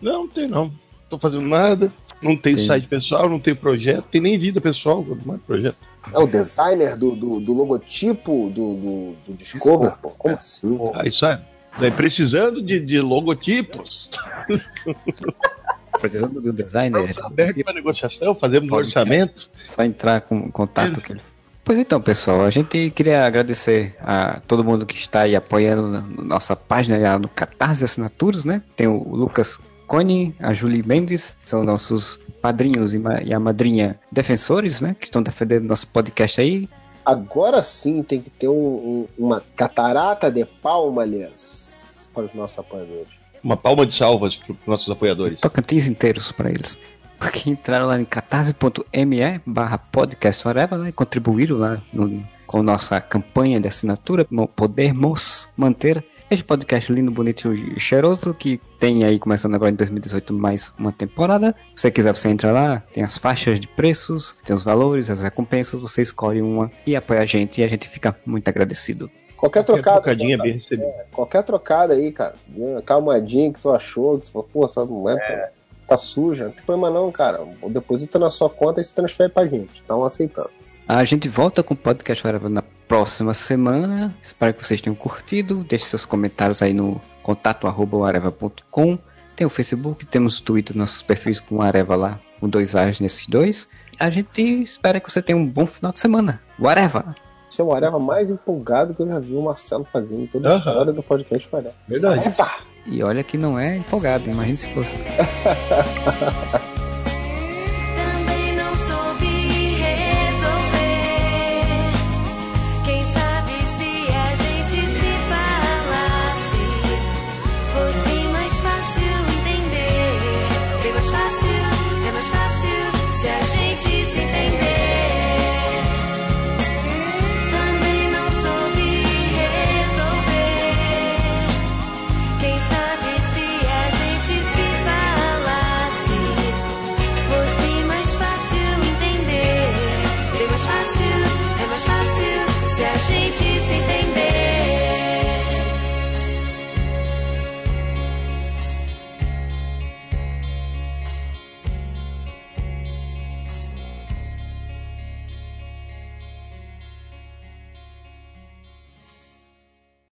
Não, não tem não. Tô fazendo nada. Não tem Tem. site pessoal, não tem projeto, tem nem vida pessoal, quanto mais projeto. É o designer do, do, do logotipo do, do, do Discover, pô, como assim? Ah, isso é. Daí, precisando de, de logotipos, Precisando do designer. estamos abertos para negociação, fazemos um Pode. orçamento. Só entrar com contato. Pois então, pessoal, a gente queria agradecer a todo mundo que está aí apoiando nossa página lá no Catarse Assinaturas, né? Tem o Lucas Cone, a Julie Mendes, são nossos padrinhos e, ma- e a madrinha defensores, né? Que estão defendendo nosso podcast aí. Agora sim tem que ter um- um- uma catarata de palmas para os nossos apoiadores. Uma palma de salvas para os nossos apoiadores. Tocantins inteiros para eles. Porque entraram lá em catarse.me barra podcast forever, né? E contribuíram lá no- com nossa campanha de assinatura, mo- podermos manter este podcast lindo, bonito e cheiroso, que tem aí, começando agora em 2018, mais uma temporada. Se você quiser, você entra lá, tem as faixas de preços, tem os valores, as recompensas, você escolhe uma e apoia a gente, e a gente fica muito agradecido. Qualquer Qualquer trocada, trocadinha bem recebida. qualquer trocada aí, cara. Calmadinho que tu achou, que tu falou, pô, essa não é, tá, tá suja. Não tem problema não, cara. Deposita na sua conta e se transfere pra gente. Estão aceitando. A gente volta com o podcast na próxima semana. Espero que vocês tenham curtido. Deixe seus comentários aí no contato@areva.com. Tem o Facebook, temos o Twitter, nossos perfis com Areva lá, com dois A's nesses dois. A gente espera que você tenha um bom final de semana. Whatever! Esse é o Areva mais empolgado que eu já vi o Marcelo fazendo em toda a história do podcast Areva. Verdade. Areva! E olha que não é empolgado, imagine se fosse.